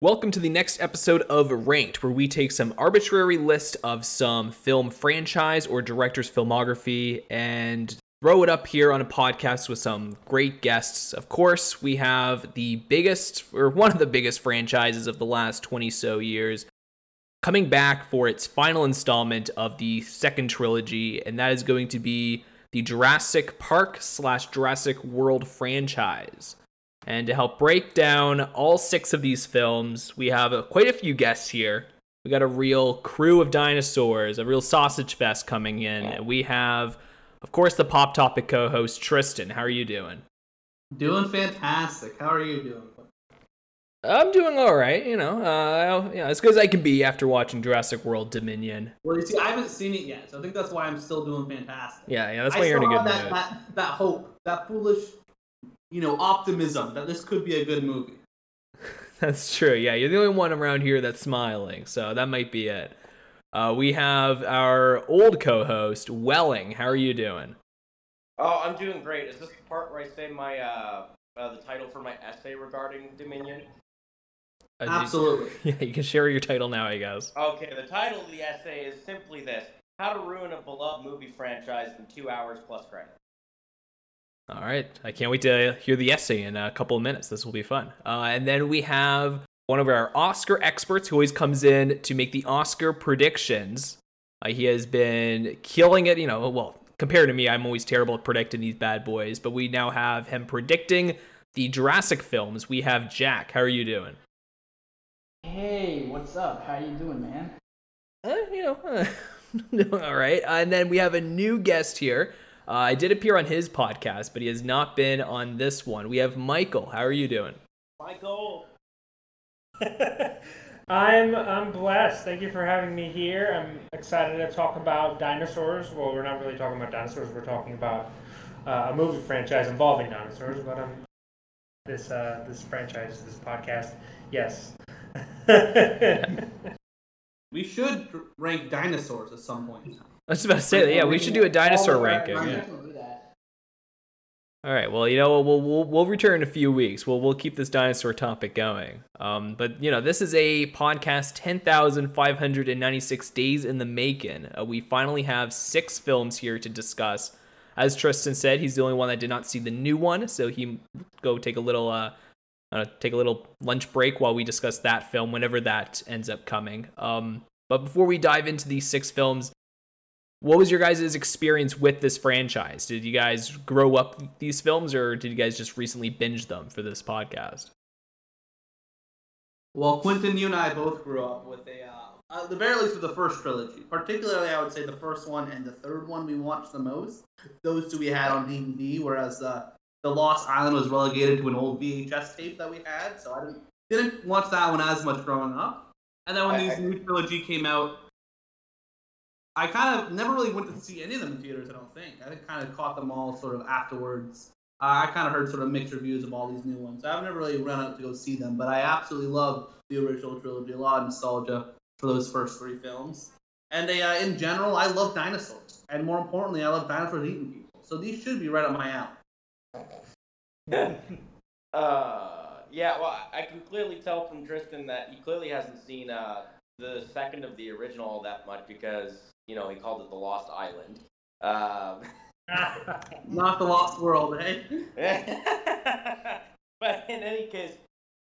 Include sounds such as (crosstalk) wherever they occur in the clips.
Welcome to the next episode of Ranked, where we take some arbitrary list of some film franchise or director's filmography and throw it up here on a podcast with some great guests. Of course, we have the biggest, or one of the biggest franchises of the last 20 so years, coming back for its final installment of the second trilogy, and that is going to be the Jurassic Park slash Jurassic World franchise. And to help break down all six of these films, we have a, quite a few guests here. We got a real crew of dinosaurs, a real sausage fest coming in. And we have, of course, the Pop Topic co host, Tristan. How are you doing? Doing fantastic. How are you doing? I'm doing all right, you know, uh, you know, as good as I can be after watching Jurassic World Dominion. Well, you see, I haven't seen it yet, so I think that's why I'm still doing fantastic. Yeah, yeah, that's why I you're in a good that, mood. That, that hope, that foolish you know, optimism that this could be a good movie. (laughs) that's true. Yeah, you're the only one around here that's smiling, so that might be it. Uh, we have our old co-host Welling. How are you doing? Oh, I'm doing great. Is this the part where I say my uh, uh the title for my essay regarding Dominion? Uh, Absolutely. You, (laughs) yeah, you can share your title now, I guess. Okay, the title of the essay is simply this: How to ruin a beloved movie franchise in two hours plus credit. All right. I can't wait to hear the essay in a couple of minutes. This will be fun. Uh, and then we have one of our Oscar experts who always comes in to make the Oscar predictions. Uh, he has been killing it. You know, well, compared to me, I'm always terrible at predicting these bad boys, but we now have him predicting the Jurassic films. We have Jack. How are you doing? Hey, what's up? How are you doing, man? Uh, you know, uh, (laughs) all right. Uh, and then we have a new guest here. Uh, I did appear on his podcast, but he has not been on this one. We have Michael. How are you doing? Michael. (laughs) I'm I'm blessed. Thank you for having me here. I'm excited to talk about dinosaurs. Well, we're not really talking about dinosaurs. We're talking about uh, a movie franchise involving dinosaurs. But um, this uh, this franchise, this podcast, yes. (laughs) we should rank dinosaurs at some point. I was about to say that. Yeah, we should do a dinosaur ranking. Yeah. All right. Well, you know, we'll, we'll we'll return in a few weeks. We'll we'll keep this dinosaur topic going. Um, but you know, this is a podcast ten thousand five hundred and ninety six days in the making. Uh, we finally have six films here to discuss. As Tristan said, he's the only one that did not see the new one, so he go take a little uh, uh take a little lunch break while we discuss that film whenever that ends up coming. Um, but before we dive into these six films, what was your guys' experience with this franchise? Did you guys grow up these films, or did you guys just recently binge them for this podcast? Well, Quentin, you and I both grew up with a, uh, the very least with the first trilogy. Particularly, I would say the first one and the third one we watched the most. Those two we had on DVD, whereas uh, the Lost Island was relegated to an old VHS tape that we had. So I didn't didn't watch that one as much growing up. And then when I, this new trilogy came out, I kind of never really went to see any of them in theaters. I don't think. I kind of caught them all sort of afterwards. Uh, I kind of heard sort of mixed reviews of all these new ones. I've never really run out to go see them, but I absolutely love the original trilogy. A lot of nostalgia for those first three films. And they, uh, in general, I love dinosaurs, and more importantly, I love dinosaurs eating people. So these should be right up my alley. (laughs) uh, yeah, well, I can clearly tell from Tristan that he clearly hasn't seen uh, the second of the original that much because you know, he called it the Lost Island. Um, (laughs) Not the Lost World, eh? (laughs) but in any case,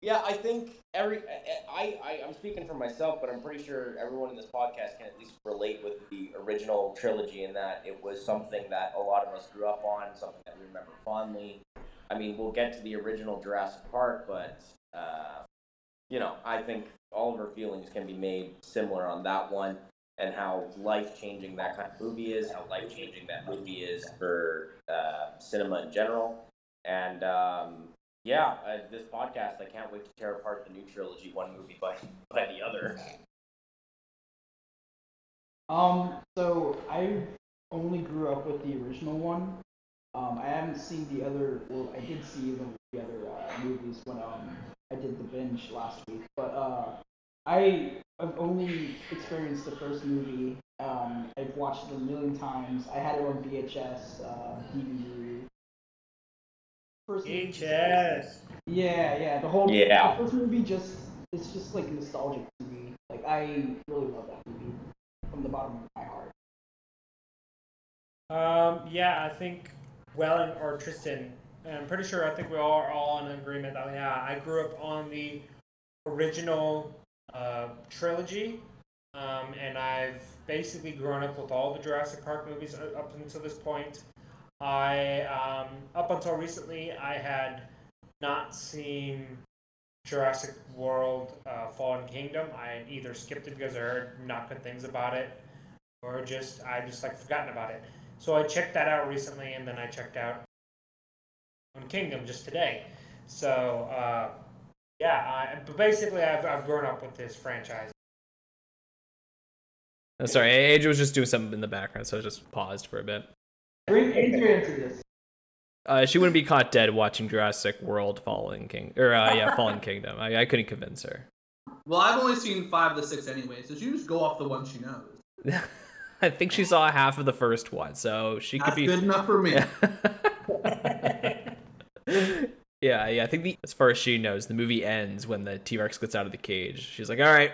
yeah, I think every I, I I'm speaking for myself, but I'm pretty sure everyone in this podcast can at least relate with the original trilogy in that it was something that a lot of us grew up on, something that we remember fondly. I mean, we'll get to the original Jurassic Park, but uh, you know, I think all of our feelings can be made similar on that one and how life changing that kind of movie is, how life changing that movie is for uh, cinema in general. And um, yeah, uh, this podcast, I can't wait to tear apart the new trilogy, one movie by by the other. Um, so I only grew up with the original one. Um, I haven't seen the other. Well, I did see the, the other uh, movies when um I did the binge last week, but uh, I I've only experienced the first movie. Um, I've watched it a million times. I had it on VHS, uh, DVD. First VHS. Yeah, yeah. The whole yeah. The first movie just it's just like nostalgic to me. Like I really love that movie from the bottom of my heart. Um, yeah, I think Welling or Tristan. I'm pretty sure. I think we all are all in agreement that yeah, I grew up on the original uh, trilogy, um, and I've basically grown up with all the Jurassic Park movies up until this point. I um, up until recently, I had not seen Jurassic World uh, Fallen Kingdom. I had either skipped it because I heard not good things about it, or just I just like forgotten about it. So I checked that out recently, and then I checked out on Kingdom just today. So uh, yeah, I, but basically, I've I've grown up with this franchise. Uh, sorry, Adrian was just doing something in the background, so I just paused for a bit. Bring Adrian to this. Uh, she wouldn't be caught dead watching Jurassic World Fallen King or uh, yeah, Fallen (laughs) Kingdom. I, I couldn't convince her. Well, I've only seen five of the six anyway, so she just go off the one she knows. (laughs) I think she saw half of the first one, so she That's could be good enough for me. (laughs) yeah, yeah. I think the as far as she knows, the movie ends when the T Rex gets out of the cage. She's like, "All right,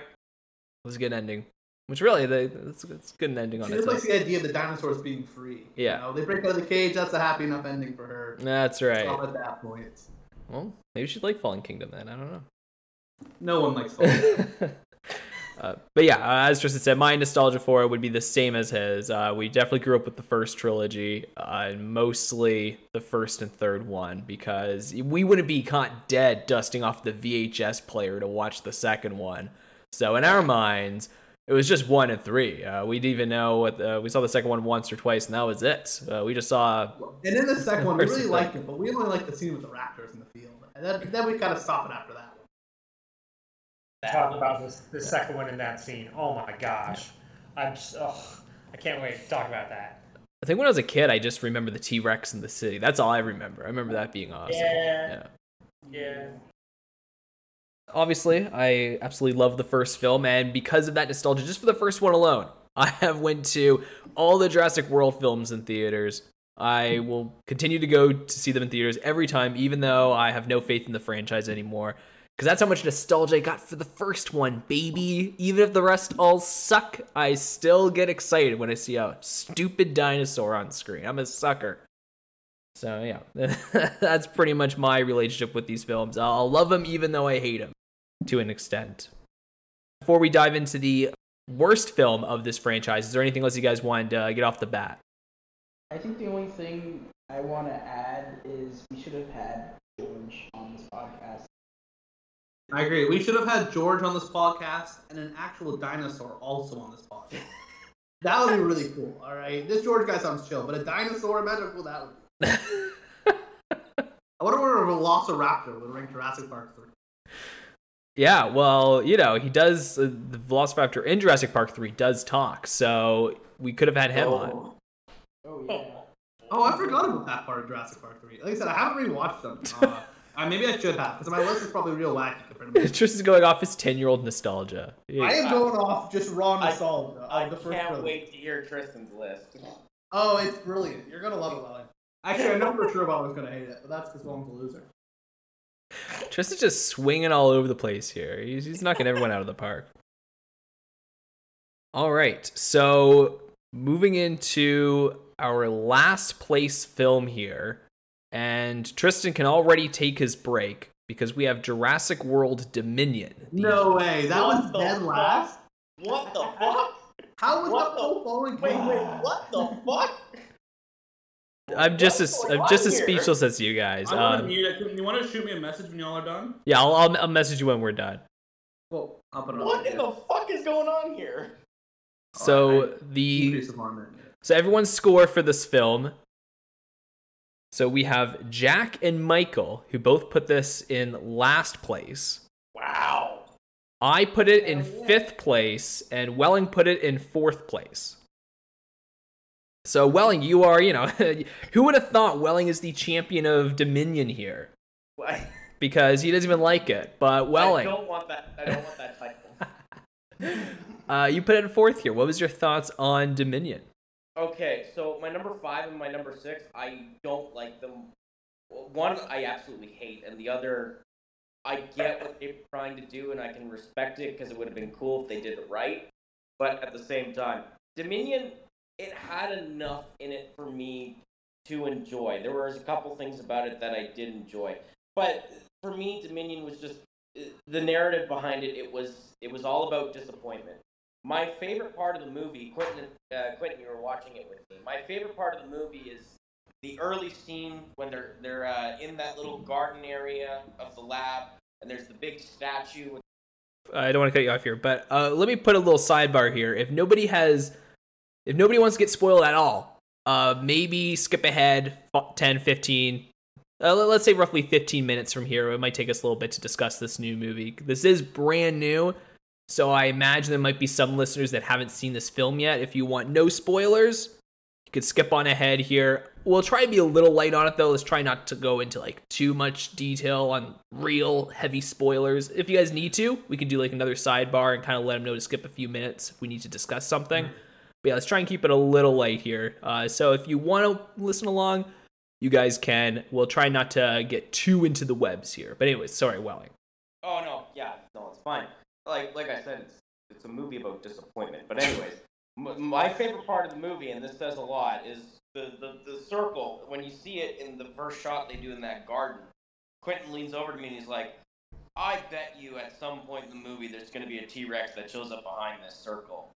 let's get an ending." Which really, they, it's, it's good an ending on She its just likes the idea of the dinosaurs being free. Yeah. You know, they break out of the cage. That's a happy enough ending for her. That's right. Stop at that point. Well, maybe she'd like Fallen Kingdom then. I don't know. No one likes Fallen. (laughs) uh, but yeah, uh, as Tristan said, my nostalgia for it would be the same as his. Uh, we definitely grew up with the first trilogy, uh, and mostly the first and third one, because we wouldn't be caught dead dusting off the VHS player to watch the second one. So in our minds, it was just one and three. Uh, we didn't even know what the, we saw the second one once or twice, and that was it. Uh, we just saw. and in the second one, we (laughs) really liked it, but we only liked the scene with the raptors in the field. And then, then we kind of stopped it after that. Talk about this the second one in that scene. Oh my gosh, I'm s- ugh, I can't wait to talk about that. I think when I was a kid, I just remember the T Rex in the city. That's all I remember. I remember that being awesome. Yeah. yeah. Yeah. obviously i absolutely love the first film and because of that nostalgia just for the first one alone (laughs) i have went to all the jurassic world films in theaters i will continue to go to see them in theaters every time even though i have no faith in the franchise anymore because that's how much nostalgia i got for the first one baby even if the rest all suck i still get excited when i see a stupid dinosaur on screen i'm a sucker so yeah, (laughs) that's pretty much my relationship with these films. I'll love them even though I hate them to an extent. Before we dive into the worst film of this franchise, is there anything else you guys wanted to get off the bat? I think the only thing I want to add is we should have had George on this podcast. I agree. We should have had George on this podcast and an actual dinosaur also on this podcast. (laughs) That would be really cool. All right, this George guy sounds chill, but a dinosaur, imagine cool that would be. (laughs) I wonder where a Velociraptor would rank Jurassic Park three. yeah, well, you know, he does. Uh, the Velociraptor in Jurassic Park 3 does talk, so we could have had him on. Oh. Oh yeah. Oh, I forgot about that part of Jurassic Park 3. Like I said, I haven't rewatched them. (laughs) Uh, uh, maybe I should have, because my list is probably real wacky compared to (laughs) my Tristan's going off his 10 year old nostalgia. I am going off just raw nostalgia I of the first can't trilogy. wait to hear Tristan's list. Oh, it's brilliant. You're gonna love it, Welling. Actually, I know for sure Welling's gonna hate it, but that's because Welling's a loser. Tristan's just swinging all over the place here. He's, he's knocking everyone out of the park. All right, so moving into our last place film here, and Tristan can already take his break because we have Jurassic World Dominion. The- No way. That What was dead fuck? last. What the fuck? How was What that the- so falling? Wait, wait, what the fuck? I'm just as What's going I'm just as here? speechless as you guys. I'm gonna Um, mute it. You want to shoot me a message when y'all are done? yeah, I'll, I'll I'll message you when we're done. Well, I'll put it What in the fuck is going on here? So Alright. the Decrease of armor. So everyone's score for this film. So we have Jack and Michael, who both put this in last place. Wow. I put it in yeah. fifth place, and Welling put it in fourth place. So Welling, you are, you know, (laughs) who would have thought Welling is the champion of Dominion here? I, (laughs) Because he doesn't even like it. But Welling, I don't want that. I don't want that title. (laughs) uh, you put it in fourth here. What was your thoughts on Dominion? Okay, so my number five and my number six, I don't like them. One, I absolutely hate, and the other, I get what they're trying to do, and I can respect it because it would have been cool if they did it right. But at the same time, Dominion, it had enough in it for me to enjoy. There was a couple things about it that I did enjoy, but for me, Dominion was just eh, the narrative behind it. It was it was all about disappointment. My favorite part of the movie, Quentin, uh, Quentin, you were watching it with me. My favorite part of the movie is the early scene when they're they're uh, in that little garden area of the lab, and there's the big statue. I don't want to cut you off here, but uh, let me put a little sidebar here. If nobody has, if nobody wants to get spoiled at all, uh, maybe skip ahead 10, 15, uh, let's say roughly 15 minutes from here. It might take us a little bit to discuss this new movie. This is brand new, so I imagine there might be some listeners that haven't seen this film yet. If you want no spoilers, you could skip on ahead here. We'll try to be a little light on it though. Let's try not to go into like too much detail on real heavy spoilers. If you guys need to, we can do like another sidebar and kind of let them know to skip a few minutes if we need to discuss something. But yeah, let's try and keep it a little light here. Uh, so if you want to listen along, you guys can. We'll try not to get too into the webs here. But anyways, sorry, Welling. Oh no, yeah, no, it's fine. Like like I said, it's it's a movie about disappointment. But anyways, m- my favorite part of the movie, and this says a lot, is the, the the circle. When you see it in the first shot they do in that garden, Quentin leans over to me and he's like, "I bet you at some point in the movie there's going to be a T Rex that shows up behind this circle."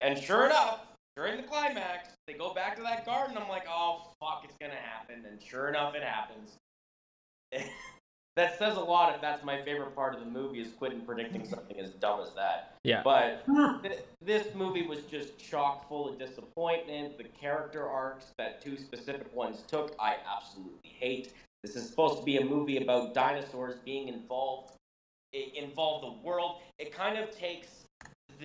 And sure enough, during the climax, they go back to that garden. I'm like, oh fuck, it's gonna happen. And sure enough, it happens. (laughs) that says a lot. If that's my favorite part of the movie, is Quentin predicting something as dumb as that. Yeah. But th- this movie was just chock full of disappointment. The character arcs that two specific ones took, I absolutely hate. This is supposed to be a movie about dinosaurs being involved, involve the world. It kind of takes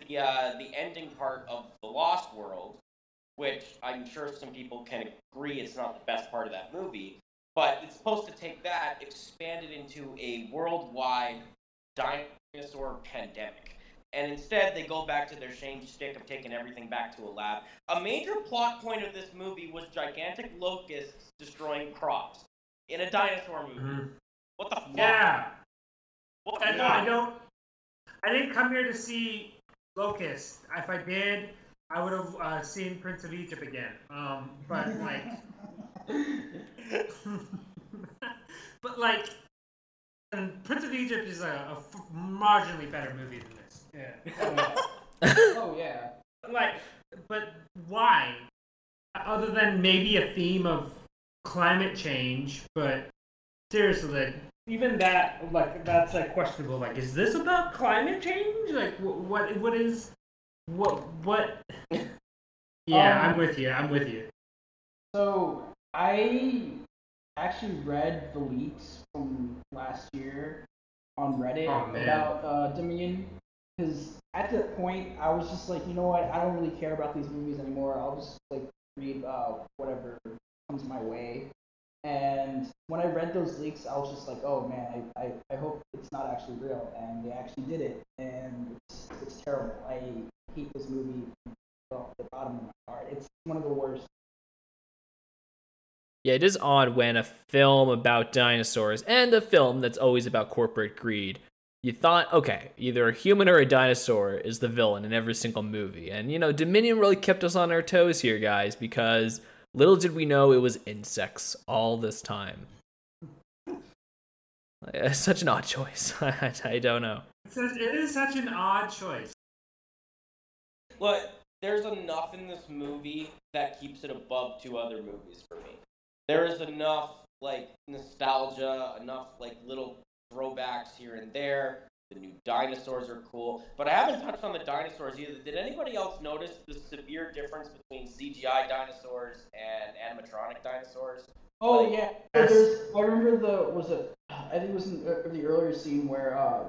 the uh, the ending part of the Lost World, which I'm sure some people can agree it's not the best part of that movie, but it's supposed to take that, expand it into a worldwide dinosaur pandemic. And instead, they go back to their shame stick of taking everything back to a lab. A major plot point of this movie was gigantic locusts destroying crops in a dinosaur movie. Mm-hmm. What the fuck? Yeah. What and I don't. I didn't come here to see locusts. If I did, I would have uh, seen Prince of Egypt again. Um, but like, (laughs) (laughs) but like, and Prince of Egypt is a, marginally better movie than this. Yeah. (laughs) oh yeah. Like, but why? Other than maybe a theme of climate change, but seriously, like, even that like that's like questionable. Like, is this about climate change? Like, what what is what what? (laughs) Yeah, um, I'm with you. I'm with you. So I actually read the leaks from last year on Reddit oh, about uh, Dominion because at that point I was just like, you know what, I don't really care about these movies anymore. I'll just like read uh, whatever comes my way. And when I read those leaks, I was just like, oh man, I, I, I hope it's not actually real. And they actually did it. And it's, it's terrible. I hate this movie from the bottom of my heart. It's one of the worst. Yeah, it is odd when a film about dinosaurs and a film that's always about corporate greed, you thought, okay, either a human or a dinosaur is the villain in every single movie. And, you know, Dominion really kept us on our toes here, guys, because Little did we know it was insects all this time. (laughs) It's such an odd choice. (laughs) I don't know. It is such an odd choice. Look, there's enough in this movie that keeps it above two other movies for me. There is enough like nostalgia, enough like little throwbacks here and there. The new dinosaurs are cool, but I haven't touched on the dinosaurs either. Did anybody else notice the severe difference between CGI dinosaurs and animatronic dinosaurs? Oh like, yeah, yes. I remember the was it? I think it was in the earlier scene where uh,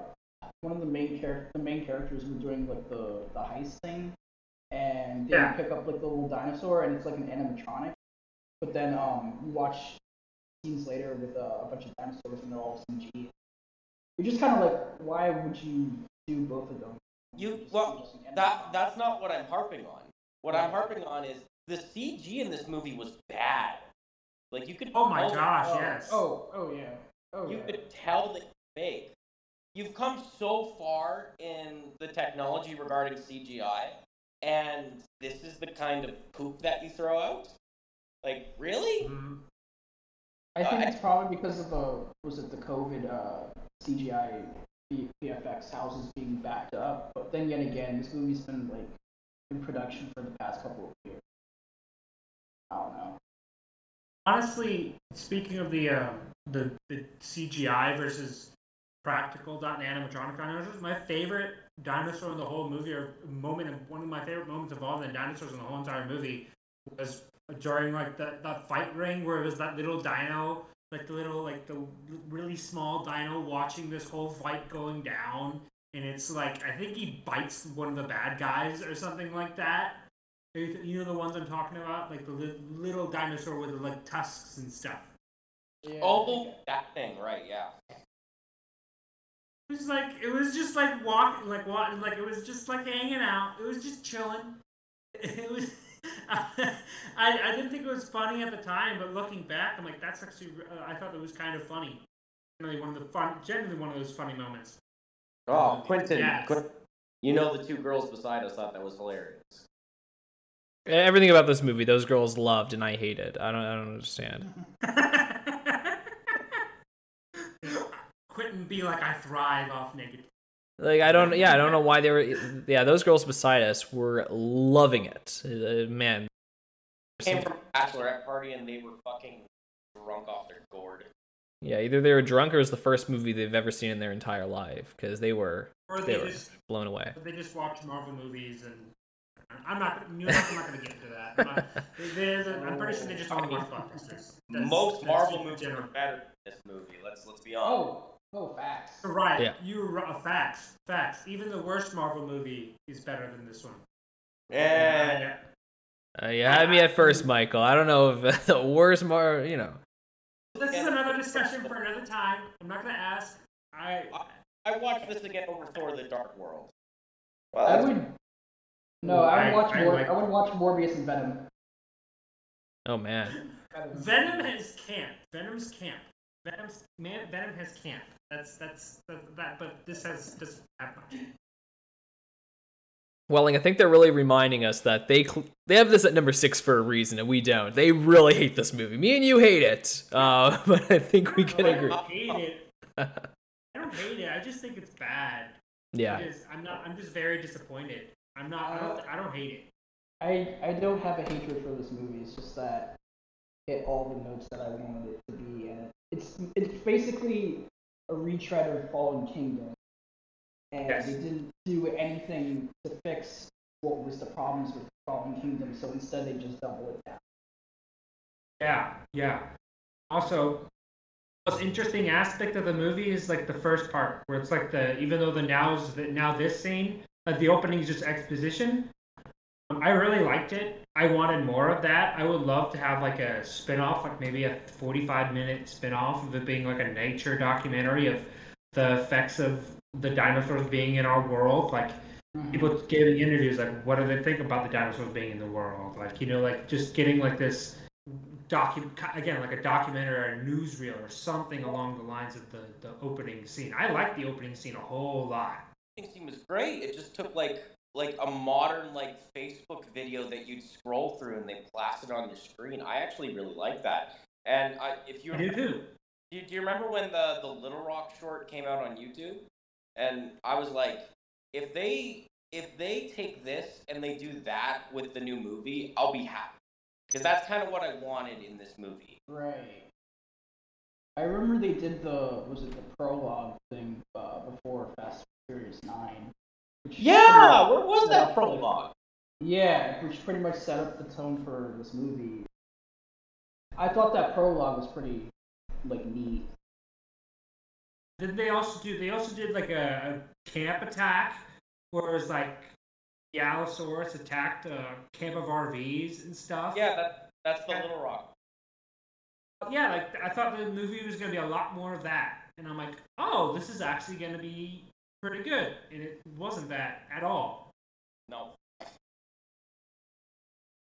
one of the main character, the main characters were doing like the the heist thing, and they yeah. pick up like the little dinosaur, and it's like an animatronic. But then um, you watch scenes later with uh, a bunch of dinosaurs, and they're all CG. You're just kind of like, why would you do both of them? You well, that that's not what I'm harping on. What I'm harping on is the CG in this movie was bad. Like you could. Oh my gosh! Oh, yes. Oh, oh yeah. Oh you yeah. could tell that fake. you've come so far in the technology regarding CGI, and this is the kind of poop that you throw out. Like, really? Mhm. I think Uh, it's probably because of the was it the COVID uh, CGI V- VFX houses being backed up. But then yet again, this movie's been like in production for the past couple of years. I don't know. Honestly, speaking of the um, the, the CGI versus practical dot animatronic dinosaurs, my favorite dinosaur in the whole movie, or moment, of, one of my favorite moments of all the dinosaurs in the whole entire movie, was Uh, during like the that fight ring where it was that little dino, like the little like the really small dino watching this whole fight going down, and it's like I think he bites one of the bad guys or something like that. You you know the ones I'm talking about, like the li- little dinosaur with like tusks and stuff. Yeah, Oh, that thing, right? Yeah. It was like it was just like walking, like walking, like it was just like hanging out. It was just chilling. (laughs) It was. (laughs) I, I didn't think it was funny at the time, but looking back, I'm like, that's actually. Uh, I thought it was kind of funny. Generally, one of the fun, generally one of those funny moments. Oh, Quentin, Yes. Quin- you know the two girls beside us thought that was hilarious. Everything about this movie, those girls loved, and I hated. I don't. I don't understand. (laughs) Quentin be like, I thrive off naked. Like I don't. Yeah, I don't know (laughs) why they were. Yeah, those girls beside us were loving it. Uh, man, Came from a bachelorette party and they were fucking drunk off their gourd. yeah, either they were drunk or it was the first movie they've ever seen in their entire life because they were Or they they were just blown away. they just watched Marvel movies and. I'm not. I'm not going to get into that. I'm, not, (laughs) they, they, I'm pretty sure they just only watch blockbusters. That's- Most that's Marvel super movies general. are better than this movie. Let's let's be honest. Oh, oh, facts. Right. Yeah. You were right. Facts. Facts. Even the worst Marvel movie is better than this one. Yeah. Uh, you had me at first, Michael. I don't know if (laughs) the worst more. You know. This is another discussion for another time. I'm not going to ask. I. I watched this again over Thor: The Dark World. I Well, that's- would. No, I would I- watch I more. like- I would watch Morbius and Venom. Oh man. Venom has camp. Venom's camp. Venom's man. Venom has camp. That's that's that. that but this has doesn't have much. Welling, I think they're really reminding us that they cl- they have this at number six for a reason, and we don't. They really hate this movie. Me and you hate it, uh, (laughs) but I think we can I agree. don't hate it. (laughs) I don't hate it. I just think it's bad. Yeah. It is. I'm not. I'm just very disappointed. I'm not. I don't. I don't hate it. I I don't have a hatred for this movie. It's just that it all the notes that I wanted it to be, and it's it's basically a retread of Fallen Kingdom, and Yes. they didn't do anything to fix what was the problems with Fallen Kingdom. So instead, they just double it down. Yeah, yeah. Also, most interesting aspect of the movie is like the first part, where it's like the even though the now's the, now this scene, like the opening is just exposition. Um, I really liked it. I wanted more of that. I would love to have like a spin-off, like maybe a 45 minute spin-off of it being like a nature documentary of the effects of the dinosaurs being in our world, like mm-hmm. people giving interviews like what do they think about the dinosaurs being in the world? Like you know like just getting like this docu again like a documentary or a newsreel or something along the lines of the the opening scene. I like the opening scene a whole lot. The opening scene was great. It just took like like a modern like Facebook video that you'd scroll through and they plastered on your screen. I actually really like that. And I, if you i do too Do you, do you remember when the, the Little Rock short came out on YouTube? And I was like, if they if they take this and they do that with the new movie, I'll be happy. Because that's kind of what I wanted in this movie. Right. I remember they did the was it the prologue thing uh, before Fast and Furious Nine. Which Yeah, pretty where was that prologue? Yeah, which pretty much set up the tone for this movie. I thought that prologue was pretty like neat. did they also do they also did like a, a camp attack where it was like the allosaurus attacked a camp of rvs and stuff Yeah, that that's the Little Rock. yeah, like I thought the movie was gonna be a lot more of that, and I'm like, oh, this is actually gonna be pretty good, and it wasn't that at all. No.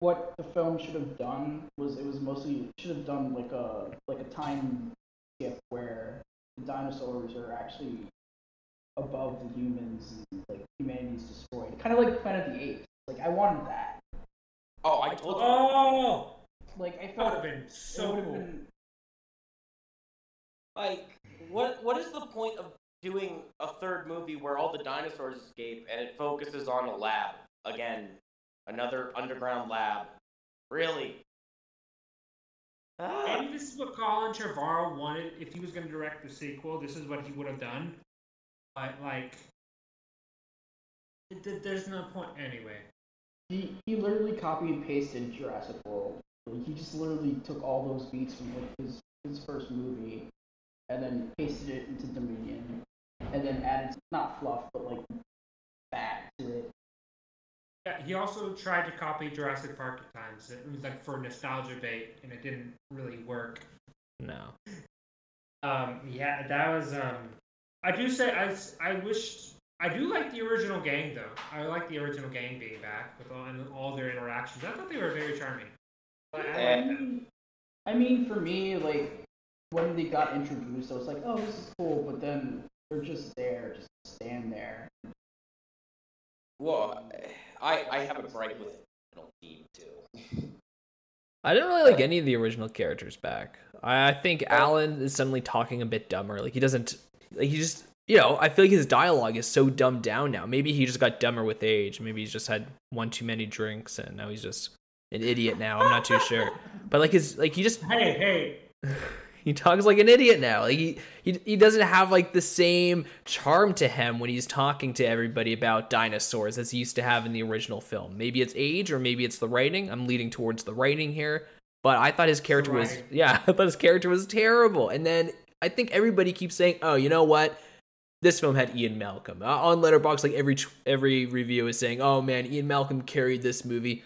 What the film should have done was it was mostly should have done like a like a time skip where the dinosaurs are actually above the humans and like humanity's destroyed. Kind of like Planet of the Apes. Like I wanted that. Oh, I told you. Oh, Like I that would have been so cool. been Like, what what is the point of doing a third movie where all the dinosaurs escape and it focuses on a lab again, another underground lab? Really? Ah. Maybe this is what Colin Trevorrow wanted. If he was going to direct the sequel, this is what he would have done. But like, it, there's no point anyway. he he literally copy and pasted Jurassic World. Like, he just literally took all those beats from like his his first movie, and then pasted it into Dominion, and then added not fluff but like fat to it. Yeah, he also tried to copy Jurassic Park at times. It was like for nostalgia bait, and it didn't really work. No. Um, yeah, that was. Um, I do say I. I wish I do like the original gang though. I like the original gang being back with all and all their interactions. I thought they were very charming. I, I I like Yeah. I mean, for me, like when they got introduced, I was like, oh, this is cool. But then they're just there, just stand there. Well, I I have a gripe with the original team too. I didn't really like any of the original characters back. I I think Alan is suddenly talking a bit dumber. Like he doesn't. Like he just. You know, I feel like his dialogue is so dumbed down now. Maybe he just got dumber with age. Maybe he's just had one too many drinks and now he's just an idiot now. I'm not too sure. (laughs) But like his like he just Hey, hey, (laughs) he talks like an idiot now. Like he, he he doesn't have like the same charm to him when he's talking to everybody about dinosaurs as he used to have in the original film. Maybe it's age or maybe it's the writing. I'm leading towards the writing here, but I thought his character was (laughs) yeah, I thought his character was terrible. And then I think everybody keeps saying, "Oh, you know what? This film had Ian Malcolm." Uh, on Letterboxd like every every review is saying, "Oh man, Ian Malcolm carried this movie."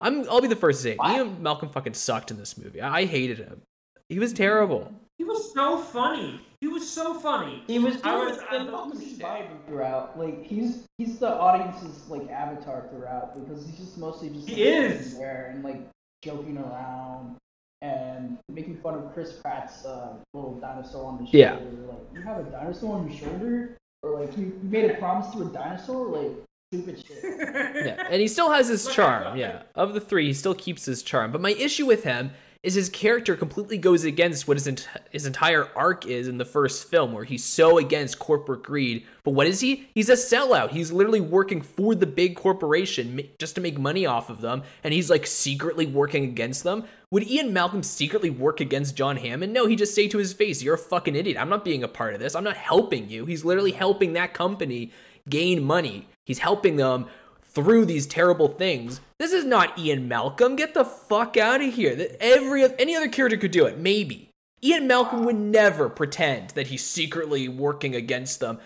I'm I'll be the first to say, What? Ian Malcolm fucking sucked in this movie. I, I hated him. He was terrible. he was so funny. He was so funny. He was I doing was- the I- Ian Malcolm He's throughout. Like he's he's the audience's like avatar throughout because he's just mostly just He like, is. there and like joking around and making fun of Chris Pratt's uh, little dinosaur on the shoulder. Yeah. Like you have a dinosaur on your shoulder, or like you you made a promise to a dinosaur. Like stupid shit. (laughs) yeah, and he still has his charm. Yeah, of the three, he still keeps his charm. But my issue with him is his character completely goes against what his ent- his entire arc is in the first film, where he's so against corporate greed. But what is he? He's a sellout. He's literally working for the big corporation just to make money off of them, and he's like secretly working against them. Would Ian Malcolm secretly work against John Hammond? No, he just say to his face, "You're a fucking idiot. I'm not being a part of this. I'm not helping you." He's literally helping that company gain money. He's helping them through these terrible things. This is not Ian Malcolm. Get the fuck out of here. That every any other character could do it, maybe. Ian Malcolm would never pretend that he's secretly working against them.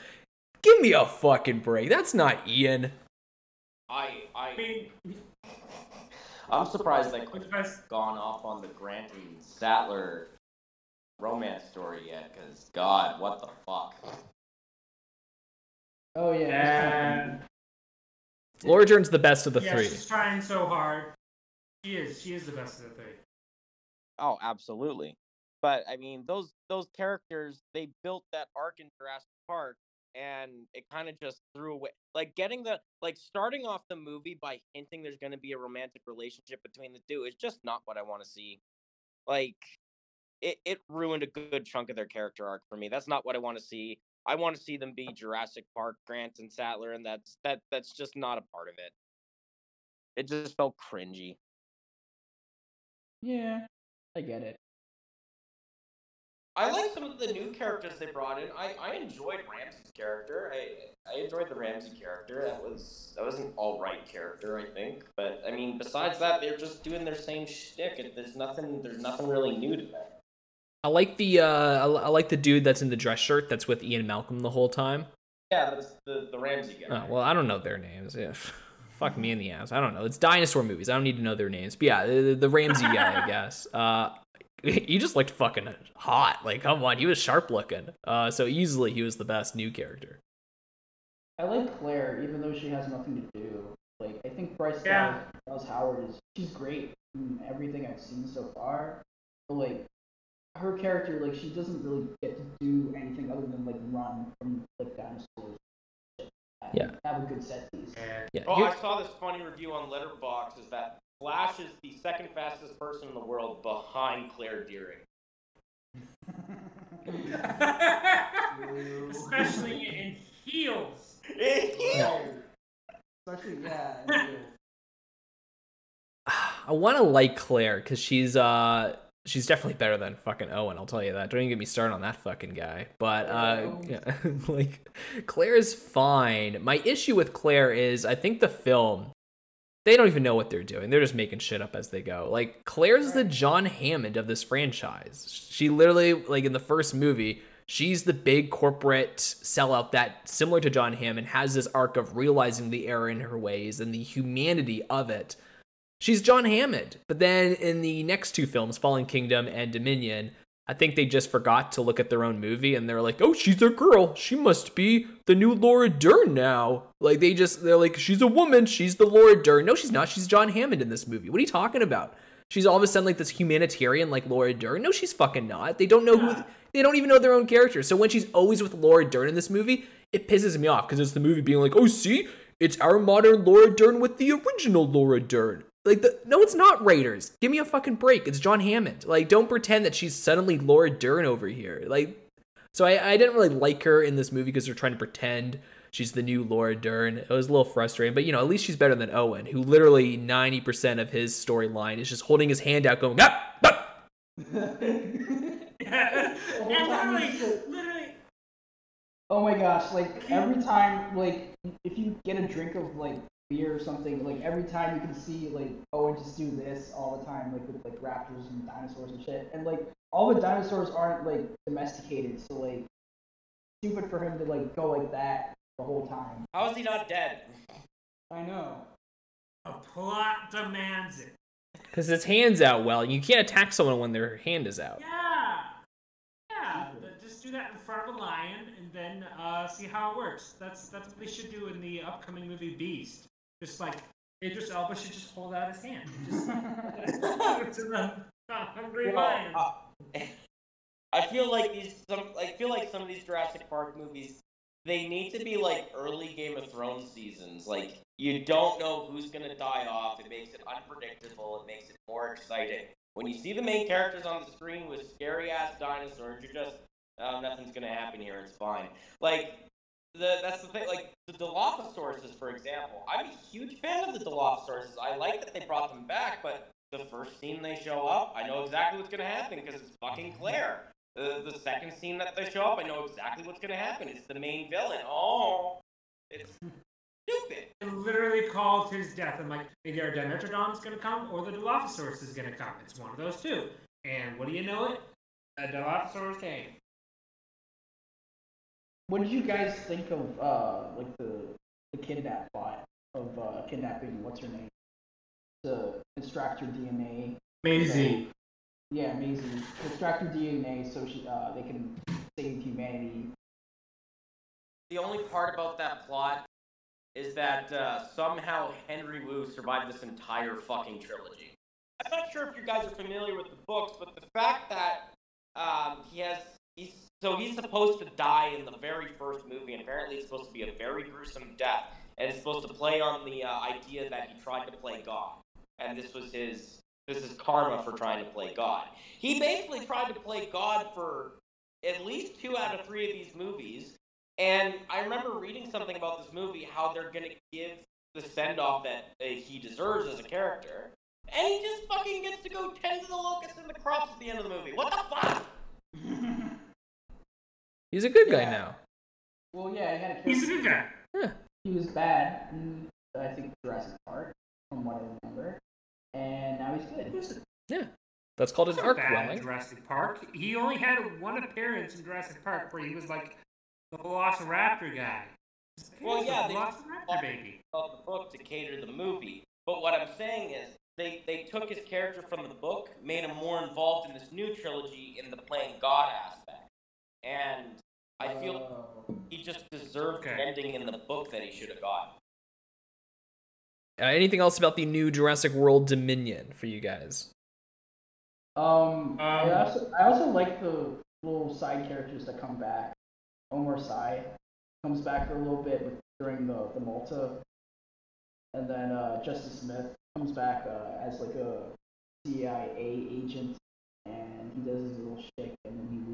Give me a fucking break. That's not Ian. I I I mean, I'm surprised they Which could best- have gone off on the Grant and Sattler romance story yet. Cause God, what the fuck? Oh yeah. and Laura Dern's the best of the yeah, three. she's trying so hard. She is. She is the best of the three. Oh, absolutely. But I mean, those those characters they built that arc in Jurassic Park, and it kind of just threw away. Like getting the like starting off the movie by hinting there's going to be a romantic relationship between the two is just not what I want to see. Like, it it ruined a good chunk of their character arc for me. That's not what I want to see. I want to see them be Jurassic Park, Grant and Sattler, and that's that that's just not a part of it. It just felt cringy. Yeah, I get it. I like some of the new characters they brought in. I, I enjoyed Ramsey's character. I I enjoyed the Ramsey character. That was that was an all right character, I think. But I mean, besides that, they're just doing their same shtick. There's nothing there's nothing really new to them. I like the uh, I, I like the dude that's in the dress shirt that's with Ian Malcolm the whole time. Yeah, that's the the Ramsey guy. Oh, well, I don't know their names. Yeah. (laughs) Fuck me in the ass. I don't know. It's dinosaur movies. I don't need to know their names. But yeah, the, the Ramsey guy, I (laughs) guess. Uh, he just looked fucking hot. Like, come on, he was sharp looking. Uh, so easily he was the best new character. I like Claire, even though she has nothing to do. Like I think Bryce Yeah. Dallas, Dallas Howard is she's great in everything I've seen so far. But like her character, like she doesn't really get to do anything other than like run from like dinosaurs. Yeah. Have a good set piece. Yeah. Yeah. Oh, here- I saw this funny review on Letterboxd. Is that Flash is the second fastest person in the world behind Claire Dearing. (laughs) Especially in heels. In (laughs) heels. Especially yeah. and (laughs) you. (sighs) I want to like Claire because she's uh she's definitely better than fucking Owen. I'll tell you that. Don't even get me started on that fucking guy. But uh, yeah, (laughs) like Claire is fine. My issue with Claire is I think the film they don't even know what they're doing. They're just making shit up as they go. Like Claire's the John Hammond of this franchise. She literally like in the first movie. She's the big corporate sellout that, similar to John Hammond, has this arc of realizing the error in her ways and the humanity of it. She's John Hammond. But then in the next two films, Fallen Kingdom and Dominion, I think they just forgot to look at their own movie and they're like, oh, she's a girl. She must be the new Laura Dern now. Like, they just, they're like, she's a woman. She's the Laura Dern. No, she's not. She's John Hammond in this movie. What are you talking about? She's all of a sudden like this humanitarian like Laura Dern. No, she's fucking not. They don't know who, they don't even know their own character. So when she's always with Laura Dern in this movie, it pisses me off because it's the movie being like, oh, see, it's our modern Laura Dern with the original Laura Dern. Like the no, it's not Raiders. Give me a fucking break. It's John Hammond. Like, don't pretend that she's suddenly Laura Dern over here. Like, so I, I didn't really like her in this movie because they're trying to pretend she's the new Laura Dern. It was a little frustrating, but you know, at least she's better than Owen, who literally ninety percent of his storyline is just holding his hand out, going, ah, (laughs) ah. and time literally, literally, Oh my gosh, like every time, like if you get a drink of like beer or something, like every time you can see like Owen just do this all the time, like with like raptors and dinosaurs and shit, and like all the dinosaurs aren't like domesticated, so like stupid for him to like go like that the whole time. How is he not dead? I know. a plot demands it. because his hand's out well. You can't attack someone when their hand is out. Yeah. Yeah. Just do that in front of a lion and then uh, see how it works. That's that's what they should do in the upcoming movie Beast. Just like Idris Elba should just hold out his hand. Just (laughs) (laughs) to the hungry lion. Well, uh, I feel like these some I feel like some of these Jurassic Park movies they need to be like early Game of Thrones seasons. Like you don't know who's gonna die off. It makes it unpredictable. It makes it more exciting. When you see the main characters on the screen with scary ass dinosaurs, you're just oh, nothing's gonna happen here. It's fine. Like the that's the thing. Like the Dilophosaurus, for example. I'm a huge fan of the Dilophosaurus. I like that they brought them back, but the first scene they show up, I know exactly what's gonna happen because it's fucking Claire. The, the second scene that they show up, I know exactly what's gonna happen. It's the main villain. Oh, it's stupid. I literally called his death. I'm like, either Dimetrodon's gonna come or the Dilophosaurus is gonna come. It's one of those two. And what do you know it? A Dilophosaurus came. What did you guys think of uh like the the kidnap plot of uh kidnapping what's her name to extract her DNA? Maisie. Yeah, Maisie. Extract her DNA so she uh they can save humanity. The only part about that plot is that uh, somehow Henry Wu survived this entire fucking trilogy. I'm not sure if you guys are familiar with the books, but the fact that um, he has he's so he's supposed to die in the very first movie, and apparently it's supposed to be a very gruesome death, and it's supposed to play on the uh, idea that he tried to play God, and this was his this is karma for trying to play God. He basically tried to play God for at least two out of three of these movies, and I remember reading something about this movie, how they're gonna give the send off that uh, he deserves as a character, and he just fucking gets to go tend to the locusts and the crops at the end of the movie. What the fuck? He's a good guy now. Well, yeah, he had a He's a good guy. Yeah. He was bad in I think Jurassic Park, from what I remember, and now he's good. Yeah, that's called an arc bad in. Jurassic Park. He only had one appearance in Jurassic Park where he was like the Velociraptor guy. Well, was yeah, the they- Velociraptor baby. Of the book to cater the movie, but what I'm saying is they they took his character from the book, made him more involved in this new trilogy in the playing God aspect, and I feel Oh. he just deserved the Okay. ending in the book that he should have got. Uh, anything else about the new Jurassic World Dominion for you guys? Um, I Um, also I also like the little side characters that come back. Omar Sy comes back for a little bit with during the the Malta, and then uh, Justice Smith comes back uh, as like a CIA agent, and he does his little shtick, and then he leaves.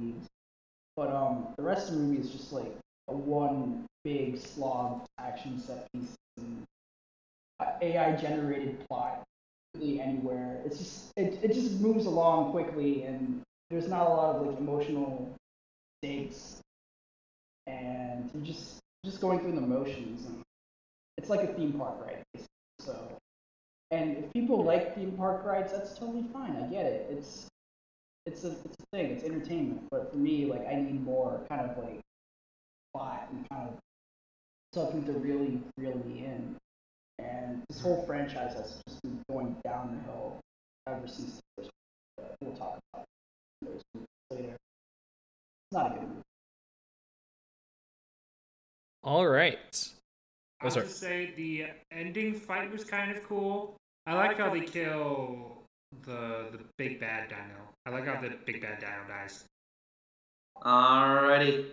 But um, the rest of the movie is just like a one big slog action set piece, and AI generated plot really anywhere. It's just it, it just moves along quickly, and there's not a lot of like emotional stakes, and you're just just going through the motions, and it's like a theme park ride. basically. So, and if people like theme park rides, that's totally fine. I get it. It's it's a it's a thing. It's entertainment. But for me, like I need more kind of like plot and kind of something to really reel me in. And this whole franchise has just been going down the hill ever since the first. But we'll talk about those movies later. It's not a good movie. All right. Oh, I'll sorry. just say the ending fight was kind of cool. I like how they kill the the big bad dino. I like how the big bad dino dies. Alrighty.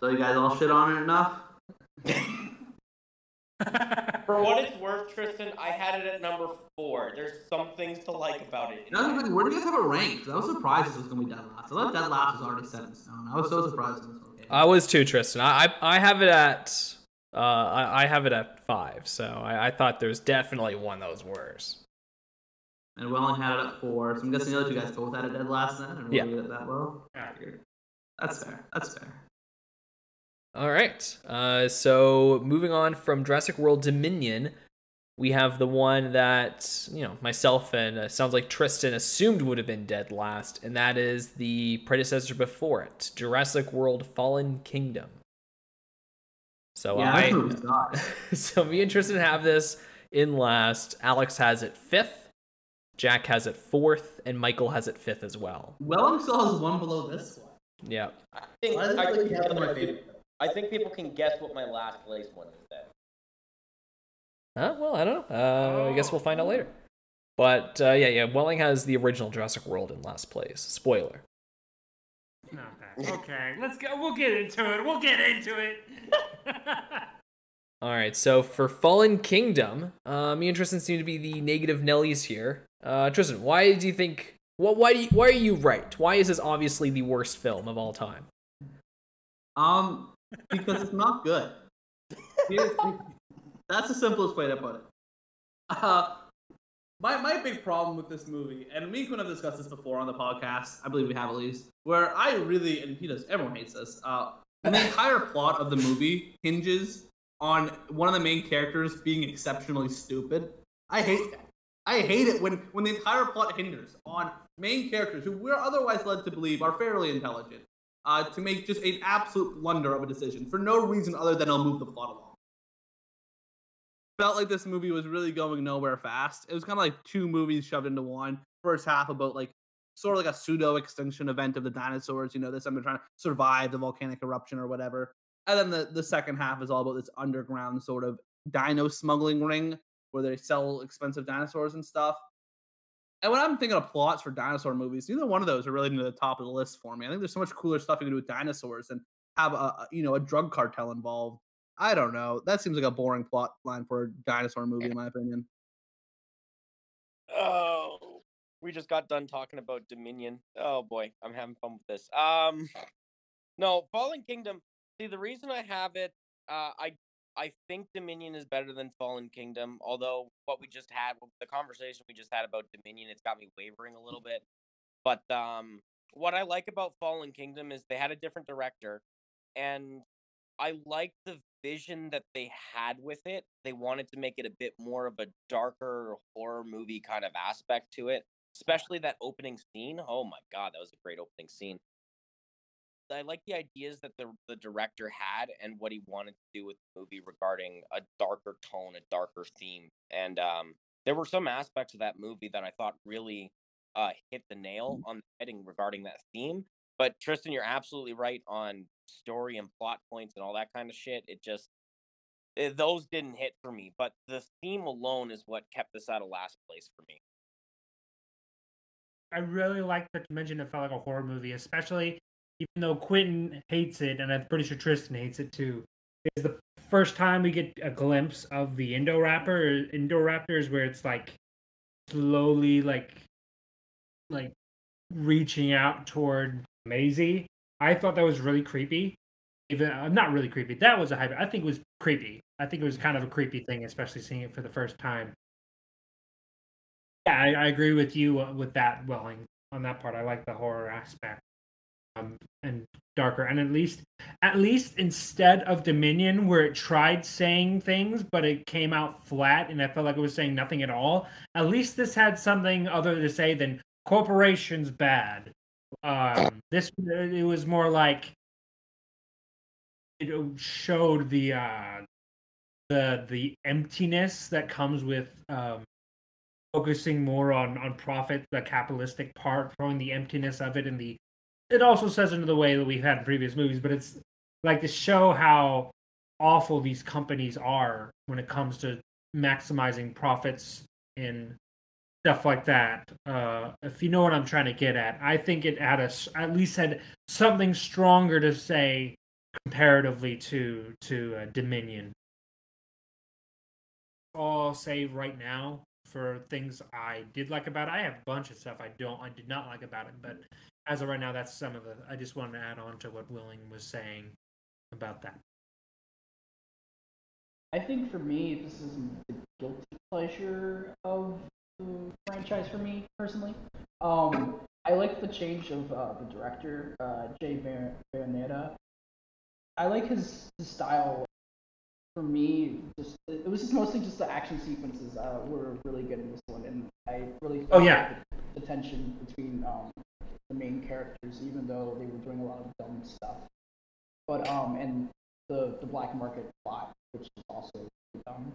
so you guys all shit on it enough? For what it's worth, Tristan, I had it at number four. There's some things to like about it. You know, where do you guys have it ranked? I was surprised this was gonna be dead last. I thought dead last was already set in stone. I was so surprised it was okay. I was too, Tristan. I I, I have it at uh I, I have it at five, so I, I thought there's definitely one that was worse. And Welling had it at four. So I'm guessing the other two guys both had it dead last then, and Yeah. rated it that low. Yeah. That's fair. That's fair. All right. Uh, so moving on from Jurassic World Dominion, we have the one that you know myself and uh, sounds like Tristan assumed would have been dead last, and that is the predecessor before it, Jurassic World: Fallen Kingdom. So yeah, I, this (laughs) so me and Tristan have this in last. Alex has it fifth. Jack has it fourth, and Michael has it fifth as well. Welling still has one below this one. Yeah. I think, Why does I, think like you have my favorite? I think people can guess what my last place one is then. Huh? Well, I don't know. Uh, I guess we'll find out later. But uh, yeah, yeah. Welling has the original Jurassic World in last place. Spoiler. Not bad. Okay, let's go. We'll get into it. We'll get into it. (laughs) All right. So for Fallen Kingdom, uh, me and Tristan seem to be the negative Nellies here. Uh, Tristan, why do you think? What? Why do? You, why are you right? Why is this obviously the worst film of all time? Um, because it's not good. That's the simplest way to put it. Uh, my my big problem with this movie, and me and Quinn have discussed this before on the podcast. I believe we have at least, where I really and he does. Everyone hates this. Uh, the entire plot of the movie hinges on one of the main characters being exceptionally stupid. I hate that. I hate it when when the entire plot hinges on main characters who we're otherwise led to believe are fairly intelligent uh, to make just an absolute blunder of a decision for no reason other than it'll move the plot along. Felt like this movie was really going nowhere fast. It was kind of like two movies shoved into one. First half about like sort of like a pseudo extinction event of the dinosaurs. You know, this they're trying to survive the volcanic eruption or whatever. And then the, the second half is all about this underground sort of dino smuggling ring where they sell expensive dinosaurs and stuff. And when I'm thinking of plots for dinosaur movies, neither one of those are really near the top of the list for me. I think there's so much cooler stuff you can do with dinosaurs and have a a- you know a drug cartel involved. I don't know. That seems like a boring plot line for a dinosaur movie, in my opinion. Oh, we just got done talking about Dominion. Oh boy, I'm having fun with this. Um, no, Fallen Kingdom. See, the reason I have it, uh, I I think Dominion is better than Fallen Kingdom. Although what we just had, the conversation we just had about Dominion, it's got me wavering a little bit. But um, what I like about Fallen Kingdom is they had a different director, and I like the vision that they had with it. They wanted to make it a bit more of a darker horror movie kind of aspect to it, especially that opening scene. Oh my god, that was a great opening scene. I like the ideas that the the director had and what he wanted to do with the movie regarding a darker tone, a darker theme, and um, there were some aspects of that movie that I thought really uh, hit the nail on the heading regarding that theme. But Tristan, you're absolutely right on story and plot points and all that kind of shit. It just eh, those didn't hit for me, but the theme alone is what kept this out of last place for me. I really like that you mentioned it felt like a horror movie, especially even though Quentin hates it, and I'm pretty sure Tristan hates it too. is the first time we get a glimpse of the Indoraptor. Indoraptors, where it's like slowly like like reaching out toward Maisie. I thought that was really creepy. Even uh, not really creepy. That was a hype. I think it was creepy. I think it was kind of a creepy thing, especially seeing it for the first time. Yeah, I, I agree with you uh, with that, Welling, on that part. I like the horror aspect um, and darker, and at least, at least instead of Dominion, where it tried saying things but it came out flat, and I felt like it was saying nothing at all. At least this had something other to say than corporations bad. Um, this it was more like it showed the uh, the the emptiness that comes with um, focusing more on on profit, the capitalistic part, throwing the emptiness of it, and the it also says into the way that we've had in previous movies, but it's like to show how awful these companies are when it comes to maximizing profits in stuff like that. Uh, if you know what I'm trying to get at, I think it had a at least had something stronger to say comparatively to to uh, Dominion. All say right now for things I did like about it. I have a bunch of stuff I don't I did not like about it, but as of right now, that's some of the. I just wanted to add on to what Welling was saying about that. I think for me, this is the guilty pleasure of the franchise for me personally. Um, I like the change of uh, the director, uh, Jay Bar- Baronetta. I like his, his style. For me, just it was just mostly just the action sequences uh, were really good in this one, and I really oh yeah the, the tension between um, the main characters, even though they were doing a lot of dumb stuff. But um, and the the black market plot, which is also dumb.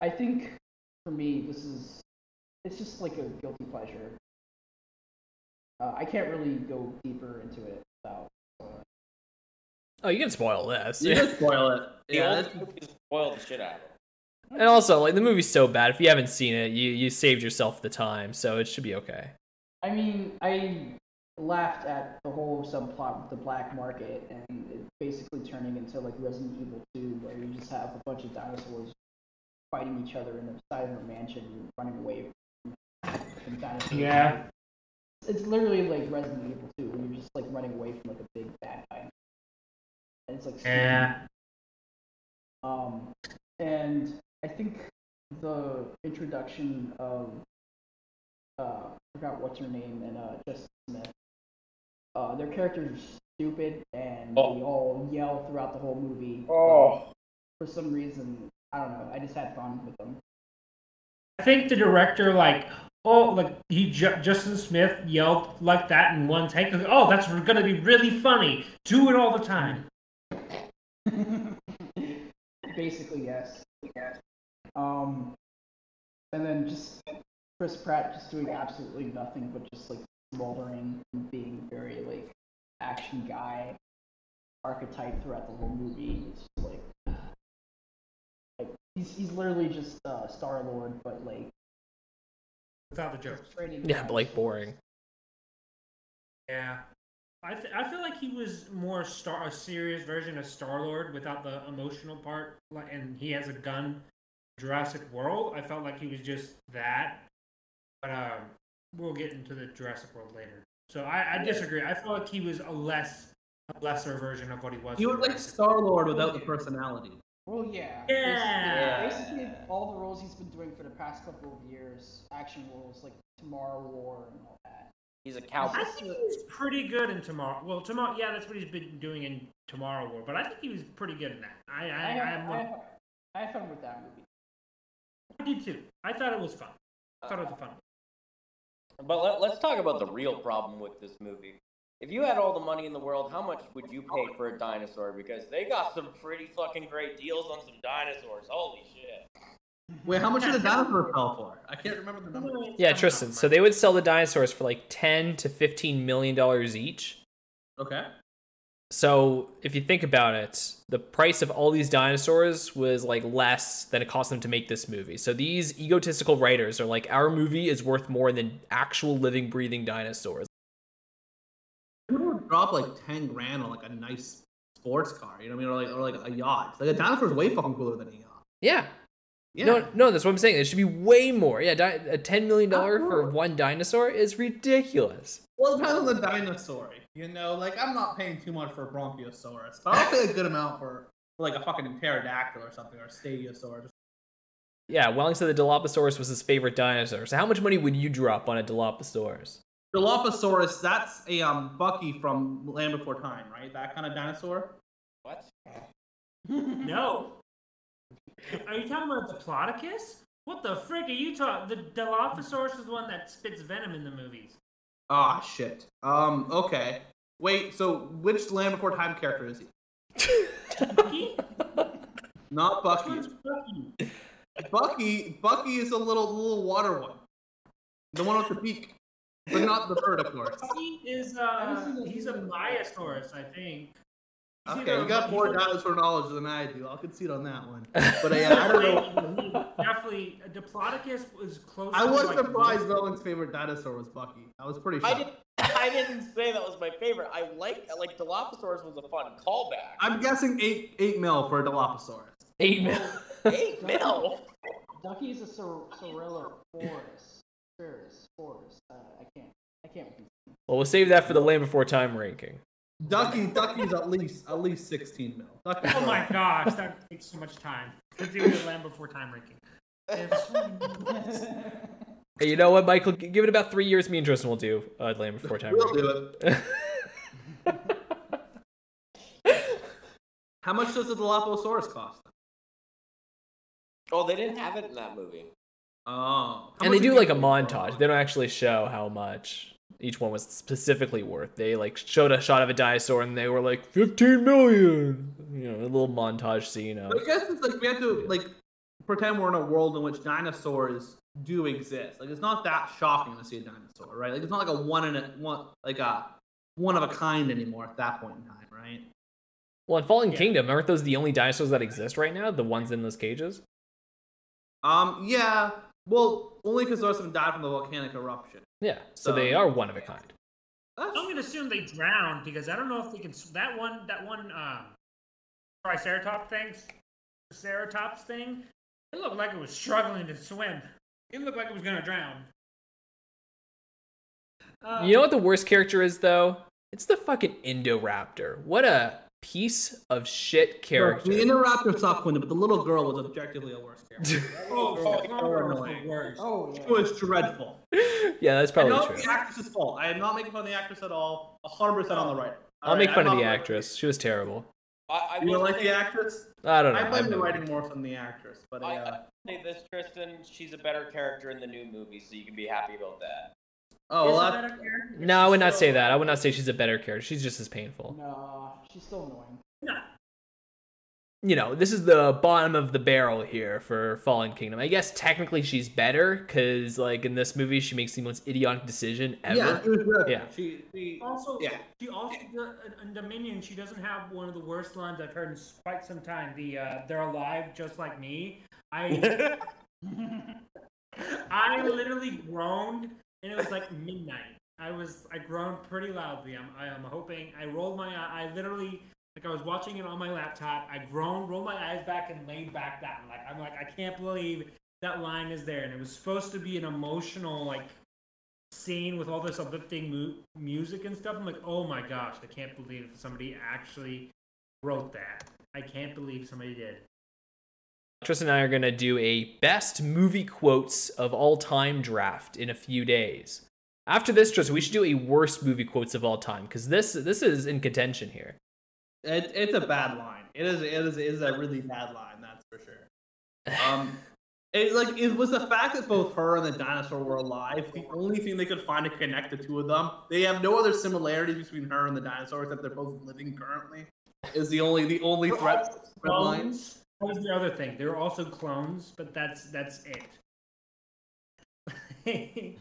I think for me, this is it's just like a guilty pleasure. Uh, I can't really go deeper into it without. Uh, oh, you can spoil this. You can spoil it. (laughs) Yeah, spoil the shit out of it. And also, like the movie's so bad. If you haven't seen it, you you saved yourself the time, so it should be okay. I mean, I laughed at the whole subplot with the black market and it basically turning into like Resident Evil 2, where you just have a bunch of dinosaurs fighting each other in the side of a mansion, and running away from dinosaurs. Yeah. It's literally like Resident Evil 2, where you're just like running away from like a big bad guy. And it's like yeah. Um, and I think the introduction of uh, forgot what's her name and uh, Justice Smith. Uh, their characters are stupid and Oh. they all yell throughout the whole movie. Oh. For some reason, I don't know. I just had fun with them. I think the director like oh like he Ju- Justice Smith yelled like that in one take. Like, oh, that's gonna be really funny. Do it all the time. (laughs) Basically, yes. Um, and then just Chris Pratt just doing absolutely nothing but just like smoldering and being very like action guy archetype throughout the whole movie. It's just like, like he's he's literally just uh, Star Lord, but like Without the jokes. Yeah, but like boring. Yeah. I, th- I feel like he was more star a serious version of Star Lord without the emotional part, like, and he has a gun. Jurassic World, I felt like he was just that, but um, we'll get into the Jurassic World later. So I, I disagree. I feel like he was a less, a lesser version of what he was. He was like Star Lord without the personality. Well, yeah. Yeah. Basically, basically, all the roles he's been doing for the past couple of years, action roles like Tomorrow War and all that. He's a cowboy. I think he was pretty good in Tomorrow. Well, tomorrow, yeah, that's what he's been doing in Tomorrow War. But I think he was pretty good in that. I, I, I, I, have, I'm I, not- have, I have fun with that movie. I did too. I thought it was fun. I thought it was a fun. But let, let's talk about the real problem with this movie. If you had all the money in the world, how much would you pay for a dinosaur? Because they got some pretty fucking great deals on some dinosaurs. Holy shit. Wait, how much did the dinosaur sell for? I can't remember the number. Yeah, Tristan. So they would sell the dinosaurs for like ten to fifteen million dollars each. Okay. So if you think about it, the price of all these dinosaurs was like less than it cost them to make this movie. So these egotistical writers are like, our movie is worth more than actual living, breathing dinosaurs. Who would drop like ten grand on like a nice sports car. You know what I mean? Or like or like a yacht. Like a dinosaur is way fucking cooler than a yacht. Yeah. Yeah. No, no, that's what I'm saying. It should be way more. Yeah, di- a ten million dollar for one dinosaur is ridiculous. Well, it depends on the dinosaur. You know, like I'm not paying too much for a Brachiosaurus, but I'll pay a good amount for, for like a fucking pterodactyl or something or a Stadiosaurus. Yeah, Welling said the Dilophosaurus was his favorite dinosaur. So how much money would you drop on a Dilophosaurus? Dilophosaurus, that's a um Bucky from Land Before Time, right? That kind of dinosaur. What? (laughs) No. Are you talking about the Diplodocus? What the frick are you talking? The Dilophosaurus is the one that spits venom in the movies. Ah, shit. Um, okay. Wait, so which Land Before Time character is he? Bucky? Not Bucky. Bucky? Bucky, Bucky is a little little water one, the one with the beak, but not the bird, of course. Bucky is uh, he's a Myosaurus, I think. He's Okay, either you got more or- dinosaur knowledge than I do. I'll concede on that one. (laughs) But uh, yeah, I don't know. Definitely, Diplodocus was close. I was like, surprised Nolan's favorite dinosaur was Bucky. I was pretty I shocked. didn't. I didn't say that was my favorite. I like like Dilophosaurus was a fun callback. I'm guessing eight eight mil for a Dilophosaurus. Eight mil. (laughs) Eight mil. Ducky's a Sor- Sorellosaurus. Saurus. Saurus. Uh, I can't. I can't. Well, we'll save that for the Land Before Time ranking. Ducky, Ducky's at least at least 16 mil. Ducky's Oh my gosh, that takes so much time. Let's do the Land Before Time ranking. (laughs) Hey, you know what, Michael? Give it about three years. Me and Tristan will do uh, Land Before Time. We'll ranking. do it. How much does the Dilophosaurus cost? Oh, they didn't have it in that movie. Oh. How and they do like a montage. They don't actually show how much each one was specifically worth. They like showed a shot of a dinosaur and they were like 15 million. You know, a little montage scene of. I guess it's like we have to like pretend we're in a world in which dinosaurs do exist. Like it's not that shocking to see a dinosaur, right? Like it's not like a one in a one like a one of a kind anymore at that point in time, right? Well, in Fallen Yeah. Kingdom, aren't those the only dinosaurs that exist right now? The ones in those cages? Um, yeah. Well, only because those of them died from the volcanic eruption. Yeah. So, they are one of a kind. That's, I'm gonna assume they drowned because I don't know if they can. That one, that one, um, Triceratops things, Triceratops thing. It looked like it was struggling to swim. It looked like it was gonna drown. Uh, You know what the worst character is, though? It's the fucking Indoraptor. What a piece of shit character. the Indoraptor sucked, but the little girl was objectively a worse character. (laughs) Oh, Oh, fuck, oh, oh, annoying. the. Oh It was dreadful. yeah, that's probably not true. the actress's fault. I am not making fun of the actress at all. 100% on the right. I'll make fun of I'm the not- actress. She was terrible. I, I You don't like the actress? I don't know. I I've blame the never- writing more than the actress, but I, uh, I say this, Tristan. She's a better character in the new movie, so you can be happy about that. oh, Is well, it that, better character? No, I would not say that. I would not say she's a better character. She's just as painful. No, she's still annoying. No. You know, this is the bottom of the barrel here for Fallen Kingdom. I guess technically she's better because, like, in this movie, she makes the most idiotic decision ever. yeah, she was dreadful. Yeah. She, she, Also, Yeah. she also in Dominion. She doesn't have one of the worst lines I've heard in quite some time. The uh, "They're alive just like me." I (laughs) I literally groaned, and it was like midnight. I was I groaned pretty loudly. I'm I am hoping. I rolled my. I literally like I was watching it on my laptop. I groaned, rolled my eyes back, and laid back down. Like I'm like I can't believe that line is there. And it was supposed to be an emotional like scene with all this uplifting mu- music and stuff. I'm like, oh my gosh, I can't believe somebody actually wrote that. I can't believe somebody did. Tristan and I are going to do a best movie quotes of all time draft in a few days. After this, Tristan, we should do a worst movie quotes of all time because this this is in contention here. it, it's a bad line. It is, it is, it is a really bad line, that's for sure. Um, (sighs) it like it was the fact that both her and the dinosaur were alive. The only thing they could find to connect the two of them. They have no other similarities between her and the dinosaur except they're both living currently. Is the only the only They're threat. also. Clones. That was the other thing. They're also clones, but that's that's it. (laughs)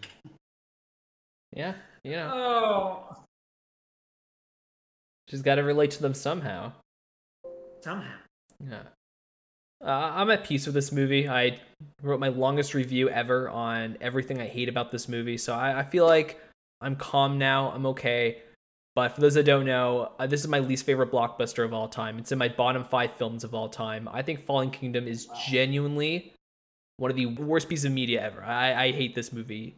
Yeah, you know, oh, she's got to relate to them somehow. somehow. Yeah. Uh, I'm at peace with this movie. I wrote my longest review ever on everything I hate about this movie, so I, I feel like I'm calm now. I'm okay. But for those that don't know, uh, this is my least favorite blockbuster of all time. It's in my bottom five films of all time. I think Fallen Kingdom is genuinely one of the worst pieces of media ever. I, I hate this movie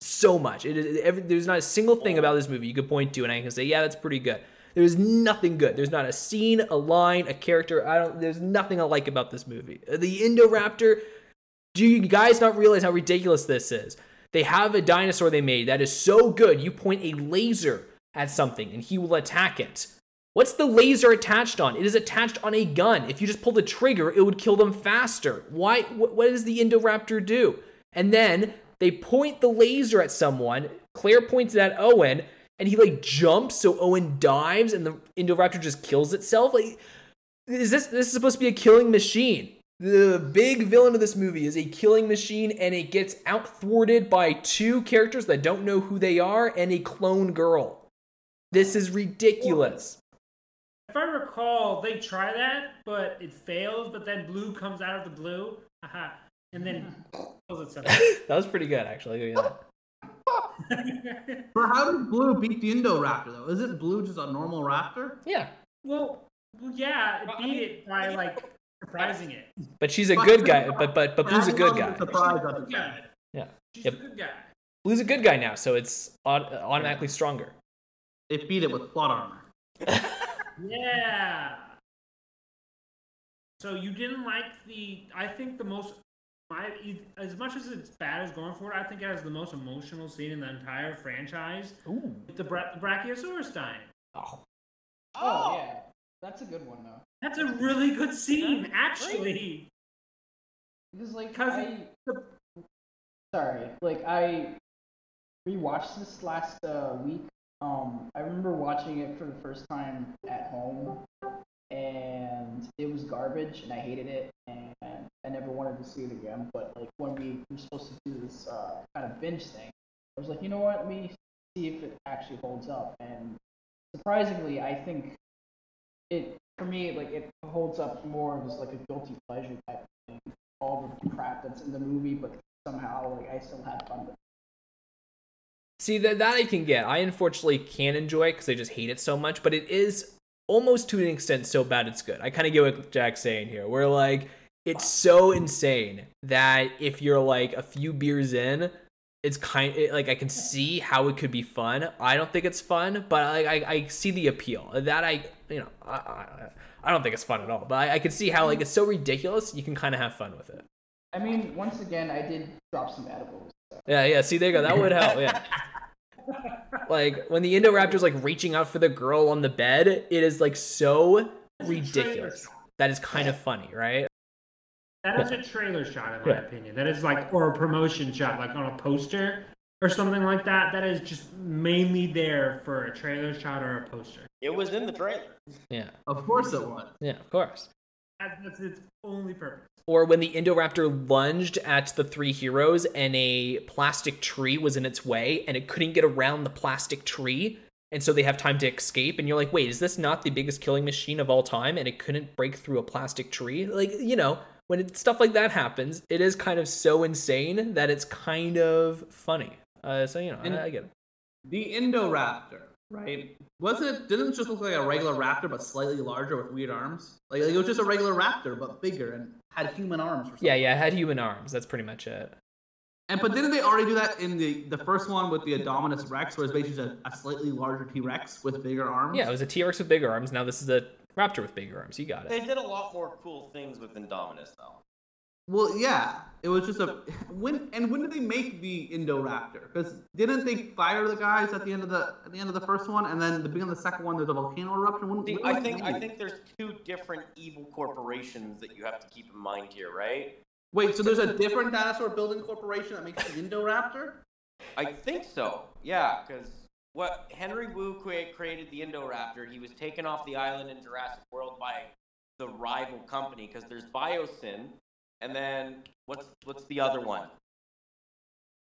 so much. Every, there's not a single thing about this movie you could point to, and I can say, yeah, that's pretty good. There's nothing good. There's not a scene, a line, a character. I don't. There's nothing I like about this movie. Uh, the Indoraptor. Do you guys not realize how ridiculous this is? They have a dinosaur they made that is so good. You point a laser at something and he will attack it. What's the laser attached on? It is attached on a gun. If you just pull the trigger, it would kill them faster. Why? What, what does the Indoraptor do? And then they point the laser at someone. Claire points it at Owen, and he like jumps, so Owen dives, and the Indoraptor just kills itself. Like, is this this is supposed to be a killing machine? The big villain of this movie is a killing machine, and it gets outthwarted by two characters that don't know who they are and a clone girl. This is ridiculous. If I recall, they try that, but it fails. But then blue comes out of the blue. And then kills itself. (laughs) that was pretty good, actually. I'll that. (laughs) But how did Blue beat the Indoraptor though? Isn't Blue just a normal raptor? Yeah, well, well, yeah, it beat it by like surprising it. but she's a good guy. But but but Blue's a good guy. Surprise at the Yeah, Yeah, she's Yep. a good guy. Blue's a good guy now, so it's automatically stronger. It beat it with plot armor. Yeah. So you didn't like the? I think the most. My, as much as it's bad as going for it, I think it has the most emotional scene in the entire franchise. Ooh. With the, bra- the Brachiosaurus dying. Oh. Oh, yeah, that's a good one though. That's a really good scene, actually. Because like Because I, the- sorry, like I rewatched this last uh, week. Um, I remember watching it for the first time at home, and it was garbage, and I hated it, and I never wanted to see it again. But like when we were supposed to do this uh, kind of binge thing, I was like, you know what? Let me see if it actually holds up. And surprisingly, I think it for me like it holds up more as like a guilty pleasure type thing. All the crap that's in the movie, but somehow like I still had fun with. it. See that that I can get. I unfortunately can't enjoy it because I just hate it so much. But it is almost to an extent so bad it's good. I kind of get what Jack's saying here. Where like it's so insane that if you're like a few beers in, it's kind it, like I can see how it could be fun. I don't think it's fun, but I I, I see the appeal. That I you know I, I, I don't think it's fun at all. But I, I can see how like it's so ridiculous. You can kind of have fun with it. I mean, once again, I did drop some edibles. So. Yeah, yeah. See, there you go. That would help. Yeah. (laughs) like when the Indoraptor's like reaching out for the girl on the bed, it is like so ridiculous. That is kind of funny, right? That is a trailer shot, in my Yeah. opinion. That is like, or a promotion shot, like on a poster or something like that. That is just mainly there for a trailer shot or a poster. It was in the trailer. Yeah, Of course it was. yeah, of course. That- That's its only purpose. Or when the Indoraptor lunged at the three heroes and a plastic tree was in its way and it couldn't get around the plastic tree. And so they have time to escape. And you're like, wait, is this not the biggest killing machine of all time? And it couldn't break through a plastic tree? Like, you know, when it, stuff like that happens, it is kind of so insane that it's kind of funny. Uh, so, you know, I, I get it. The Indoraptor, right? Wasn't it? Didn't it just look like a regular raptor but slightly larger with weird arms? Like, like it was just a regular raptor but bigger and had human arms. Or something. Yeah, yeah, it had human arms. That's pretty much it. And but didn't they already do that in the the first one with the Indominus Rex, where it's basically a, a slightly larger T Rex with bigger arms? Yeah, it was a T Rex with bigger arms. Now this is a raptor with bigger arms. You got it. They did a lot more cool things with Indominus, though. Well, yeah, it was just a (laughs) when and when did they make the Indoraptor? Because didn't they fire the guys at the end of the at the end of the first one, and then the beginning of the second one, there's a volcano eruption. When, See, when I think I think there's two different evil corporations that you have to keep in mind here, right? Wait, so there's a different dinosaur building corporation that makes the Indoraptor? I think so. Yeah, because what Henry Wu crea- created the Indoraptor, he was taken off the island in Jurassic World by the rival company because there's Biosyn, and then what's what's the other one?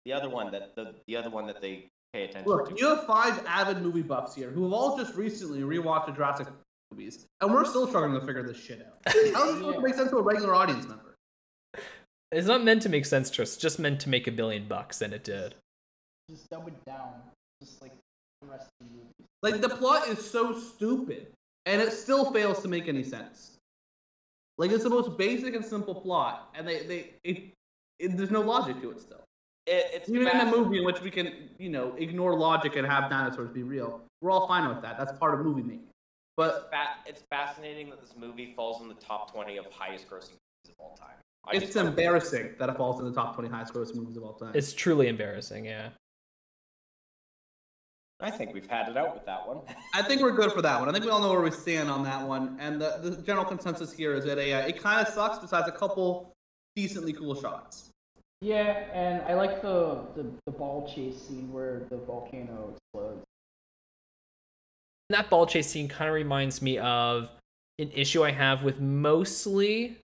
The other one that the the other one that they pay attention Look, to. you have five avid movie buffs here who have all just recently rewatched the Jurassic movies, and we're still struggling to figure this shit out. (laughs) How is it supposed to make sense to a regular audience member? It's not meant to make sense to us. It's just meant to make a billion bucks, and it did. Just dumb it down. Just like the rest of the movie. Like the plot is so stupid, and it still fails to make any sense. Like it's the most basic and simple plot, and they they it, it there's no logic to it still. It, it's Even in a movie in which we can you know ignore logic and have dinosaurs be real, we're all fine with that. That's part of movie making. But fa- it's fascinating that this movie falls in the top 20 of highest grossing movies of all time. I it's embarrassing that it falls in the top 20 highest grossing movies of all time. It's truly embarrassing, yeah. I think we've had it out with that one. (laughs) I think we're good for that one. I think we all know where we stand on that one. And the, the general consensus here is that a, uh, it kind of sucks besides a couple decently cool shots. Yeah, and I like the, the, the ball chase scene where the volcano explodes. that ball chase scene kind of reminds me of an issue I have with mostly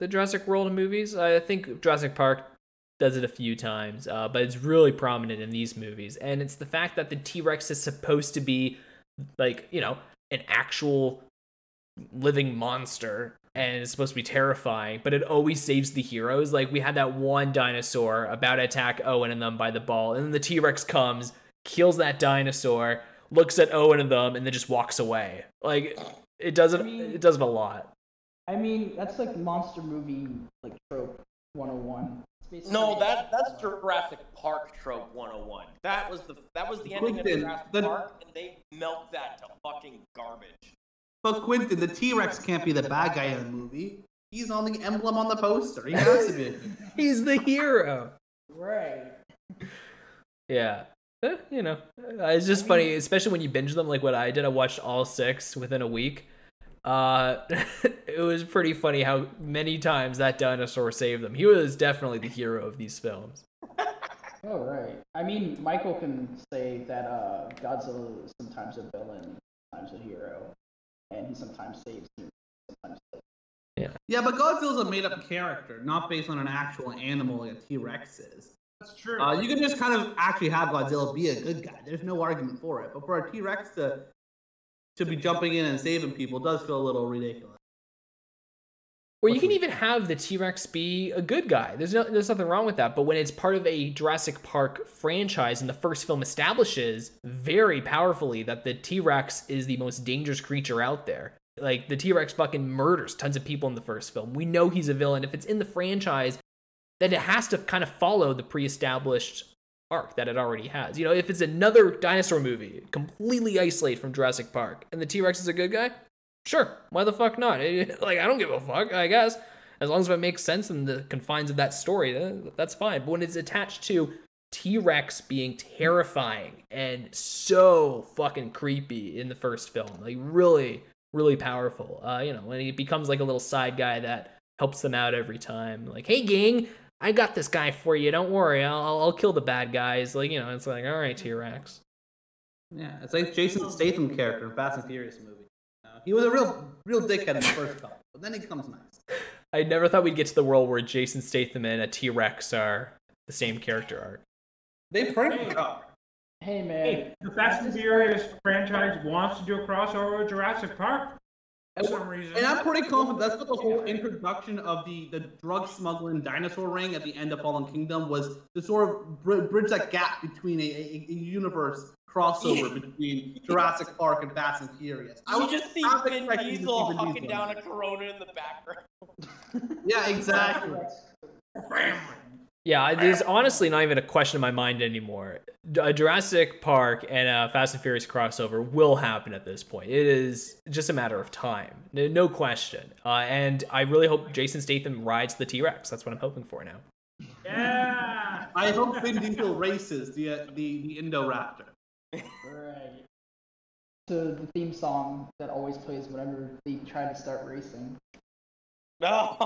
the Jurassic World movies. I think Jurassic Park does it a few times, uh, but it's really prominent in these movies. And it's the fact that the T Rex is supposed to be like, you know, an actual living monster and it's supposed to be terrifying, but it always saves the heroes. Like we had that one dinosaur about to attack Owen and them by the ball, and then the T Rex comes, kills that dinosaur, looks at Owen and them, and then just walks away. Like it doesn't I mean- It does a lot. I mean, that's like monster movie like trope 101. It's No, that that's Jurassic Park trope 101. That was the that was the ending of Quentin, Jurassic the- Park, and they melt that to fucking garbage. But Quentin, the T Rex can't be the bad guy in the movie. He's on the emblem on the poster. He has to be. (laughs) He's the hero. right. (laughs) Yeah. Eh, you know, uh, it's just funny, especially when you binge them like what I did. I watched all six within a week. Uh, (laughs) it was pretty funny how many times that dinosaur saved them. He was definitely the hero of these films. Oh right. I mean, Michael can say that uh, Godzilla is sometimes a villain, sometimes a hero, and he sometimes saves humans, sometimes. Doesn't. Yeah, but Godzilla's a made up character, not based on an actual animal like a T Rex is. That's true. Uh, you can just kind of actually have Godzilla be a good guy. There's no argument for it. But for a T Rex to to be jumping in and saving people does feel a little ridiculous. Or you can even have the T Rex be a good guy. There's no, there's nothing wrong with that. But when it's part of a Jurassic Park franchise, and the first film establishes very powerfully that the T Rex is the most dangerous creature out there. Like the T Rex fucking murders tons of people in the first film. We know he's a villain. If it's in the franchise, then it has to kind of follow the pre-established arc that it already has. You know, if it's another dinosaur movie, completely isolated from Jurassic Park, and the T Rex is a good guy, sure, why the fuck not? (laughs) Like, I don't give a fuck, I guess. As long as it makes sense in the confines of that story, that's fine. But when it's attached to T Rex being terrifying and so fucking creepy in the first film, like really, really powerful. Uh, you know, when he becomes like a little side guy that helps them out every time, like, hey, gang, I got this guy for you. Don't worry, I'll, I'll- I'll kill the bad guys. Like, you know, it's like, all right, T Rex. Yeah, it's like Jason Statham character in Fast and Furious movie. You know, he was a real real dickhead in the first couple, but then he comes nice. (laughs) I never thought we'd get to the world where Jason Statham and a T Rex are the same character arc. They pretty much are. Hey man. Hey, the Fast and Furious franchise wants to do a crossover with Jurassic Park for some reason. And I'm pretty confident that's what the whole introduction of the, the drug smuggling dinosaur ring at the end of Fallen Kingdom was to sort of br- bridge that gap between a, a, a universe crossover between (laughs) Jurassic Park and Fast and Furious. I You was just see half Vin expecting to see Diesel Vin hucking Diesel. down a Corona in the background. (laughs) Yeah, exactly. (laughs) Yeah, I- there's honestly not even a question in my mind anymore. A Jurassic Park and a Fast and Furious crossover will happen at this point. It is just a matter of time, no, no question. Uh, and I really hope Jason Statham rides the T Rex. That's what I'm hoping for now. yeah. (laughs) I hope Vin Diesel races the uh, the the Indoraptor. Right. To the theme song that always plays whenever they try to start racing. No.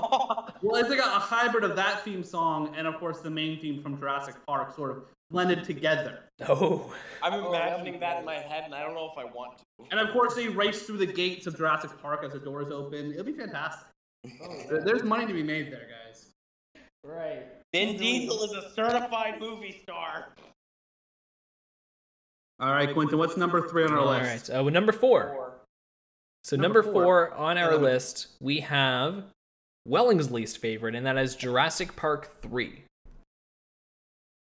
(laughs) Well, it's like a, a hybrid of that theme song and of course the main theme from Jurassic Park, sort of blended together. Oh, I'm Oh, imagining be that in my head, and I don't know if I want to. And of course, they race through the gates of Jurassic Park as the doors open. It'll be fantastic. There- There's money to be made there, guys. Right. Vin Diesel is a certified movie star. All right, Quentin, what's number three on our all list? right. Uh, well, number four. Or- So Number number, four. four. on our list, we have Welling's least favorite, and that is Jurassic Park three.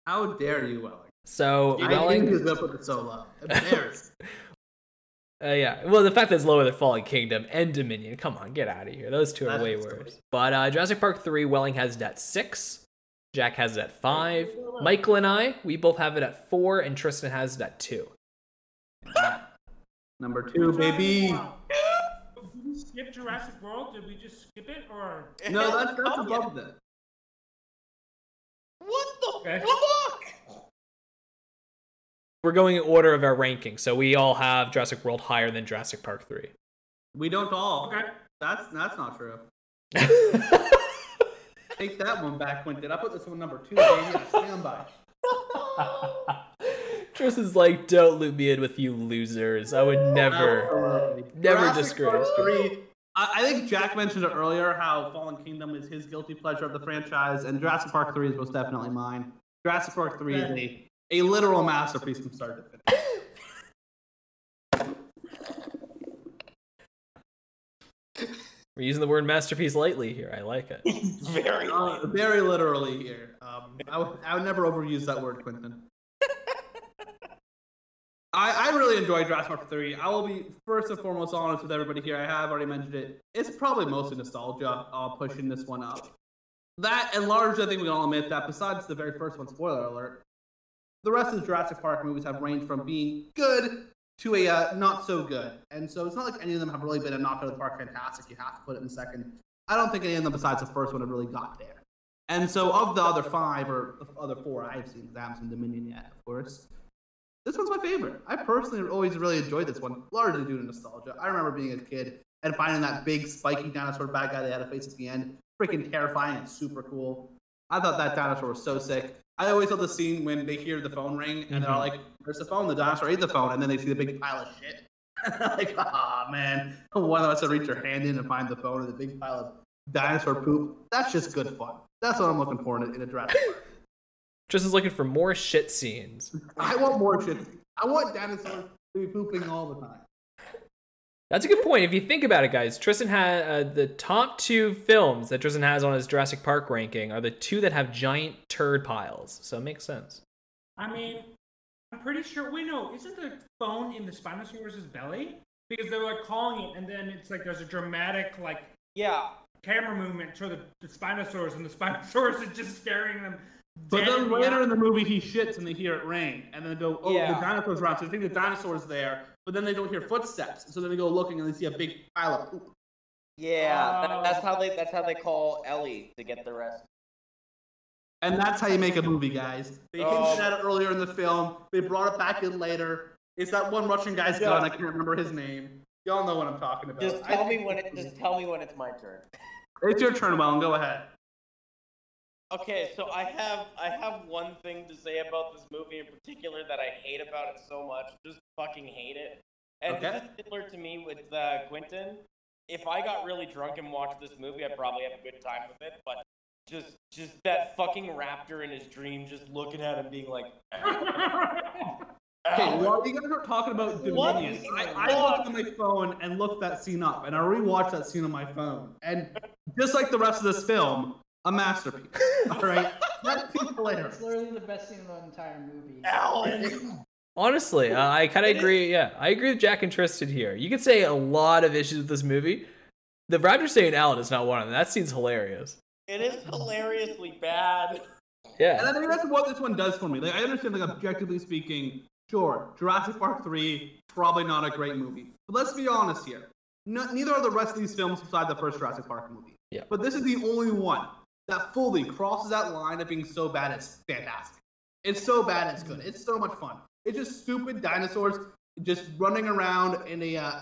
How dare you, Welling? So I Welling, think he's gonna put it so low. Embarrassed. (laughs) uh, yeah. Well, the fact that it's lower than Fallen Kingdom and Dominion. Come on, get out of here. Those two are That's way just worse. But uh, Jurassic Park three, Welling has it at six. Jack has it at five. Michael and I, we both have it at four, and Tristan has it at two. Number two, baby. Did we skip Jurassic World? Did we just skip it or? No, that's, that's above that. What the okay. fuck? We're going in order of our ranking, so we all have Jurassic World higher than Jurassic Park three. We don't all. Okay. That's that's not true. (laughs) Take that one back, Quentin. I put this one number two. Standby. (laughs) Stand by. Tristan's like, don't loop me in with you losers. I would never, never disgrace. I, I think Jack mentioned it earlier how Fallen Kingdom is his guilty pleasure of the franchise, and Jurassic Park three is most definitely mine. Jurassic Park three is a, a literal masterpiece from start to finish. We're using the word masterpiece lightly here. I like it. (laughs) Very. Uh, very literally here. Um, I would I would never overuse that word, Quentin. I, I really enjoy Jurassic Park 3. I will be first and foremost honest with everybody here. I have already mentioned it. It's probably mostly nostalgia uh, pushing this one up. That and large, I think we can all admit that besides the very first one, spoiler alert, the rest of the Jurassic Park movies have ranged from being good to a uh, not so good. And so it's not like any of them have really been a knock out of the park fantastic. You have to put it in second. I don't think any of them besides the first one have really got there. And so of the other five or the other four I've seen, 'cause I haven't seen Dominion yet, of course. This one's my favorite. I personally always really enjoyed this one, largely due to nostalgia. I remember being a kid and finding that big spiky dinosaur bad guy they had to face at the end freaking terrifying and super cool. I thought that dinosaur was so sick. I always love the scene when they hear the phone ring and they're all like, "Where's the phone?" The dinosaur ate the phone, and then they see the big pile of shit. (laughs) like, ah man, one of us to reach your hand in and find the phone and the big pile of dinosaur poop. That's just good fun. That's what I'm looking for in a, in a Jurassic (laughs) Park. Tristan's looking for more shit scenes. I want more shit. I want dinosaurs to be pooping all the time. That's a good point. If you think about it, guys, Tristan had uh, the top two films that Tristan has on his Jurassic Park ranking are the two that have giant turd piles. So it makes sense. I mean, I'm pretty sure. Wait, no, isn't the phone in the Spinosaurus's belly? Because they're like calling it, and then it's like there's a dramatic like Yeah. camera movement to the, the Spinosaurus, and the (laughs) Spinosaurus is just staring them. But then later eye. in the movie, he shits and they hear it rain, and then they go, "Oh, Yeah. the dinosaur's around." So they think the dinosaur's there, but then they don't hear footsteps. So then they go looking and they see a big pile of poop. Yeah. that- Oh. that's how they. That's how they call Ellie to get the rest. And that's how you make a movie, guys. They Oh. hinted at it earlier in the film. They brought it back in later. It's that one Russian guy's Yeah. gun. I can't remember his name. Y'all know what I'm talking about. Just tell me when it. Just tell me when it's my turn. It's your turn, Welling. Go ahead. Okay, so I have I have one thing to say about this movie in particular that I hate about it so much. Just fucking hate it. And Okay. this is similar to me with uh, Quentin. If I got really drunk and watched this movie, I'd probably have a good time with it. But just just that fucking raptor in his dream, just looking at him, being like, Okay, "Ow." well, you guys are talking about What Dominion. I, I looked on? at my phone and looked that scene up, and I rewatched that scene on my phone. And just like the rest of this film, a masterpiece. All right, that scene's hilarious. It's literally the best scene in the entire movie. Alan. Honestly, uh, I kind of agree. Yeah, I agree with Jack and Tristan here. You could say a lot of issues with this movie. The Raptor saying Alan is not one of them. That scene's hilarious. It is hilariously bad. Yeah, and I think that's what this one does for me. Like, I understand, like, objectively speaking, sure, Jurassic Park 3, probably not a great movie. But let's be honest here. No, neither are the rest of these films beside the first Jurassic Park movie. Yeah. But this is the only one that fully crosses that line of being so bad it's fantastic. It's so bad it's good. It's so much fun. It's just stupid dinosaurs just running around in a uh,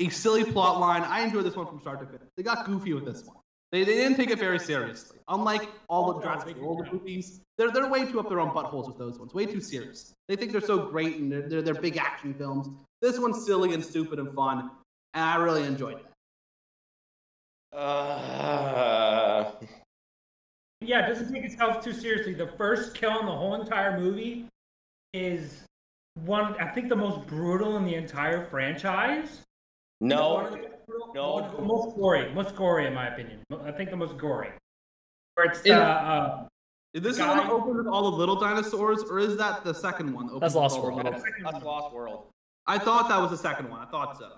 a silly plot line. I enjoyed this one from start to finish. They got goofy with this one. They, they didn't take it very seriously. Unlike all the Jurassic World movies, they're, they're way too up their own buttholes with those ones. Way too serious. They think they're so great and they're, they're, they're big action films. This one's silly and stupid and fun, and I really enjoyed it. Uh, Yeah, it doesn't take itself too seriously. The first kill in the whole entire movie is one, I think, the most brutal in the entire franchise. No. the most brutal- No. one of the most gory, most gory in my opinion. I think the most gory. Where it's In- uh, uh, Is this The the one that opens with all the little dinosaurs, or is that the second one? that That's opens Lost the World. little- That's Lost World. I thought that was the second one. I thought so.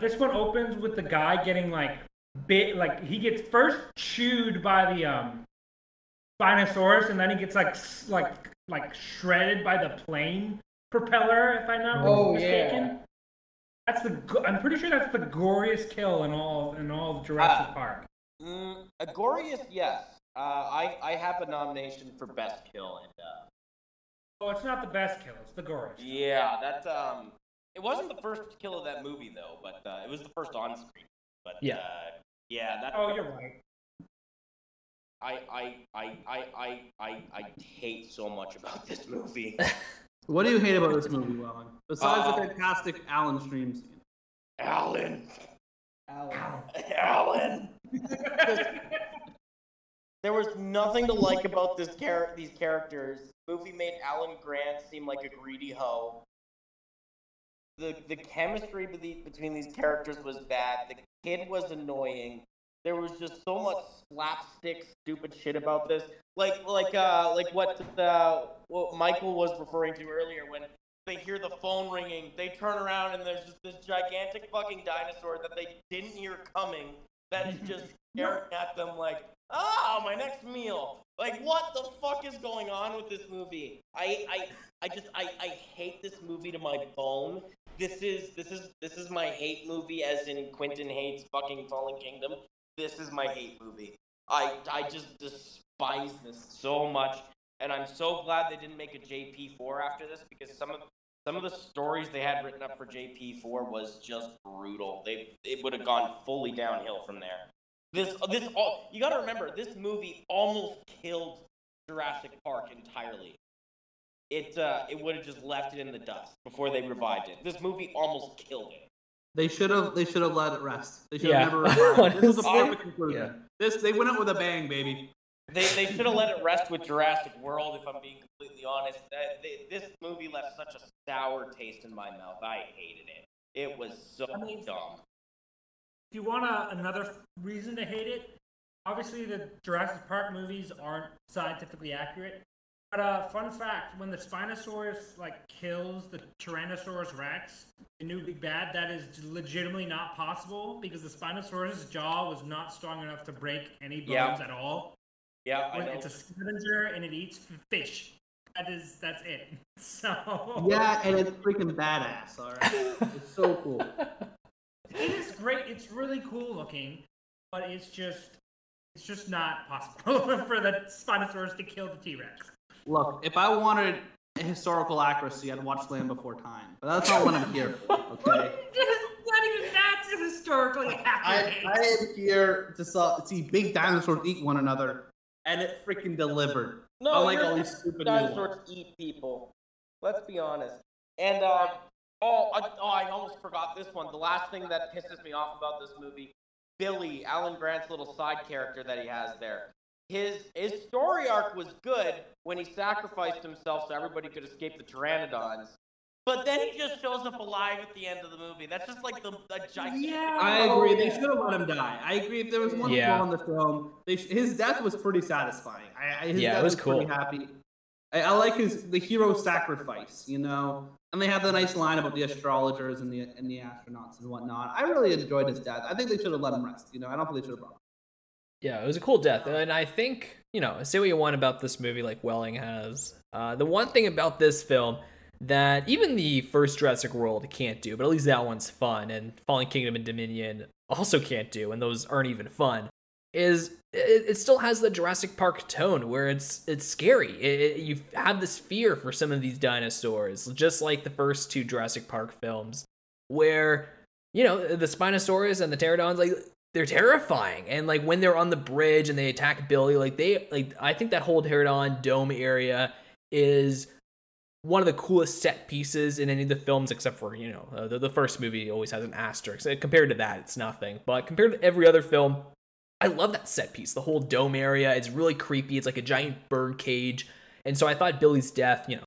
This one opens with the guy getting like bit, like he gets first chewed by the um Spinosaurus, and then he gets like like like shredded by the plane propeller, if I'm not Oh, mistaken. yeah. That's the. I'm pretty sure that's the goriest kill in all in all of Jurassic Ah. Park. Mm, goriest, yes. Uh, I I have a nomination for best kill, and uh, Oh, it's not the best kill. It's the goriest. yeah, that's um. It wasn't the first kill of that movie though, but uh, it was the first on screen. But Yeah. uh, yeah, that. Oh, you're right. I I I I I I I hate so much about (laughs) this movie. (laughs) What do you hate about this movie, Welling? Besides Uh, the fantastic Alan stream scene. Alan, Alan. Alan. (laughs) There was nothing to like about this char- these characters. The movie made Alan Grant seem like a greedy hoe. The the chemistry be- between these characters was bad. The kid was annoying. There was just so much slapstick, stupid shit about this. Like like uh like what the what Michael was referring to earlier when they hear the phone ringing, they turn around and there's just this gigantic fucking dinosaur that they didn't hear coming that is just staring at them like, ah, my next meal. Like, what the fuck is going on with this movie? I, I, I just, I, I hate this movie to my bone. This is, this is, this is my hate movie, as in Quentin hates fucking Fallen Kingdom. This is my hate movie. I, I just despise this so much, and I'm so glad they didn't make a JP4 after this because some of some of the stories they had written up for JP4 was just brutal. They it would have gone fully downhill from there. This this all you got to remember this movie almost killed Jurassic Park entirely. It uh, it would have just left it in the dust before they revived it. This movie almost killed it. They should have. They should have let it rest. They should Yeah. have never. revived it. This is the (laughs) Honestly, perfect conclusion. yeah. This they went out with a bang, baby. They, they should have let it rest with Jurassic World, if I'm being completely honest. Uh, they, this movie left such a sour taste in my mouth. I hated it. It was so I mean- dumb. If you want a, another reason to hate it, obviously the Jurassic Park movies aren't scientifically accurate. But uh, fun fact: when the Spinosaurus like kills the Tyrannosaurus Rex, the new big bad, that is legitimately not possible because the Spinosaurus jaw was not strong enough to break any bones Yeah. at all. Yeah, I When know. it's a scavenger and it eats fish. That is that's it. (laughs) So Yeah, and it's freaking badass. All right, (laughs) it's so cool. It is great. It's really cool looking, but it's just it's just not possible (laughs) for the Spinosaurus to kill the T Rex. Look, if I wanted historical accuracy, I'd watch Land Before Time. But that's not what I'm here for. Okay. Not even that's historically I, accurate. I am here to saw, see big dinosaurs eat one another, and it freaking delivered. No, Unlike you're all these stupid dinosaurs eat people. Let's be honest. And uh, oh, I, oh, I almost forgot this one. The last thing that pisses me off about this movie, Billy, Alan Grant's little side character that he has there. His his story arc was good when he sacrificed himself so everybody could escape the pteranodons. But then he just shows up alive at the end of the movie. That's just like the a gigantic. Yeah. I agree. They should have let him die. I agree. If there was one Yeah. flaw in the film, they sh- his death was pretty satisfying. I, I, his Yeah, it death was pretty cool. happy. I, I like his the hero sacrifice. You know, and they have the nice line about the astrologers and the and the astronauts and whatnot. I really enjoyed his death. I think they should have let him rest. You know, I don't think they should have brought. Him. Yeah, it was a cool death, and I think you know, say what you want about this movie, like Welling has. Uh, the one thing about this film that even the first Jurassic World can't do, but at least that one's fun, and Fallen Kingdom and Dominion also can't do, and those aren't even fun, is it, it still has the Jurassic Park tone where it's it's scary. It, it- you have this fear for some of these dinosaurs, just like the first two Jurassic Park films, where you know the Spinosaurus and the Pterodons, like they're terrifying. And like when they're on the bridge and they attack Billy, like they like I think that whole Pterodon dome area is one of the coolest set pieces in any of the films, except for you know uh, the, the first movie always has an asterisk. Uh, Compared to that, it's nothing. But compared to every other film, I love that set piece. The whole dome area, it's really creepy. It's like a giant bird cage. And so I thought Billy's death, you know,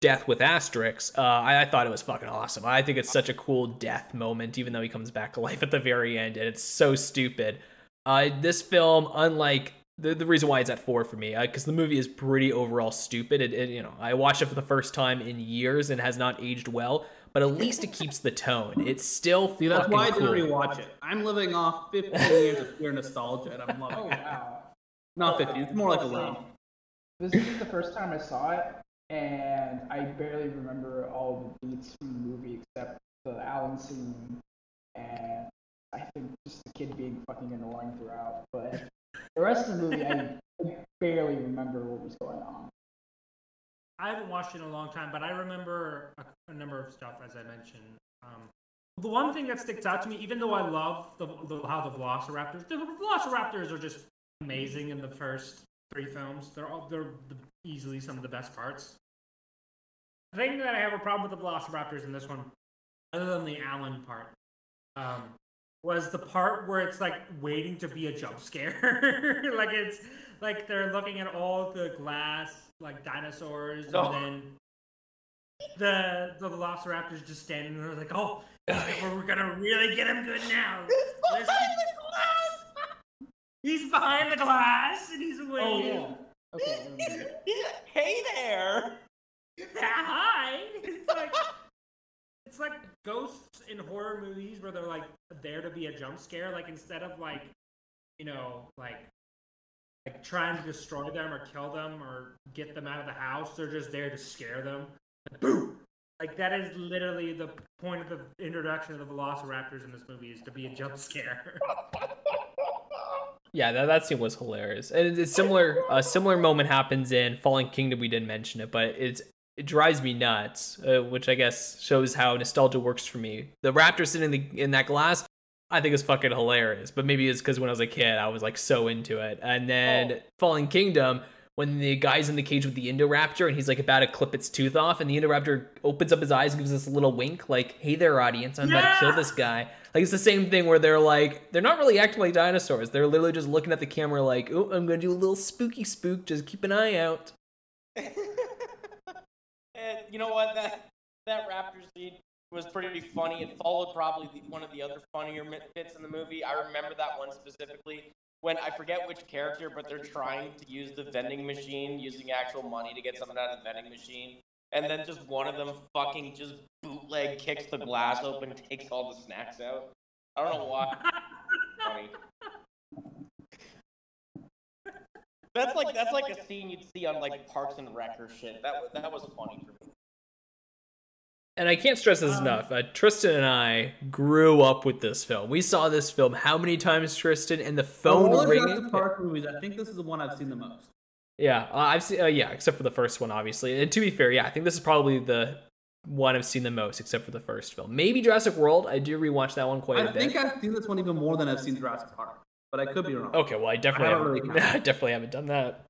death with asterisks, uh, I, I thought it was fucking awesome. I think it's such a cool death moment, even though he comes back to life at the very end, and it's so stupid. Uh, this film, unlike the, the reason why it's at four for me uh, because the movie is pretty overall stupid. It, it, you know, I watched it for the first time in years and has not aged well, but at least it keeps the tone. It's still See, that's fucking why I didn't rewatch it. I'm living off 15 years of pure nostalgia, and I'm loving Oh it. wow. Not 15. It's more like 11. This is the first time I saw it, and I barely remember all the beats from the movie except the Alan scene, and I think just the kid being fucking annoying throughout. But the rest of the movie, I barely remember what was going on. I haven't watched it in a long time, but I remember a, a number of stuff, as I mentioned. Um, the one thing that sticks out to me, even though I love the, the how the Velociraptors, the Velociraptors are just amazing in the first three films. They're all they're the, easily some of the best parts. The thing that I have a problem with the Velociraptors in this one, other than the Alan part, um, was the part where it's like waiting to be a jump scare. (laughs) like it's like they're looking at all the glass like dinosaurs Oh. and then the the velociraptors just standing there like oh (laughs) we're gonna really get him good now (laughs) Let's- he's behind the glass and he's Oh waiting yeah. Okay. Hey there. hi it's like it's like ghosts in horror movies where they're like there to be a jump scare like instead of like you know like like trying to destroy them or kill them or get them out of the house they're just there to scare them Like, boom like that is literally the point of the introduction of the velociraptors in this movie is to be a jump scare (laughs) Yeah, that, that scene was hilarious. And it's similar. A similar moment happens in Fallen Kingdom. We didn't mention it, but it's it drives me nuts, uh, which I guess shows how nostalgia works for me. The raptor sitting in, the, in that glass, I think is fucking hilarious. But maybe it's because when I was a kid, I was like so into it. And then Oh. Fallen Kingdom, when the guy's in the cage with the Indoraptor and he's like about to clip its tooth off, and the Indoraptor opens up his eyes and gives this little wink, like, "Hey there, audience, I'm about to kill this guy." Like it's the same thing where they're like, they're not really acting like dinosaurs. They're literally just looking at the camera like, "Oh, I'm gonna do a little spooky spook. Just keep an eye out." (laughs) and you know what? That that raptor scene was pretty funny. It followed probably the, one of the other funnier bits in the movie. I remember that one specifically when I forget which character, but they're trying to use the vending machine, using actual money to get something out of the vending machine. And then just one of them fucking just bootleg kicks the glass open, takes all the snacks out. I don't know why. (laughs) funny. That's like that's like a scene you'd see on like Parks and Rec or shit. That was that was funny for me. And I can't stress this Um, enough. Uh, Tristan and I grew up with this film. We saw this film how many times, Tristan? And the phone All the ringing. Jurassic Park movies, I think this is the one I've seen the most. Yeah, uh, I've seen. Uh, yeah, except for the first one, obviously. And to be fair, yeah, I think this is probably the one I've seen the most, except for the first film. Maybe Jurassic World. I do rewatch that one quite a I bit. I think I've seen this one even more than I've seen Jurassic Park, but I could be wrong. Okay, well, I definitely I haven't, really. (laughs) I definitely haven't done that.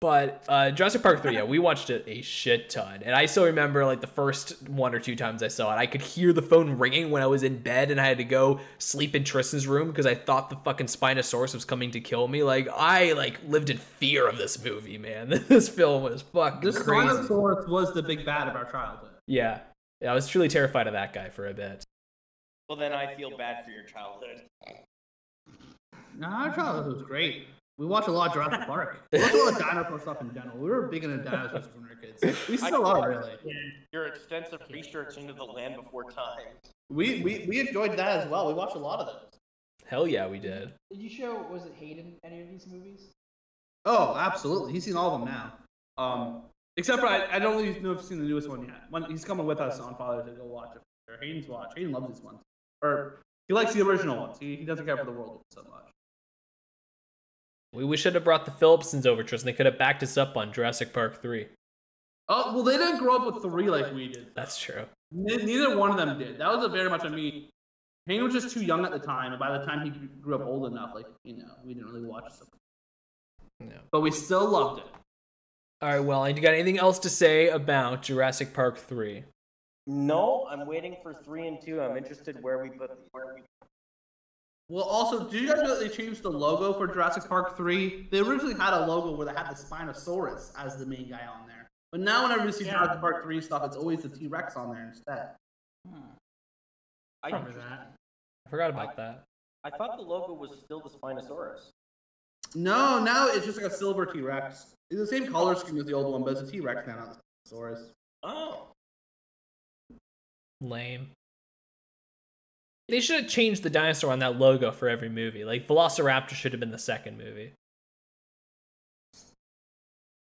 But uh, Jurassic Park 3, yeah, we watched it a shit ton. And I still remember, like, the first one or two times I saw it, I could hear the phone ringing when I was in bed and I had to go sleep in Tristan's room because I thought the fucking Spinosaurus was coming to kill me. Like, I, like, lived in fear of this movie, man. (laughs) This film was fucking This crazy. Spinosaurus was the big bad of our childhood. Yeah. Yeah, I was truly terrified of that guy for a bit. Well, then I feel bad for your childhood. Nah, our childhood was great. We watched a lot of Jurassic (laughs) Park. We watched a lot of dinosaur stuff in general. We were big into dinosaurs when we were kids. We still are, really. Your extensive research into the land before time. We, we we enjoyed that as well. We watched a lot of those. Hell yeah, we did. Did you show was it Hayden any of these movies? Oh, absolutely. He's seen all of them now. Um, except for I, I don't really know if he's seen the newest one yet. When, he's coming with us on Father's Day to go watch it. Or Hayden's watch. Hayden loves these ones. Or he likes the original ones. He, he doesn't care for the world so much. We, we should have brought the Phillipsons over, Tristan. They could have backed us up on Jurassic Park 3. Oh well, they didn't grow up with three like we did. That's true. Ne- Neither one of them did. That was a very much a me. Hayden was just too young at the time, and by the time he grew up old enough, like you know, we didn't really watch it. No. But we still loved it. All right, well, do you got anything else to say about Jurassic Park 3? No, I'm waiting for three and two. I'm interested where we put where we. Well, also, did you guys know that they changed the logo for Jurassic Park 3? They originally had a logo where they had the Spinosaurus as the main guy on there. But now, whenever you see Yeah. Jurassic Park 3 stuff, it's always the T Rex on there instead. Hmm. I I, remember that. I forgot about that. I thought the logo was still the Spinosaurus. No, now it's just like a silver T Rex. It's the same color scheme as the old one, but it's a T Rex now, not the Spinosaurus. Oh. Lame. They should have changed the dinosaur on that logo for every movie. Like Velociraptor should have been the second movie.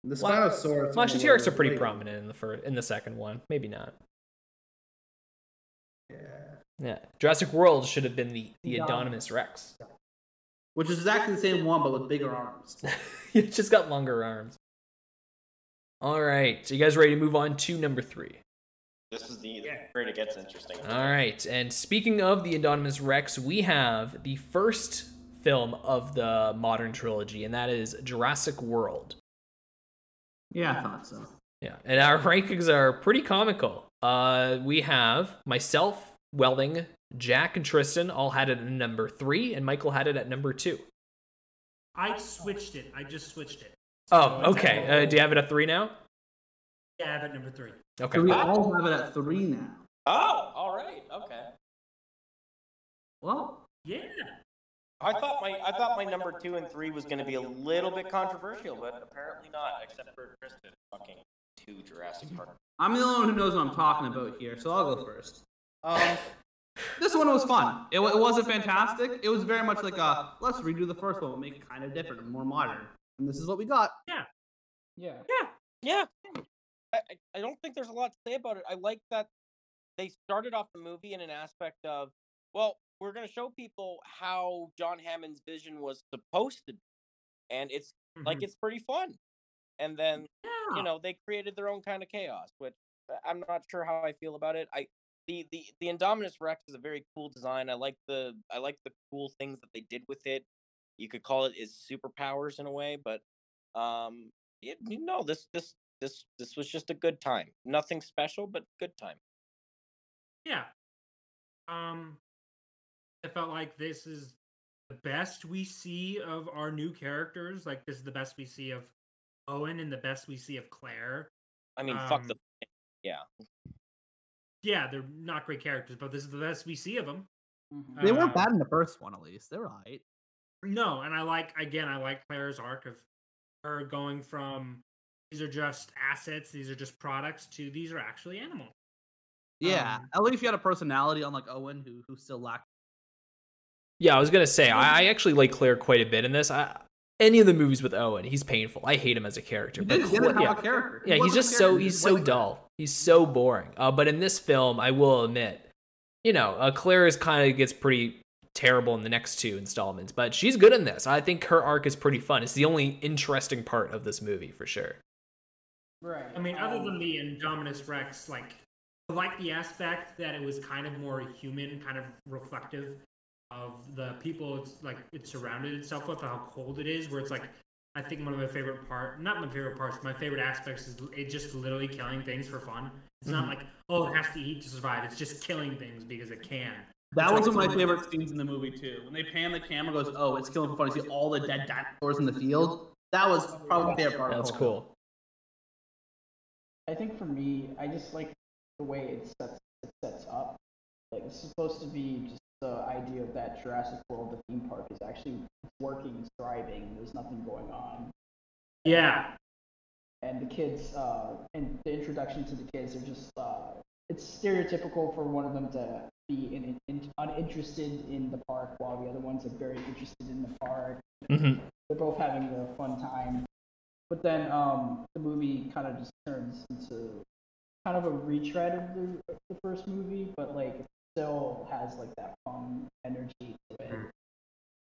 The Spinosaurus. Well, actually, T-Rex are pretty Wait. prominent in the first, in the second one. Maybe not. Yeah. Yeah, Jurassic World should have been the the Yeah. Indominus Rex. Which is exactly the same one, but with bigger arms. (laughs) it just got longer arms. All right, so you guys ready to move on to number three? This is the where it gets interesting. All right, and speaking of the Indominus Rex, we have the first film of the modern trilogy, and that is Jurassic World. Yeah, I thought so. Yeah, and our (laughs) rankings are pretty comical. Uh, we have myself, Welling, Jack, and Tristan all had it at number three, and Michael had it at number two. I switched it. I just switched it. Oh, So it's okay. Uh, do you have it at three now? Yeah, I have it number three. Okay. So we all have it at three now. Oh, all right, okay. Well, Yeah. I thought my I thought my number two and three was going to be a little bit controversial, but apparently not, except for Tristan fucking two Jurassic Park. I'm the only one who knows what I'm talking about here, so I'll go first. Um, this one was fun. It, it wasn't fantastic. It was very much like a let's redo the first one, but make it kind of different and more modern. And this is what we got. Yeah. Yeah, I, I- I don't think there's a lot to say about it. I like that they started off the movie in an aspect of, well, we're going to show people how John Hammond's vision was supposed to be, and it's like Mhm. it's pretty fun. And then yeah. you know they created their own kind of chaos, which uh, I'm not sure how I feel about it. I the the the Indominus Rex is a very cool design. I like the I like the cool things that they did with it. You could call it his superpowers in a way, but um, it, you know this this this this was just a good time. Nothing special, but good time. Yeah. Um, I felt like this is the best we see of our new characters. Like this is the best we see of Owen and the best we see of Claire. I mean, fuck Um, the (laughs) yeah. Yeah, they're not great characters, but this is the best we see of them. Mhm. They weren't Uh, bad in the first one, at least. They're alright. No, and I like again, I like Claire's arc of her going from these are just assets, these are just products to these are actually animals. Yeah, Um, at least you had a personality, unlike Owen, who who still lacked. Yeah, I was gonna say I, I actually like Claire quite a bit in this. I, any of the movies with Owen, he's painful. I hate him as a character. But didn't, he Cla- yeah, a character. He yeah, he's just so he's so dull. He's so boring. Uh, but in this film, I will admit, you know, uh, Claire is kind of gets pretty terrible in the next two installments, but she's good in this. I think her arc is pretty fun. It's the only interesting part of this movie for sure. Right. I mean, other um, than the Indominus Rex, like I like the aspect that it was kind of more human, kind of reflective of the people it's like it surrounded itself with, how cold it is. Where it's like, I think one of my favorite part, not my favorite parts, my favorite aspects is it just literally killing things for fun. It's not like oh, it has to eat to survive. It's just killing things because it can. That It's was like- one of my favorite scenes in the movie too. When they pan the camera, goes, "Oh, it's killing for fun." You see all the dead dinosaurs in the field. That was probably my favorite part. That's cool. I think for me, I just like the way it sets it sets up. Like it's supposed to be just the idea of that Jurassic World, the theme park, is actually working, thriving. There's nothing going on, Yeah, and the kids, uh, and the introduction to the kids are just, uh, it's stereotypical for one of them to be in, in, uninterested in the park, while the other ones are very interested in the park. hmm they're both having a fun time. But then um, the movie kind of just turns into kind of a retread of the, the first movie, but like it still has like that fun energy to it. Mhm.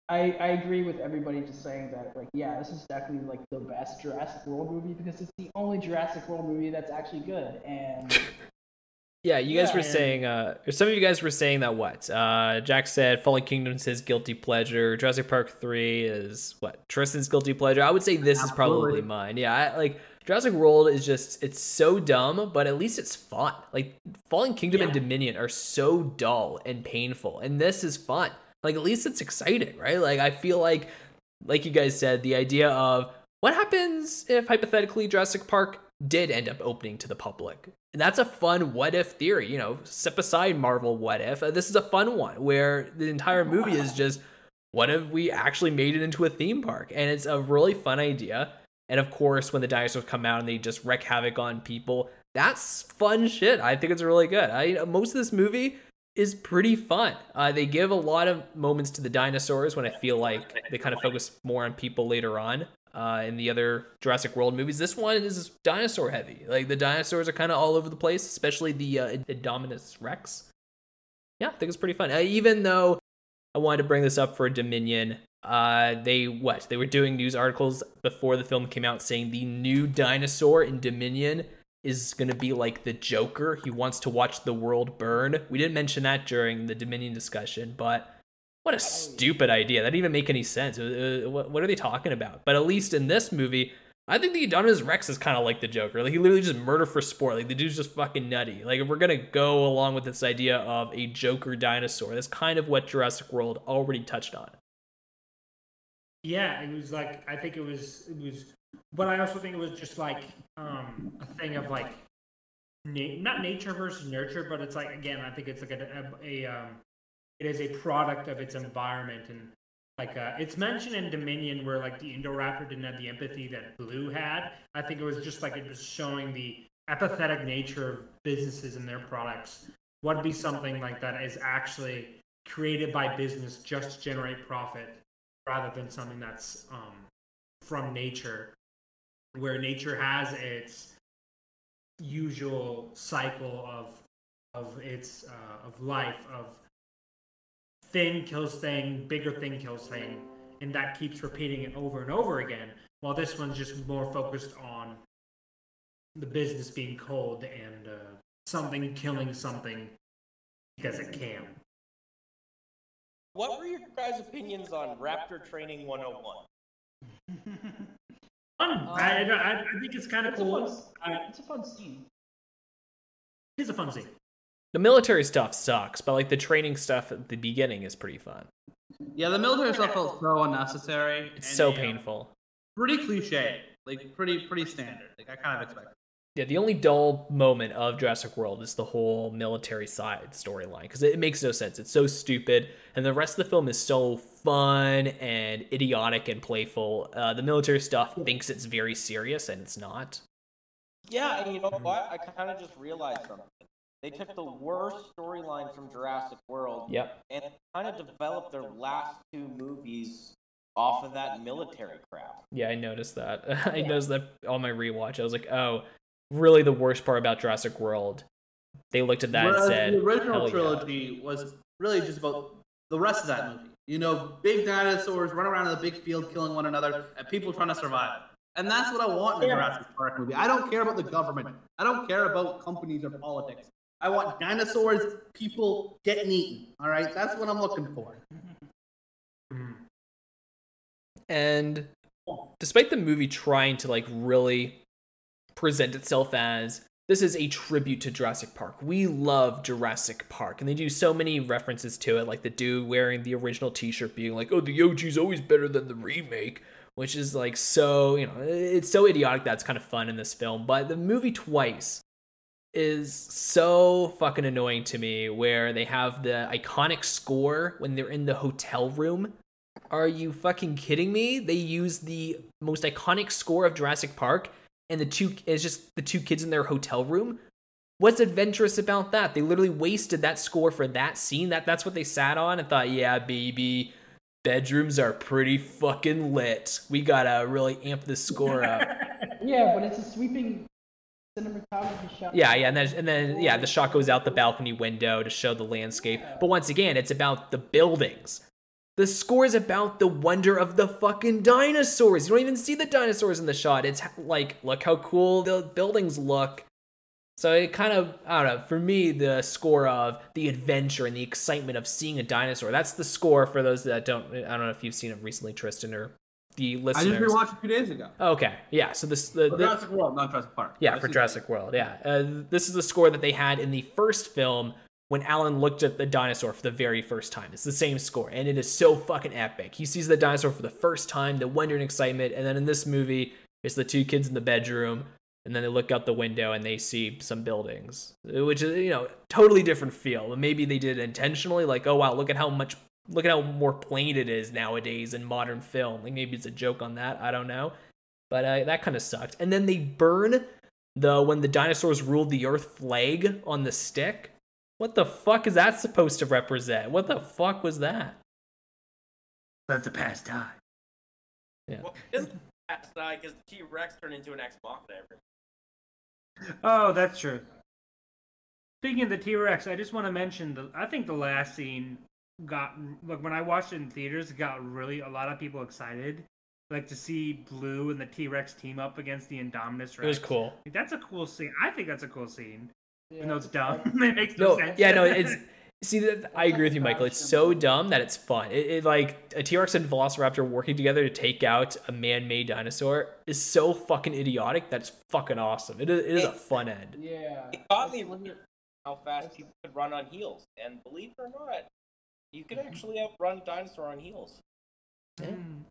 I, I agree with everybody just saying that like yeah this is definitely like the best Jurassic World movie because it's the only Jurassic World movie that's actually good and (laughs) Yeah, you guys Yeah, were saying, uh, or some of you guys were saying that what? Uh, Jack said Fallen Kingdom's his guilty pleasure. Jurassic Park 3 is what? Tristan's guilty pleasure. I would say this is probably mine. Yeah, I, like Jurassic World is just, it's so dumb, but at least it's fun. Like Fallen Kingdom and Dominion are so dull and painful, and this is fun. Like at least it's exciting, right? Like I feel like, like you guys said, the idea of what happens if hypothetically Jurassic Park did end up opening to the public. And that's a fun what if theory, you know, step aside Marvel what if. Uh, This is a fun one where the entire movie is just what if we actually made it into a theme park? And it's a really fun idea. And of course, when the dinosaurs come out and they just wreak havoc on people, that's fun shit. I think it's really good. I most of this movie is pretty fun. Uh, they give a lot of moments to the dinosaurs when I feel like they kind of focus more on people later on. Uh, in the other Jurassic World movies, this one is dinosaur heavy. Like the dinosaurs are kind of all over the place, especially the uh, Indominus Rex. Yeah, I think it's pretty fun. Uh, even though I wanted to bring this up for Dominion, uh, they what? They were doing news articles before the film came out saying the new dinosaur in Dominion is going to be like the Joker. He wants to watch the world burn. We didn't mention that during the Dominion discussion, but what a stupid idea. That didn't even make any sense. Uh, what are they talking about? But at least in this movie, I think the Indominus Rex is kind of like the Joker. Like he literally just murder for sport. Like the dude's just fucking nutty. Like if we're gonna go along with this idea of a Joker dinosaur, that's kind of what Jurassic World already touched on. Yeah, it was like I think it was it was, but I also think it was just like um, a thing of like, na- not nature versus nurture, but it's like again, I think it's like a, a, a um, it is a product of its environment and like uh, it's mentioned in Dominion where like the Indoraptor didn't have the empathy that Blue had. I think it was just like it was showing the apathetic nature of businesses and their products. What would be something like that is actually created by business just to generate profit rather than something that's um, from nature, where nature has its usual cycle of of its uh, of life of thing kills thing, bigger thing kills thing, and that keeps repeating it over and over again. While this one's just more focused on the business being cold and uh, something killing something because it can. What were your guys' opinions on Raptor Training 101? (laughs) Fun. Um, I, I, I, think it's kind of cool. Fun, it's a fun scene. It's a fun scene. The military stuff sucks, but like the training stuff at the beginning is pretty fun. Yeah, the military stuff felt so unnecessary. It's so painful. Pretty cliche, like pretty pretty standard. Like I kind of expected. Yeah, the only dull moment of Jurassic World is the whole military side storyline because it makes no sense. It's so stupid, and the rest of the film is so fun and idiotic and playful. Uh, the military stuff thinks it's very serious, and it's not. Yeah, and you know what? I kind of just realized something. They took the worst storyline from Jurassic World yep. and kind of developed their last two movies off of that military crap. Yeah, I noticed that. (laughs) I noticed that on my rewatch. I was like, oh, really the worst part about Jurassic World. They looked at that Whereas and said, the original trilogy yeah. was really just about the rest of that movie. You know, big dinosaurs run around in the big field killing one another, and people trying to survive. And that's what I want in a Jurassic Park movie. I don't care about the government. I don't care about companies or politics. I want dinosaurs, people getting eaten. All right, that's what I'm looking for. (laughs) And despite the movie trying to like really present itself as this is a tribute to Jurassic Park. We love Jurassic Park, and they do so many references to it, like the dude wearing the original T-shirt being like, "Oh, the OG's always better than the remake," which is like so, you know, it's so idiotic that's kind of fun in this film. But the movie twice is so fucking annoying to me, where they have the iconic score when they're in the hotel room. Are you fucking kidding me? They use the most iconic score of Jurassic Park and the two it's just the two kids in their hotel room. What's adventurous about that? They literally wasted that score for that scene. That that's what they sat on and thought, yeah, baby, bedrooms are pretty fucking lit. We gotta really amp the score up. (laughs) yeah, but it's a sweeping cinematography shot. Yeah, yeah, and then and then yeah, the shot goes out the balcony window to show the landscape. But once again, it's about the buildings. The score is about the wonder of the fucking dinosaurs. You don't even see the dinosaurs in the shot. It's like, look how cool the buildings look. So it kind of, I don't know, for me, the score of the adventure and the excitement of seeing a dinosaur, that's the score for those that don't, I don't know if you've seen it recently, Tristan, or the listeners. I just rewatched it two days ago. Okay, yeah. So this the, the Jurassic World, not Jurassic Park. Yeah, for Jurassic World. Yeah, uh, this is the score that they had in the first film when Alan looked at the dinosaur for the very first time. It's the same score, and it is so fucking epic. He sees the dinosaur for the first time, the wonder and excitement, and then in this movie, it's the two kids in the bedroom, and then they look out the window and they see some buildings, which is you know totally different feel. But maybe they did it intentionally, like oh wow, look at how much look at how more plain it is nowadays in modern film. Like maybe it's a joke on that. I don't know, but uh, that kind of sucked. And then they burn the when the dinosaurs ruled the earth flag on the stick. What the fuck is that supposed to represent? What the fuck was that? That's a past time. Well, this past die because the T Rex turned into an Ex Machina. Oh, that's true. Speaking of the T Rex, I just want to mention the. I think the last scene got like when I watched it in theaters, it got really a lot of people excited, like to see Blue and the T Rex team up against the Indominus Rex. It was cool. Like, that's a cool scene. I think that's a cool scene. Yeah, Even though it's it's dumb, fun. (laughs) it makes no, No, sense. yeah, no, it's (laughs) see that I agree with you, Michael. It's so dumb that it's fun. It, it like a T Rex and Velociraptor working together to take out a man-made dinosaur is so fucking idiotic. That's fucking awesome. It is, it is a fun end. Yeah. It got me Let's look at- how fast people could run on heels, and believe it or not, you could actually outrun a dinosaur on heels. Mm.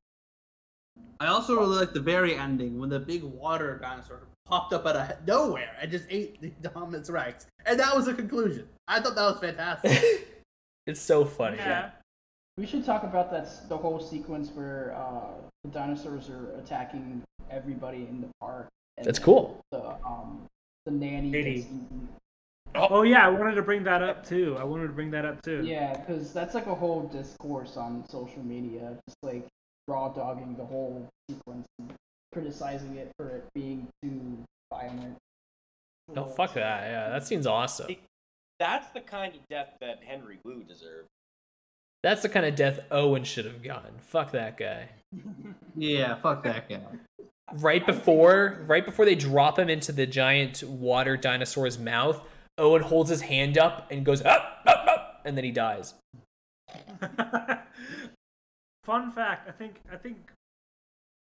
I also really like the very ending when the big water dinosaur popped up out of nowhere and just ate the Dominus Rex, and that was the conclusion. I thought that was fantastic. (laughs) it's so funny. Yeah. We should talk about that the whole sequence where uh, the dinosaurs are attacking everybody in the park. and That's cool. The um the nanny Lady. gets eaten. Oh yeah, I wanted to bring that up too. I wanted to bring that up too. Yeah, because that's like a whole discourse on social media, just like raw dogging the whole sequence and criticizing it for it being too violent. Oh fuck that. Yeah, that seems awesome. That's the kind of death that Henry Wu deserved. That's the kind of death Owen should have gotten. Fuck that guy. (laughs) yeah, fuck that guy. Right before, right before they drop him into the giant water dinosaur's mouth, Owen holds his hand up and goes up, up, up, and then he dies. (laughs) Fun fact: I think I think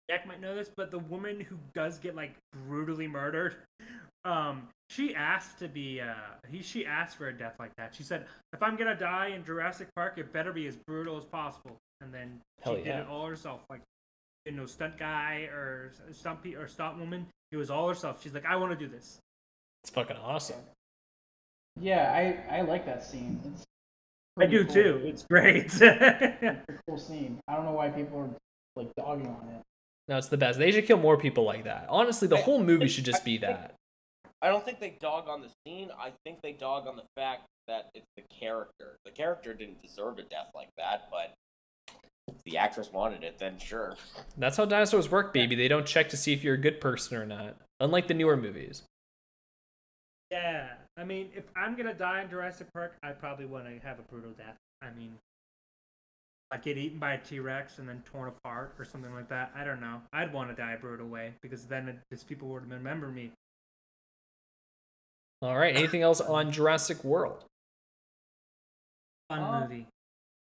Jack might know this, but the woman who does get like brutally murdered, um, she asked to be uh, he she asked for a death like that. She said, "If I'm gonna die in Jurassic Park, it better be as brutal as possible." And then Hell she yeah. did it all herself, like you know, stunt guy or stunt pe- or stunt woman. It was all herself. She's like, "I want to do this." It's fucking awesome. Yeah, I I like that scene. It's I do cool. too. It's great. (laughs) It's a cool scene. I don't know why people are like dogging on it. No, it's the best. They should kill more people like that. Honestly, the I- whole movie should just be that. I don't think they dog on the scene. I think they dog on the fact that it's the character. The character didn't deserve a death like that, but if the actress wanted it, then sure. That's how dinosaurs work, baby. They don't check to see if you're a good person or not. Unlike the newer movies. Yeah, I mean, if I'm gonna die in Jurassic Park, I probably want to have a brutal death. I mean, like get eaten by a T Rex and then torn apart or something like that. I don't know. I'd want to die a brutal way because then it, these people would remember me. All right. Anything else on Jurassic World? Fun Uh, movie.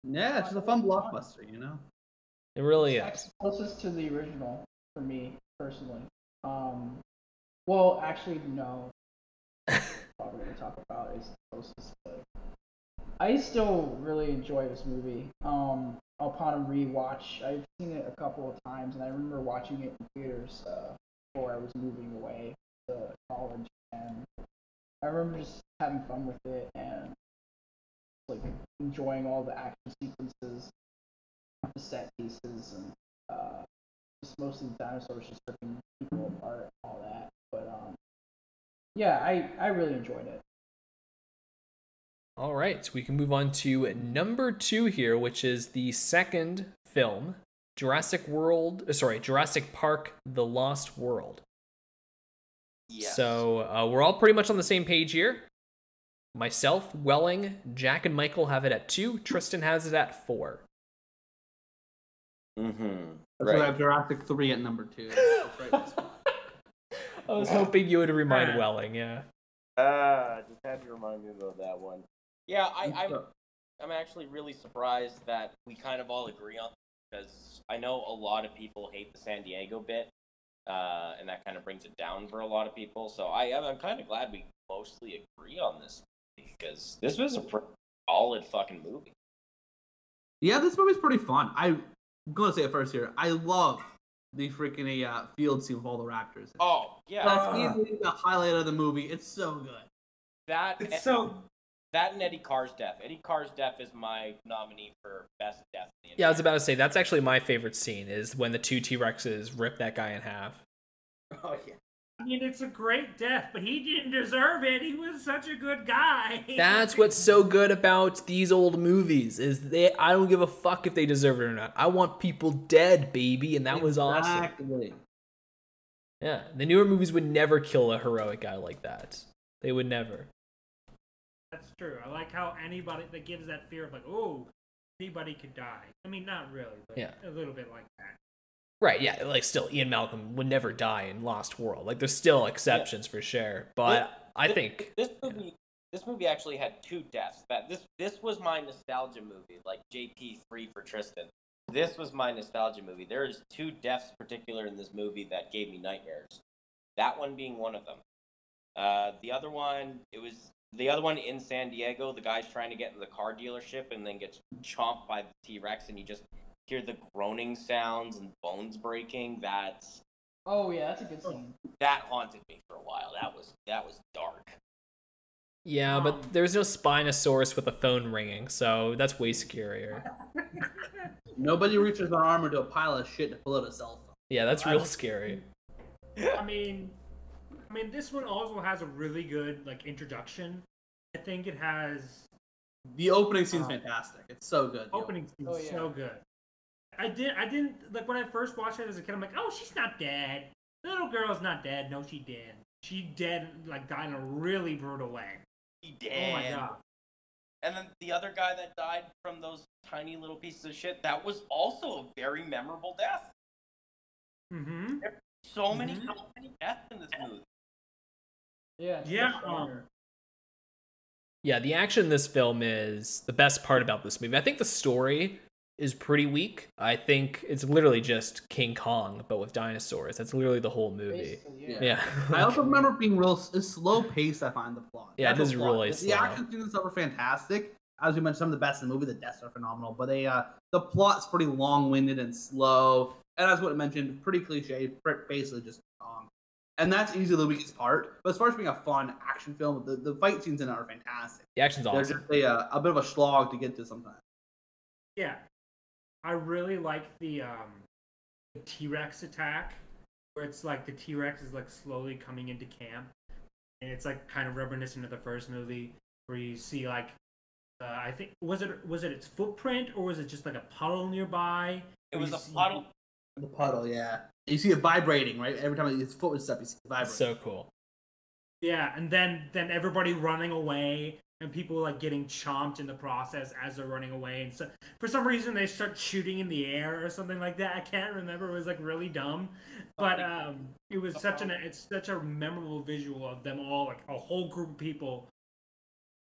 Yeah, it's just a fun blockbuster, you know. It really It's is. closest to the original for me personally. Um, well, actually, no. What we're gonna talk about is closest. I still really enjoy this movie. Um, upon a rewatch, I've seen it a couple of times, and I remember watching it in theaters uh, before I was moving away to college, and I remember just having fun with it and like enjoying all the action sequences the set pieces and uh, just mostly the dinosaurs just ripping people apart all that. But um, yeah, I I really enjoyed it. All right. We can move on to number two here, which is the second film Jurassic World. uh, Sorry, Jurassic Park The Lost World. Yes. So uh, we're all pretty much on the same page here. Myself, Welling, Jack, and Michael have it at two. Tristan has it at four. Mm-hmm. That's why I have Jurassic 3 at number 2. (laughs) That's right, this one. (laughs) I was hoping you would remind Ah. Welling, yeah. Uh, just had to remind me about that one. Yeah, I, I'm, I'm actually really surprised that we kind of all agree on because I know a lot of people hate the San Diego bit, uh, and that kind of brings it down for a lot of people. So I, I'm kind of glad we mostly agree on this because this was a pretty solid fucking movie. Yeah, this movie's pretty fun. I, I'm gonna say it first here. I love the freaking uh, field scene with all the raptors. Oh yeah, That's Uh. easily the highlight of the movie. It's so good. that It's so That and Eddie Carr's death. Eddie Carr's death is my nominee for best death. In the Yeah, I was about to say that's actually my favorite scene is when the two T Rexes rip that guy in half. Oh yeah. I mean, it's a great death, but he didn't deserve it. He was such a good guy. (laughs) That's what's so good about these old movies is they I don't give a fuck if they deserve it or not. I want people dead, baby, and that was awesome. Exactly. Yeah, the newer movies would never kill a heroic guy like that. They would never. That's true. I like how anybody that gives that fear of like, oh, anybody could die. I mean, not really, but Yeah. a little bit like that. Right, yeah, like still Ian Malcolm would never die in Lost World. Like there's still exceptions for sure, but I This- think this movie this movie actually had two deaths. That this this was my nostalgia movie, like JP three for Tristan. This was my nostalgia movie. There's two deaths particular in this movie that gave me nightmares. That one being one of them. Uh, the other one, it was the other one in San Diego. The guy's trying to get into the car dealership and then gets chomped by the T Rex, and you just hear the groaning sounds and bones breaking. That's Oh yeah, that's a good scene. that haunted me for a while. That was that was dark. yeah, Um, but there's no Spinosaurus with a phone ringing, so that's way scarier. (laughs) Nobody reaches their arm into a pile of shit to pull out a cell phone. Yeah, that's real (laughs) scary. (laughs) I mean, I mean, this one also has a really good like introduction. I think it has The opening scene's Uh, fantastic. It's so good. opening scenes Oh, yeah. so good. I did. I didn't like when I first watched it as a kid. I'm like, oh, she's not dead. The little girl's not dead. No, she dead. She dead. Like died in a really brutal way. He Oh my god. And then the other guy that died from those tiny little pieces of shit, that was also a very memorable death. Mm-hmm. So many, Mhm. so many deaths in this movie. Yeah. Yeah, um. Yeah, the action in this film is the best part about this movie. I think the story is pretty weak. I think it's literally just King Kong, but with dinosaurs. That's literally the whole movie. Basically, yeah. Yeah. I also remember being real slow paced. I find the plot. Yeah, it That's is plot. really the, slow. The action scenes are fantastic. As we mentioned, some of the best in the movie. The deaths are phenomenal, but they uh the plot's pretty long winded and slow. And as what I mentioned, pretty cliche. pr- Basically, just Kong. And that's easily the weakest part. But as far as being a fun action film, the, the fight scenes in it are fantastic. the action's They're awesome. just a, uh, a bit of a slog to get to sometimes. Yeah, I really like the um, the T Rex attack, where it's like the T Rex is like slowly coming into camp, and it's like kind of reminiscent of the first movie, where you see like, uh, I think was it was it its footprint or was it just like a puddle nearby? It was a see- puddle. The puddle, yeah. You see it vibrating, right? Every time its foot was up, you see it vibrating. So cool. Yeah, and then then everybody running away and people like getting chomped in the process as they're running away and so for some reason they start shooting in the air or something like that. I can't remember. It was like really dumb. But um it was such an it's such a memorable visual of them all like a whole group of people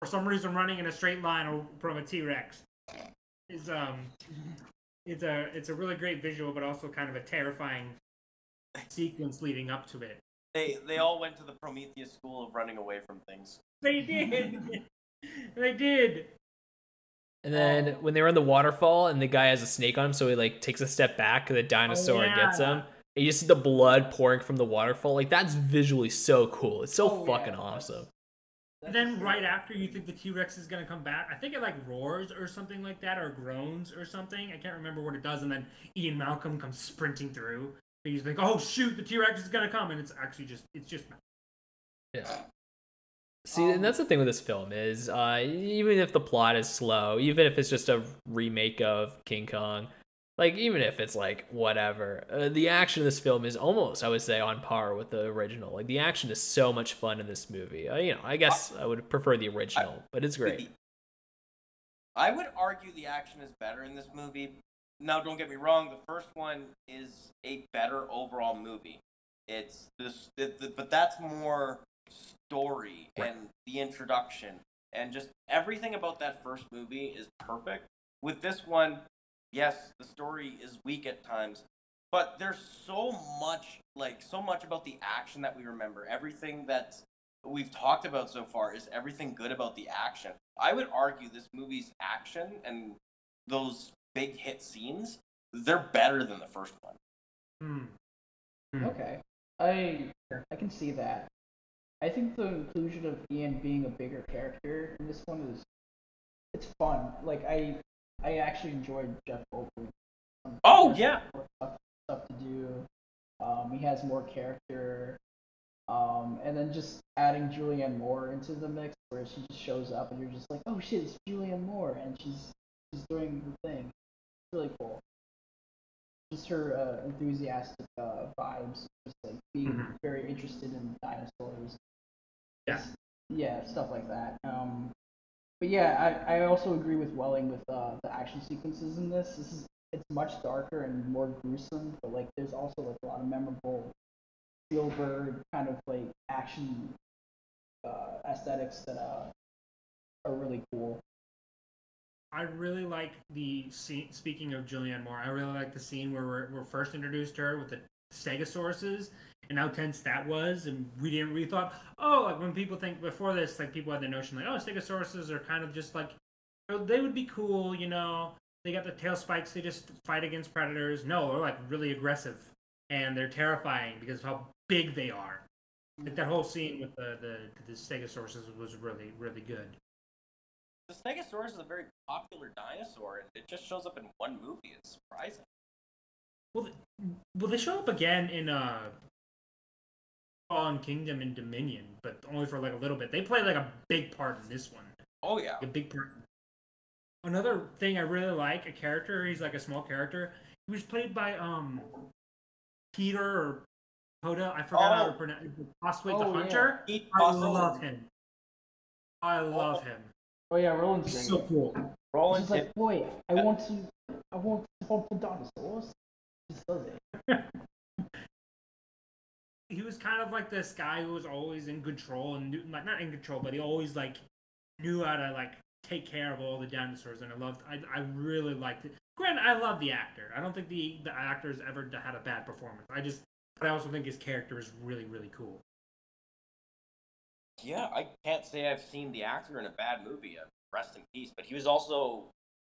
for some reason running in a straight line from a T-Rex. Is um it's a it's a really great visual but also kind of a terrifying sequence leading up to it. They they all went to the Prometheus school of running away from things. They did. (laughs) they did. And then Oh. when they were in the waterfall and the guy has a snake on him, so he like takes a step back and the dinosaur oh, yeah. gets him. And you just see the blood pouring from the waterfall. Like that's visually so cool. It's so Oh, fucking that's- awesome. And then right after you think the T Rex is gonna come back, I think it like roars or something like that, or groans or something. I can't remember what it does. And then Ian Malcolm comes sprinting through. And you think, oh shoot, the T Rex is gonna come, and it's actually just it's just Yeah. See, Um, and that's the thing with this film is, uh, even if the plot is slow, even if it's just a remake of King Kong, like even if it's like whatever, uh, the action in this film is almost, I would say, on par with the original. Like the action is so much fun in this movie. Uh, you know, I guess I would prefer the original, but it's great. I would argue the action is better in this movie. Now, don't get me wrong. The first one is a better overall movie. It's this, the, the, but that's more story Right. and the introduction and just everything about that first movie is perfect. With this one, yes, the story is weak at times, but there's so much, like so much about the action that we remember. Everything that we've talked about so far is everything good about the action. I would argue this movie's action and those big hit scenes, they're better than the first one. hmm. Okay. I I can see that. I think the inclusion of Ian being a bigger character in this one is it's fun. Like I I actually enjoyed Jeff Goldblum. Um, Oh, yeah. more stuff, stuff to do. Um, he has more character. Um, and then just adding Julianne Moore into the mix, where she just shows up and you're just like, oh shit, it's Julianne Moore, and she's she's doing the thing. It's really cool. Just her uh, enthusiastic uh, vibes, just like being Mhm. very interested in dinosaurs. Yeah. Yeah, stuff like that. Um, but yeah, I, I also agree with Welling with uh, the action sequences in this. This is it's much darker and more gruesome, but like there's also like a lot of memorable Spielberg kind of like action uh, aesthetics that uh, are really cool. I really like the scene. Speaking of Julianne Moore, I really like the scene where we're, we're first introduced to her with the Stegosauruses and how tense that was. And we didn't. really thought, oh, like when people think before this, like people had the notion like, oh, Stegosauruses are kind of just like they would be cool, you know. They got the tail spikes. They just fight against predators. No, they're like really aggressive and they're terrifying because of how big they are. Like that whole scene with the the, the Stegosauruses was really really good. The Stegosaurus is a very popular dinosaur, and it just shows up in one movie. It's surprising. Well, th- well, they show up again in uh, Fallen Kingdom and Dominion, but only for like a little bit. They play like a big part in this one, Oh yeah. a big part. Another thing I really like a character. He's like a small character. He was played by um Peter or Hoda. I forgot how to Oh. pronounce. Possibly Oh, the yeah. Hunter. He I also- love him. I love him. Oh yeah, Roland's He's so it. cool. Roland's like, boy, I want to, I want to hunt the dinosaurs. Just does it. (laughs) he was kind of like this guy who was always in control and knew, like not in control, but he always like knew how to like take care of all the dinosaurs, and I loved. I I really liked it. Granted, I love the actor. I don't think the the actor's ever had a bad performance. I just, but I also think his character is really really cool. Yeah, I can't say I've seen the actor in a bad movie. Uh, rest in peace. But he was also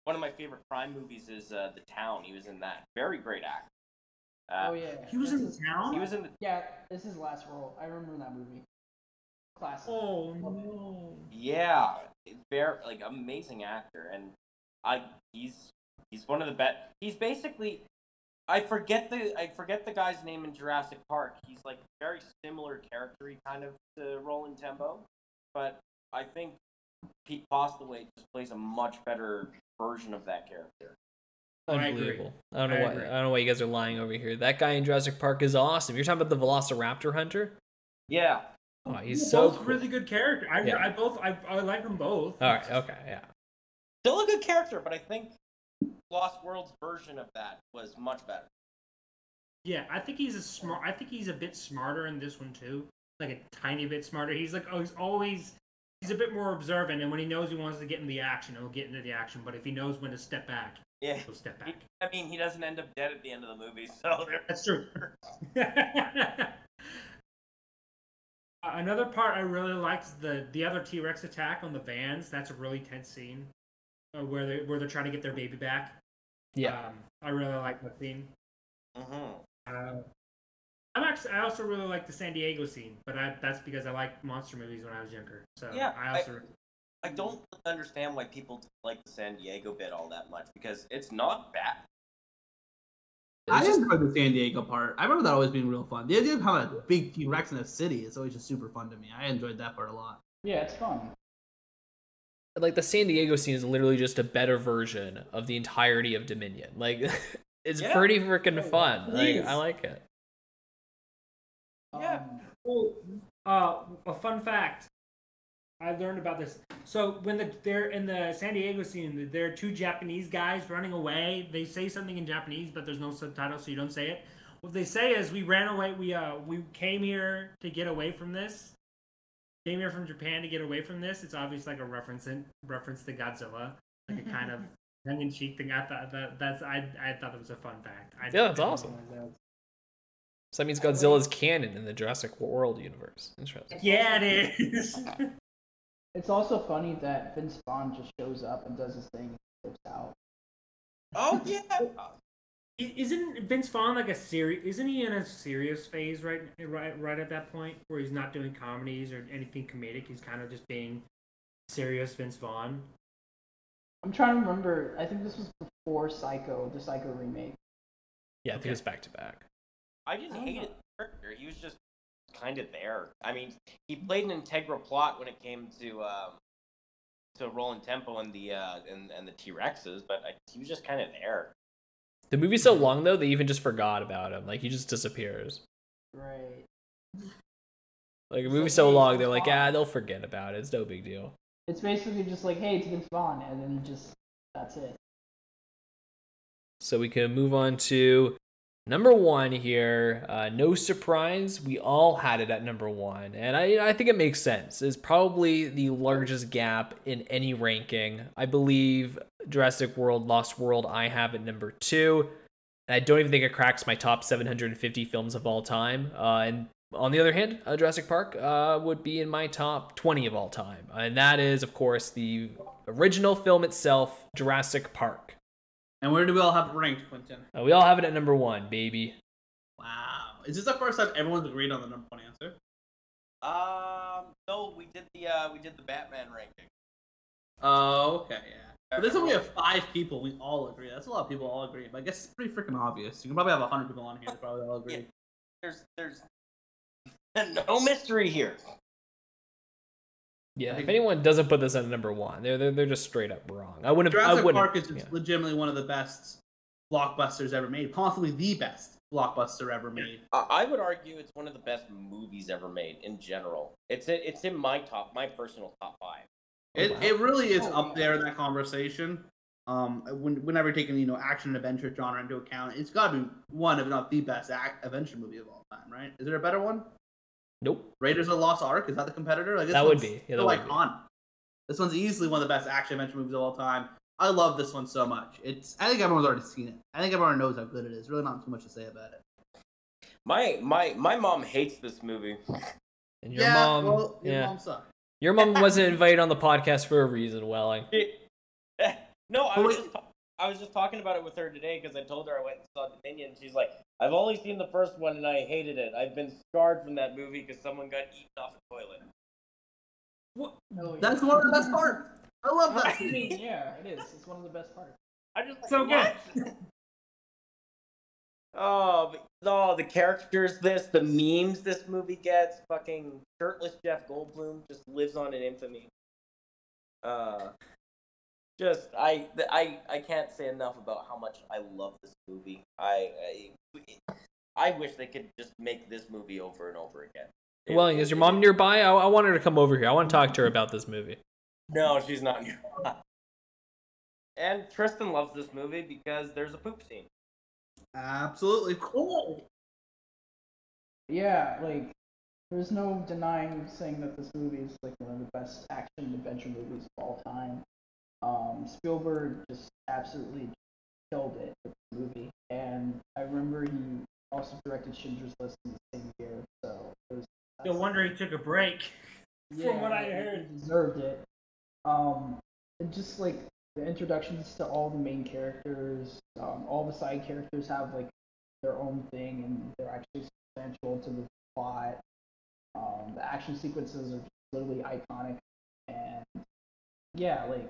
one of my favorite crime movies. Is uh, The Town? He was in that. Very great actor. Uh, oh yeah. He was This in is- town. He was in the. Yeah, this is his last role. I remember that movie. Classic. Oh no! Yeah, very like amazing actor, and I he's he's one of the best. He's basically. I forget the I forget the guy's name in Jurassic Park. He's like very similar character kind of to Roland Tembo, but I think Pete Postlethwaite just plays a much better version of that character. I agree. Unbelievable. I, don't know I why. agree. I don't know why you guys are lying over here. That guy in Jurassic Park is awesome. You're talking about the Velociraptor hunter. Yeah, Oh, he's They're so both cool. really good character. I, Yeah. I both I, I like them both. All right. Okay. Yeah. still a good character, but I think Lost World's version of that was much better. Yeah, I think he's a smart. I think he's a bit smarter in this one too, like a tiny bit smarter. He's like, oh, he's always, he's a bit more observant, and when he knows he wants to get in the action, he'll get into the action. But if he knows when to step back, Yeah, he'll step back. I mean he doesn't end up dead at the end of the movie, so (laughs) there. That's true. (laughs) Another part I really liked is the the other T Rex attack on the vans. That's a really tense scene, uh, where they where they're trying to get their baby back. Yeah. um, I really like that scene. hmm Uh, I'm actually. I also really like the San Diego scene, but I, that's because I liked monster movies when I was younger. So Yeah, I also. I don't understand why people like the San Diego bit all that much because it's not bad. I just- enjoyed the San Diego part. I remember that always being real fun. The idea of having a big T Rex in a city is always just super fun to me. I enjoyed that part a lot. Yeah, it's fun. like the San Diego scene is literally just a better version of the entirety of Dominion. Like (laughs) it's Yeah. pretty freaking fun. It Like. I like it. Yeah. Um, Oh, uh, a fun fact. I learned about this. So when the, they're in the San Diego scene, there are two Japanese guys running away. They say something in Japanese, but there's no subtitles, so you don't say it. What they say is, "We ran away. We uh, we came here to get away from this. Came here from Japan to get away from this." It's obviously like a reference in, reference to Godzilla, like a kind of (laughs) tongue-in-cheek thing. I thought that that's I I thought that was a fun fact. I Yeah, that's awesome. that. So that means Godzilla's canon in the Jurassic World universe. Interesting. Yeah, it is. (laughs) it's also funny that Vince Vaughn just shows up and does his thing and flips out. Oh yeah, Isn't Vince Vaughn like a serious? Isn't he in a serious phase right, right, right at that point where he's not doing comedies or anything comedic? He's kind of just being serious Vince Vaughn. I'm trying to remember. I think this was before Psycho, the Psycho remake. Yeah, I think Okay. it's back to back. I didn't I hate know. it. character. He was just kind of there. I mean, he played an integral plot when it came to um, to Roland Tembo and the uh, and, and the T Rexes, but I, he was just kind of there. The movie's so long though, they even just forgot about him. Like he just disappears. Right. Like a So movie's so Vince long, they're like, Vaughn- ah, they'll forget about it. It's no big deal. It's basically just like, hey, it's Vince Vaughn, and then just that's it. So we can move on to number one here. Uh, no surprise, we all had it at number one, and I I think it makes sense. It's probably the largest gap in any ranking. I believe Jurassic World: Lost World I have at number two. And I don't even think it cracks my top 750 films of all time. Uh, and on the other hand, uh, Jurassic Park uh, would be in my top 20 of all time, and that is, of course, the original film itself, Jurassic Park. And where do we all have it ranked, Quentin? Uh, we all have it at number one, baby. Wow. Is this the first time everyone's agreed on the number one answer? Um, no, we did the uh, we did the Batman ranking. Oh, okay, yeah. But there's only have five people. We all agree. That's a lot of people all agree. But I guess it's pretty freaking obvious. You can probably have hundred people on here that probably all agree. There's there's (laughs) no mystery here. Yeah, I if anyone doesn't put this at number one, they're they're, they're just straight up wrong. I wouldn't. I Jurassic wouldn't. Park is yeah. legitimately one of the best blockbusters ever made. Possibly the best blockbuster ever made. I I would argue it's one of the best movies ever made in general. It's i- it's in my top, my personal top five. It, wow. it really is Oh, up there in that conversation. Um, when, whenever taking you know action and adventure genre into account, it's got to be one, if not the best act, adventure movie of all time, right? Is there a better one? Nope. Raiders of the Lost Ark is that the competitor? Like, this That would be. Yeah, that so would be. iconic. This one's easily one of the best action adventure movies of all time. I love this one so much. It's I think everyone's already seen it. I think everyone knows how good it is. Really, not too much to say about it. My my my mom hates this movie. And your yeah, mom. well, your yeah. mom sucks. Your mom wasn't invited on the podcast for a reason, Welling. (laughs) no, I was just I was just talking about it with her today because I told her I went and saw Dominion. and She's like, I've only seen the first one and I hated it. I've been scarred from that movie because someone got eaten off a toilet. What? No, That's one of the best parts. I love that. I scene. mean, yeah, it is. It's one of the best parts. I just So what? Oh, but, no, the characters, this, the memes this movie gets, fucking shirtless Jeff Goldblum just lives on in infamy. Uh, just I, I, I can't say enough about how much I love this movie. I, I, I wish they could just make this movie over and over again. It- Welling, is your mom nearby? I, I want her to come over here. I want to talk to her about this movie. No, she's not nearby. And Tristan loves this movie because there's a poop scene. Absolutely cool. Yeah, like there's no denying saying that this movie is like one of the best action adventure movies of all time. Um, Spielberg just absolutely killed it with the movie, and I remember he also directed Schindler's List in the same year, so it was. No wonder he took a break. From what I he heard. deserved it. Um, and just like the introductions to all the main characters, um, all the side characters have like their own thing, and they're actually substantial to the plot. Um, the action sequences are just literally iconic, and yeah, like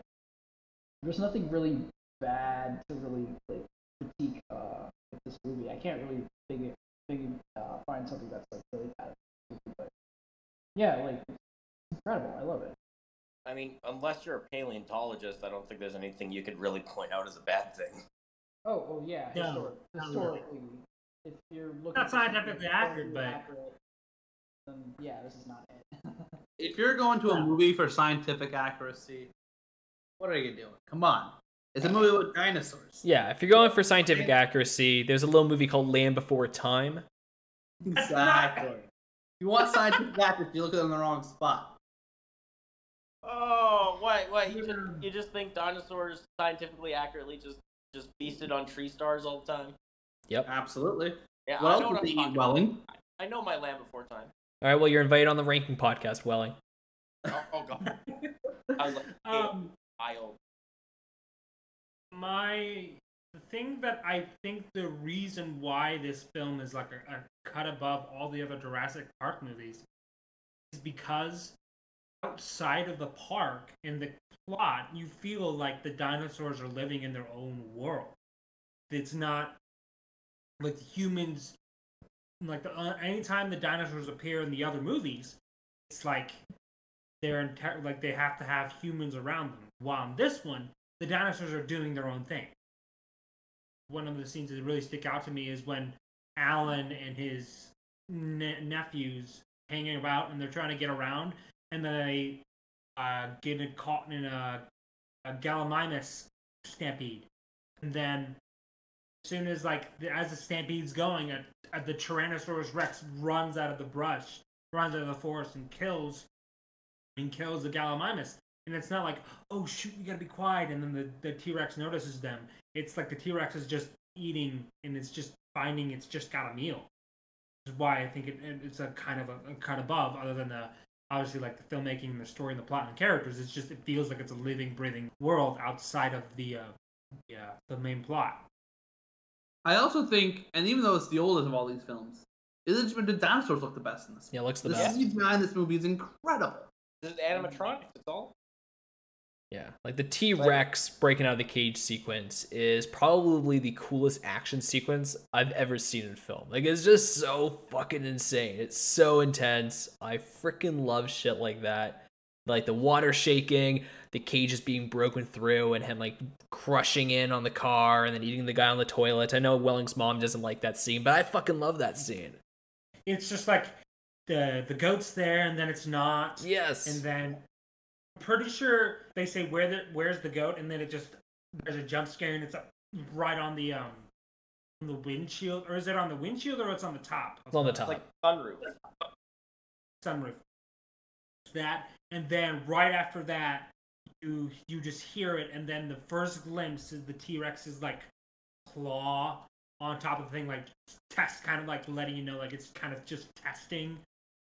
there's nothing really bad to really like critique uh, with this movie. I can't really think it, think uh, find something that's like really bad, but yeah, like it's incredible. I love it. I mean, unless you're a paleontologist, I don't think there's anything you could really point out as a bad thing. Oh, oh yeah, No, histor- not really. historically, if you're looking Not for scientifically that's accurate, but- accurate, then yeah, this is not it. (laughs) If you're going to a movie for scientific accuracy, what are you doing? Come on. It's a movie with dinosaurs. Yeah, if you're going for scientific accuracy, there's a little movie called Land Before Time. Exactly. If you want scientific accuracy, you look at it in the wrong spot. Oh, what? What? You just (laughs) you just think dinosaurs scientifically accurately just just feasted on tree stars all the time? Yep. Absolutely. Yeah, What I else know did what they I'm eat, talking Welling? about. I know my land before time. All right, well, you're invited on the ranking podcast, Welling. Oh, oh god, I was (laughs) like, Um, my the thing that I think the reason why this film is like a, a cut above all the other Jurassic Park movies is because outside of the park in the plot, you feel like the dinosaurs are living in their own world. It's not like humans. Like the, uh, anytime the dinosaurs appear in the other movies, it's like they're entire like they have to have humans around them. While in this one, the dinosaurs are doing their own thing. One of the scenes that really stick out to me is when Alan and his ne- nephews hanging about and they're trying to get around, and they uh, get caught in a, a Gallimimus stampede, and then as soon as like as the stampede's going, a, a, the Tyrannosaurus Rex runs out of the brush, runs out of the forest, and kills and kills the Gallimimus. And it's not like, oh shoot, we gotta be quiet, and then the, the T Rex notices them. It's like the T Rex is just eating, and it's just finding it's just got a meal. Which is why I think it, it's a kind of a, a cut above, other than the obviously like the filmmaking and the story and the plot and the characters. It's just it feels like it's a living, breathing world outside of the uh, yeah the main plot. I also think, and even though it's the oldest of all these films, isn't the dinosaurs look the best in this? Yeah, looks the, The best. The CGI in this movie is incredible. This is animatronics. It's all. Like the T Rex breaking out of the cage sequence is probably the coolest action sequence I've ever seen in film. Like, it's just so fucking insane. It's so intense. I freaking love shit like that. Like the water shaking, the cage is being broken through, and him like crushing in on the car and then eating the guy on the toilet. I know Welling's mom doesn't like that scene, but I fucking love that scene. It's just like the the goat's there, and then it's not. Yes. and then pretty sure they say where the where's the goat, and then it just there's a jump scare, and it's right on the um on the windshield, or is it on the windshield, or it's on the top? It's on the It's top. like sunroof. sunroof. That and then right after that, you you just hear it, and then the first glimpse is the T Rex is like claw on top of the thing, like test, kind of like letting you know, like it's kind of just testing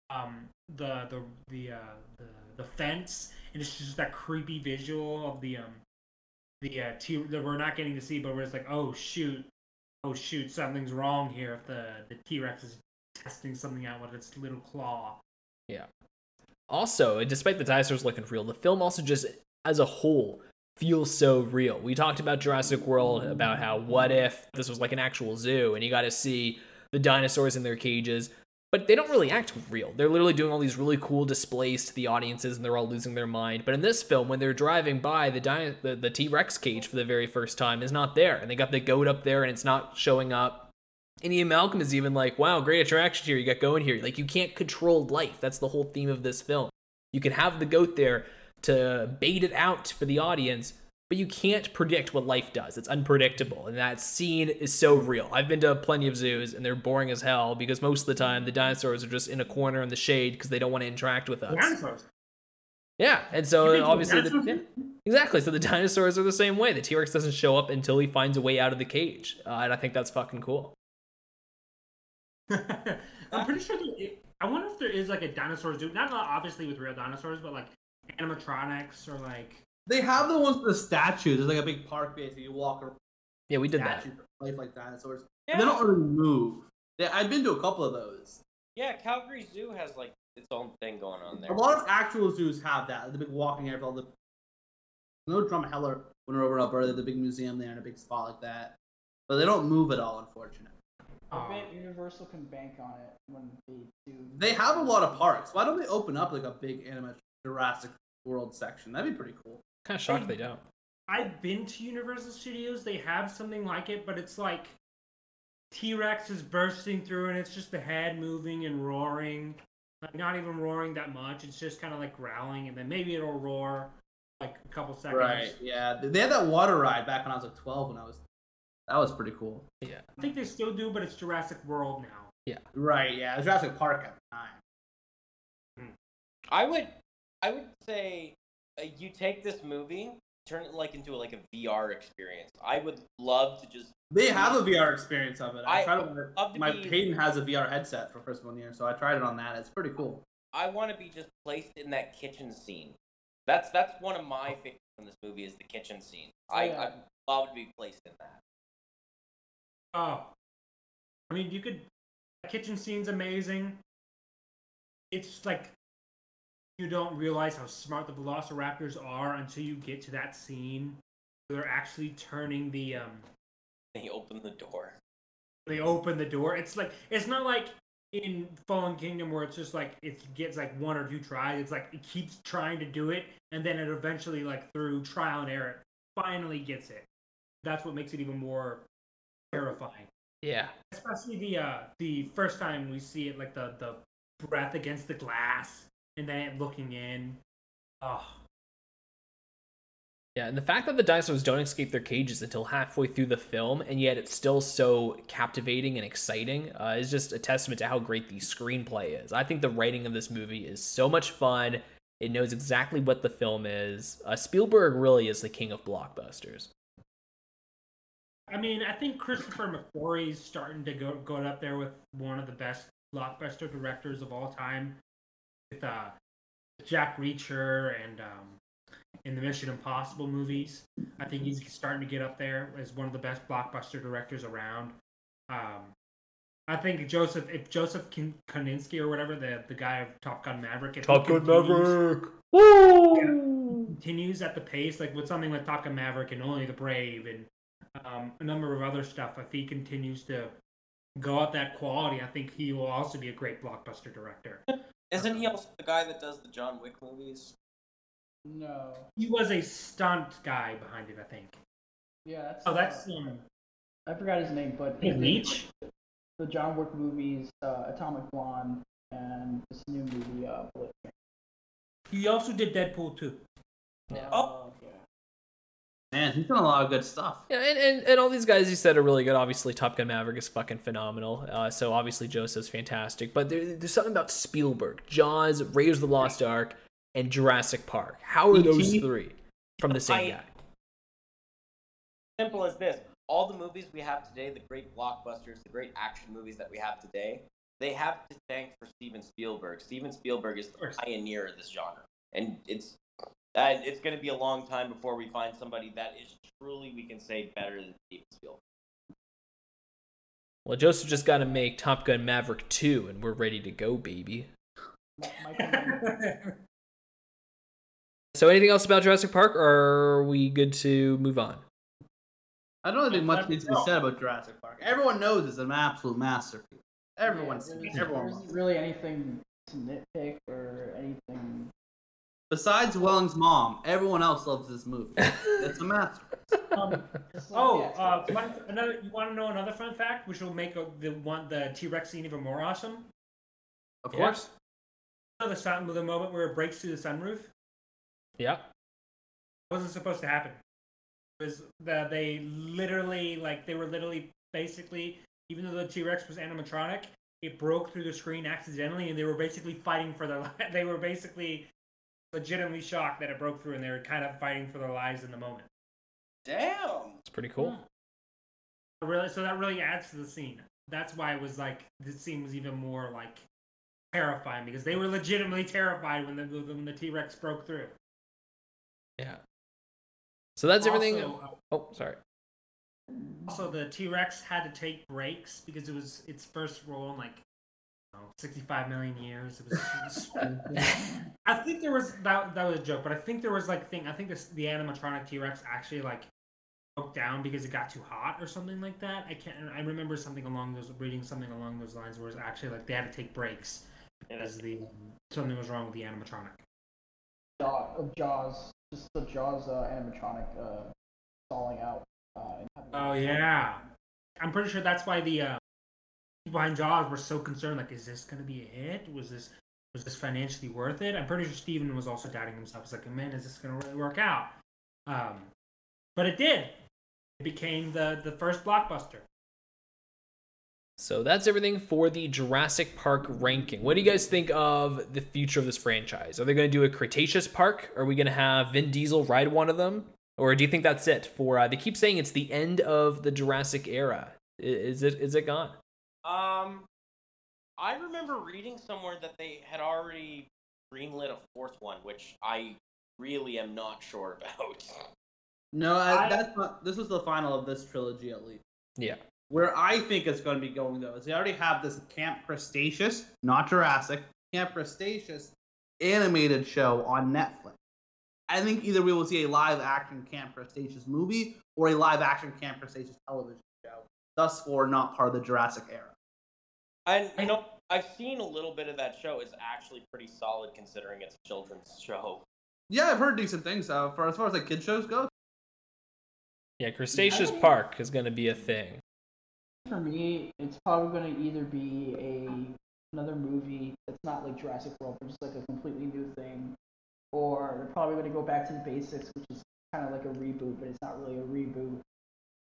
um the the the uh the, the fence, and it's just that creepy visual of the um the uh T that we're not getting to see, but we're just like, oh shoot, oh shoot, something's wrong here if the the T Rex is testing something out with its little claw. Yeah. Also, despite the dinosaurs looking real, the film also just, as a whole, feels so real. We talked about Jurassic World, about how what if this was like an actual zoo and you got to see the dinosaurs in their cages, but they don't really act real. They're literally doing all these really cool displays to the audiences and they're all losing their mind. But in this film, when they're driving by, the, the, the T Rex cage for the very first time is not there. And they got the goat up there and it's not showing up. And Ian Malcolm is even like, wow, great attraction here you got going here. Like, you can't control life. That's the whole theme of this film. You can have the goat there to bait it out for the audience, but you can't predict what life does. It's unpredictable. And that scene is so real. I've been to plenty of zoos and they're boring as hell because most of the time the dinosaurs are just in a corner in the shade because they don't want to interact with us. Dinosaurs. Yeah, and so obviously, the, yeah, exactly. So the dinosaurs are the same way. The T Rex doesn't show up until he finds a way out of the cage, uh, and I think that's fucking cool. (laughs) I'm pretty sure. There, I wonder if there is like a dinosaur zoo. Not obviously with real dinosaurs, but like animatronics or like. They have the ones with the statues. There's like a big park base that you walk around Yeah, we did that. statues that life like dinosaurs. Yeah. And they don't really move. They, I've been to a couple of those. Yeah, Calgary Zoo has like its own thing going on there. A lot of actual zoos have that. The big walking area, with all the no Drumheller when we're over in Alberta, the big museum there and a big spot like that. But they don't move at all, unfortunately. I Oh. bet Universal can bank on it when they do. They have a lot of parks. Why don't they open up like a big animated Jurassic World section? That'd be pretty cool. Kind of shocked they don't. I've been to Universal Studios. They have something like it, but it's like T Rex is bursting through, and it's just the head moving and roaring. Like not even roaring that much. It's just kind of like growling, and then maybe it'll roar like a couple seconds. Right. Yeah. They had that water ride back when I was like 12 when I was. That was pretty cool. Yeah. I think they still do, but it's Jurassic World now. Yeah. Right. Yeah. It was Jurassic Park at the time. Hmm. I would, I would say, Uh, you take this movie, turn it like into a, like a VR experience. I would love to just. They have a VR experience of it. I, I tried it. to My be- Peyton has a VR headset for first one year, so I tried it on that. It's pretty cool. I want to be just placed in that kitchen scene. That's that's one of my favorites in this movie is the kitchen scene. I, Yeah. I love to be placed in that. Oh, I mean, you could. The kitchen scene's amazing. It's like you don't realize how smart the Velociraptors are until you get to that scene. They're actually turning the um. They open the door. They open the door. It's like it's not like in Fallen Kingdom where it's just like it gets like one or two tries. It's like it keeps trying to do it, and then it eventually like through trial and error finally gets it. That's what makes it even more terrifying. Yeah. Especially the uh the first time we see it, like the the breath against the glass, and then looking in. Oh, Yeah, and the fact that the dinosaurs don't escape their cages until halfway through the film, and yet it's still so captivating and exciting, uh, is just a testament to how great the screenplay is. I think the writing of this movie is so much fun. It knows exactly what the film is. Uh, Spielberg really is the king of blockbusters. I mean, I think Christopher McQuarrie's starting to go go up there with one of the best blockbuster directors of all time, with uh, Jack Reacher and um, in the Mission Impossible movies. I think he's starting to get up there as one of the best blockbuster directors around. Um, I think Joseph, if Joseph Kin- Kosinski or whatever, the the guy of Top Gun Maverick, if he continues- Woo! continues at the pace, like with something like Top Gun Maverick and Only the Brave and um, a number of other stuff, if he continues to go at that quality, I think he will also be a great blockbuster director. (laughs) Isn't he also the guy that does the John Wick movies? No. He was a stunt guy behind it, I think. Yeah, that's. Oh, that's uh, um, I forgot his name, but Hey, his Leitch? The John Wick movies, uh, Atomic Blonde, and this new movie, uh, Bullet Train. He also did Deadpool 2. Yeah. Oh. Okay. Man, he's done a lot of good stuff. Yeah, and, and, and all these guys you said are really good. Obviously, Top Gun Maverick is fucking phenomenal. Uh, so obviously Joseph's fantastic. But there, there's something about Spielberg, Jaws, Raiders of the Lost Ark, and Jurassic Park. How are those three from the same I- guy? Simple as this. All the movies we have today, the great blockbusters, the great action movies that we have today, they have to thank for Steven Spielberg. Steven Spielberg is the pioneer of this genre, and it's uh, it's going to be a long time before we find somebody that is truly, we can say, better than Steven Spielberg. Well, Joseph just got to make Top Gun Maverick 2, and we're ready to go, baby. (laughs) So, anything else about Jurassic Park, or are we good to move on? I don't think much needs to be said about Jurassic Park. Everyone knows it's an absolute masterpiece. Everyone's Yeah, seen there it. isn't- Everyone there loves isn't really anything to nitpick or anything. Besides Welling's mom, everyone else loves this movie. It's a masterpiece. Um, (laughs) oh, uh, extras. one, another. You want to know another fun fact, which will make uh the one the T Rex scene even more awesome? Of Yeah. course. You know the sun, the moment where it breaks through the sunroof. Yeah. wasn't supposed to happen. It was that they literally like they were literally basically even though the T Rex was animatronic, it broke through the screen accidentally, and they were basically fighting for their. (laughs) li- They were basically legitimately shocked that it broke through, and they were kind of fighting for their lives in the moment. Damn. It's pretty cool. Really, so that really adds to the scene. That's why it was like the scene was even more like terrifying because they were legitimately terrified when the when the T Rex broke through. Yeah. So that's everything. Also, uh, Oh, sorry. Also, the T Rex had to take breaks because it was its first role in like I don't know, 65 million years. It was. it was- I think there was that that was a joke, but I think there was like thing. I think this the animatronic T Rex actually like broke down because it got too hot or something like that. I can't. I remember something along those reading something along those lines where it's actually like they had to take breaks because the something was wrong with the animatronic. Jaw, of Jaws, just the Jaws uh, animatronic uh, stalling out. Uh, and Oh yeah, I'm pretty sure that's why the uh, people behind Jaws were so concerned. Like, is this gonna be a hit? Was this was this financially worth it? I'm pretty sure Steven was also doubting himself. He's like, man, is this gonna really work out? Um, but it did. It became the the first blockbuster. So that's everything for the Jurassic Park ranking. What do you guys think of the future of this franchise? Are they going to do a Cretaceous Park? Are we going to have Vin Diesel ride one of them? Or do you think that's it for uh, they keep saying it's the end of the Jurassic era. Is it is it gone? Um, I remember reading somewhere that they had already greenlit a fourth one, which I really am not sure (laughs) about. No, I, I- that's not. This was the final of this trilogy, at least. Yeah. Where I think it's going to be going though is they already have this Camp Cretaceous, not Jurassic, Camp Cretaceous animated show on Netflix. I think either we will see a live action Camp Cretaceous movie or a live action Camp Cretaceous television show. Thus far, not part of the Jurassic era. And you know, I've seen a little bit of that show. It's actually pretty solid considering it's a children's (laughs) show. Yeah, I've heard decent things uh, for as far as like kid shows go. Yeah, Cretaceous Park is going to be a thing. For me, it's probably going to either be a another movie that's not like Jurassic World, but just like a completely new thing, or they're probably going to go back to the basics, which is kind of like a reboot, but it's not really a reboot.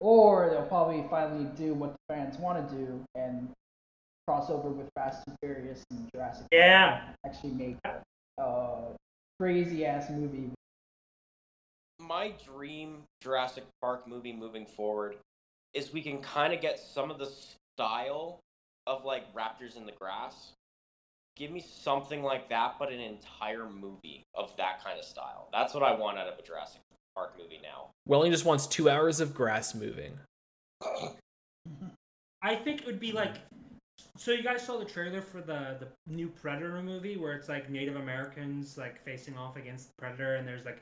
Or they'll probably finally do what the fans want to do and cross over with Fast and Furious and Jurassic. Park Yeah. and Actually make a uh, crazy ass movie. My dream Jurassic Park movie moving forward is we can kind of get some of the style of like Raptors in the Grass. Give me something like that, but an entire movie of that kind of style. That's what I want out of a Jurassic Park movie now. Welling just wants two hours of grass moving. (clears throat) I think it would be like. So you guys saw the trailer for the the new Predator movie where it's like Native Americans like facing off against the Predator, and there's like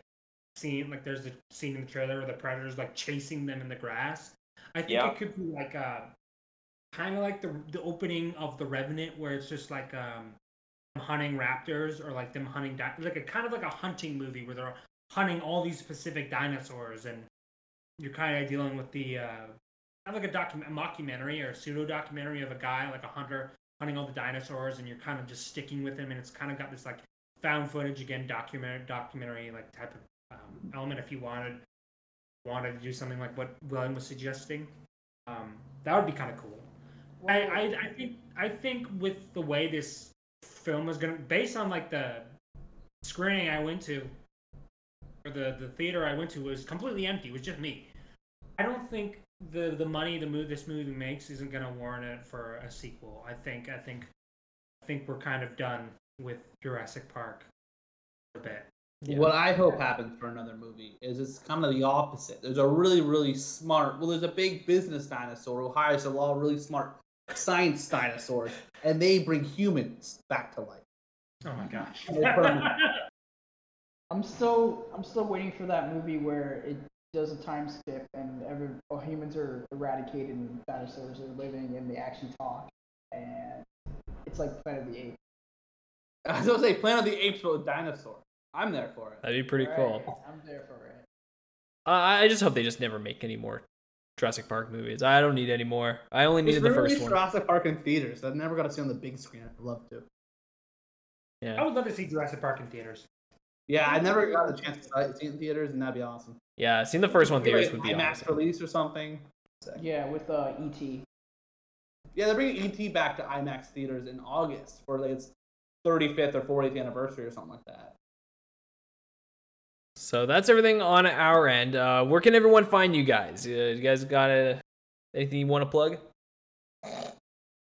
scene like there's a scene in the trailer where the Predator's like chasing them in the grass. I think Yeah. it could be like a kind of like the the opening of the Revenant where it's just like um hunting raptors or like them hunting di- like a kind of like a hunting movie where they're hunting all these specific dinosaurs and you're kind of dealing with the uh kind of like a docu- a mockumentary or a pseudo documentary of a guy like a hunter hunting all the dinosaurs and you're kind of just sticking with him and it's kind of got this like found footage again documentary documentary like type of um, element if you wanted wanted to do something like what William was suggesting um, that would be kind of cool I, I I think I think with the way this film is gonna based on like the screening I went to or the the theater I went to was completely empty. It was just me. I don't think the the money the move this movie makes isn't gonna warrant it for a sequel. I think I think I think we're kind of done with Jurassic Park a bit. Yeah. What I hope happens for another movie is it's kind of the opposite. There's a really, really smart, well, there's a big business dinosaur who hires a lot of really smart science dinosaurs, and they bring humans back to life. Oh my gosh. They put 'em- (laughs) I'm still I'm still waiting for that movie where it does a time skip and every oh, humans are eradicated and dinosaurs are living and they actually talk and it's like Planet of the Apes. (laughs) I was gonna say Planet of the Apes but with dinosaurs. I'm there for it. That'd be pretty cool. I'm there for it. I I just hope they just never make any more Jurassic Park movies. I don't need any more. I only needed the first one. Jurassic Park in theaters. I've never got to see it on the big screen. I'd love to. Yeah. I would love to see Jurassic Park in theaters. Yeah, I never got the chance to see it in theaters, and that'd be awesome. Yeah. Seeing the first one in theaters Like, would be IMAX awesome. release or something. Yeah, with uh, E.T. Yeah, they're bringing ET back to IMAX theaters in August for like its 35th or 40th anniversary or something like that. So that's everything on our end. Uh, where can everyone find you guys? Uh, you guys got uh, anything you want to plug?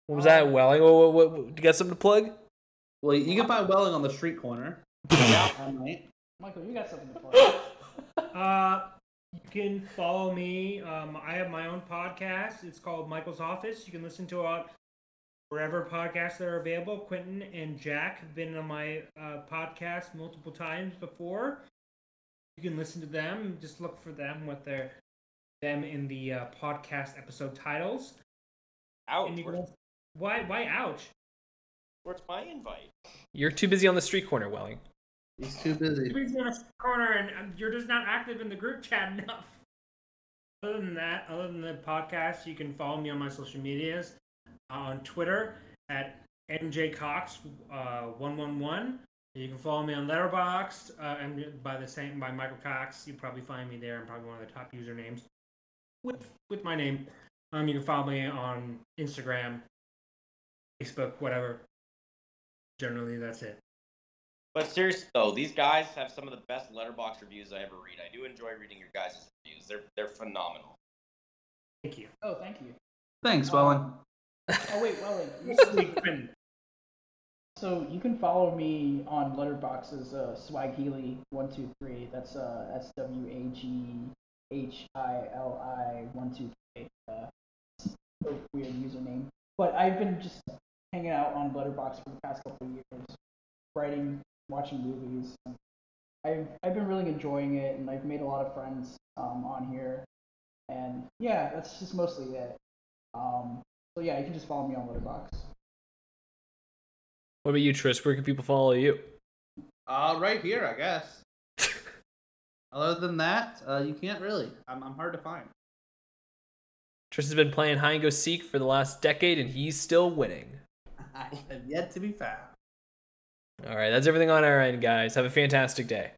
What was that, Welling? What, what, what, you got something to plug? Well, you can find Welling on the street corner. (laughs) yeah, night. Michael, you got something to (laughs) plug. (laughs) Uh, you can follow me. Um, I have my own podcast. It's called Michael's Office. You can listen to it wherever podcasts that are available. Quentin and Jack have been on my uh, podcast multiple times before. You can listen to them. Just look for them with their them in the uh, podcast episode titles. Ouch! And you can, why why ouch? where's my invite? You're too busy on the street corner, Welling. He's too busy. Please in a corner and you're just not active in the group chat (laughs) enough. Other than that, other than the podcast, you can follow me on my social medias uh, on Twitter at njcox111. you can follow me on Letterboxd uh, and by the same by Michael Cox. You probably find me there. I'm probably one of the top usernames with with my name. Um, you can follow me on Instagram, Facebook, whatever. Generally, that's it. But seriously though, these guys have some of the best Letterboxd reviews I ever read. I do enjoy reading your guys' reviews. They're they're phenomenal. Thank you. Oh, thank you. Thanks, Welling. Oh wait, well wait. You This is. So you can follow me on Letterboxd as uh, Swag Healy one two three. That's uh S W A G H I L I one two three. Uh, a weird username. But I've been just hanging out on Letterboxd for the past couple of years, writing, watching movies. I've I've been really enjoying it, and I've made a lot of friends um, on here. And yeah, that's just mostly it. Um, so yeah, you can just follow me on Letterboxd. What about you, Tris? Where can people follow you? Uh, right here, I guess. (laughs) Other than that, uh, you can't really. I'm, I'm hard to find. Tris has been playing hide and go seek for the last decade, and he's still winning. (laughs) I have yet to be found. All right, that's everything on our end, guys. Have a fantastic day.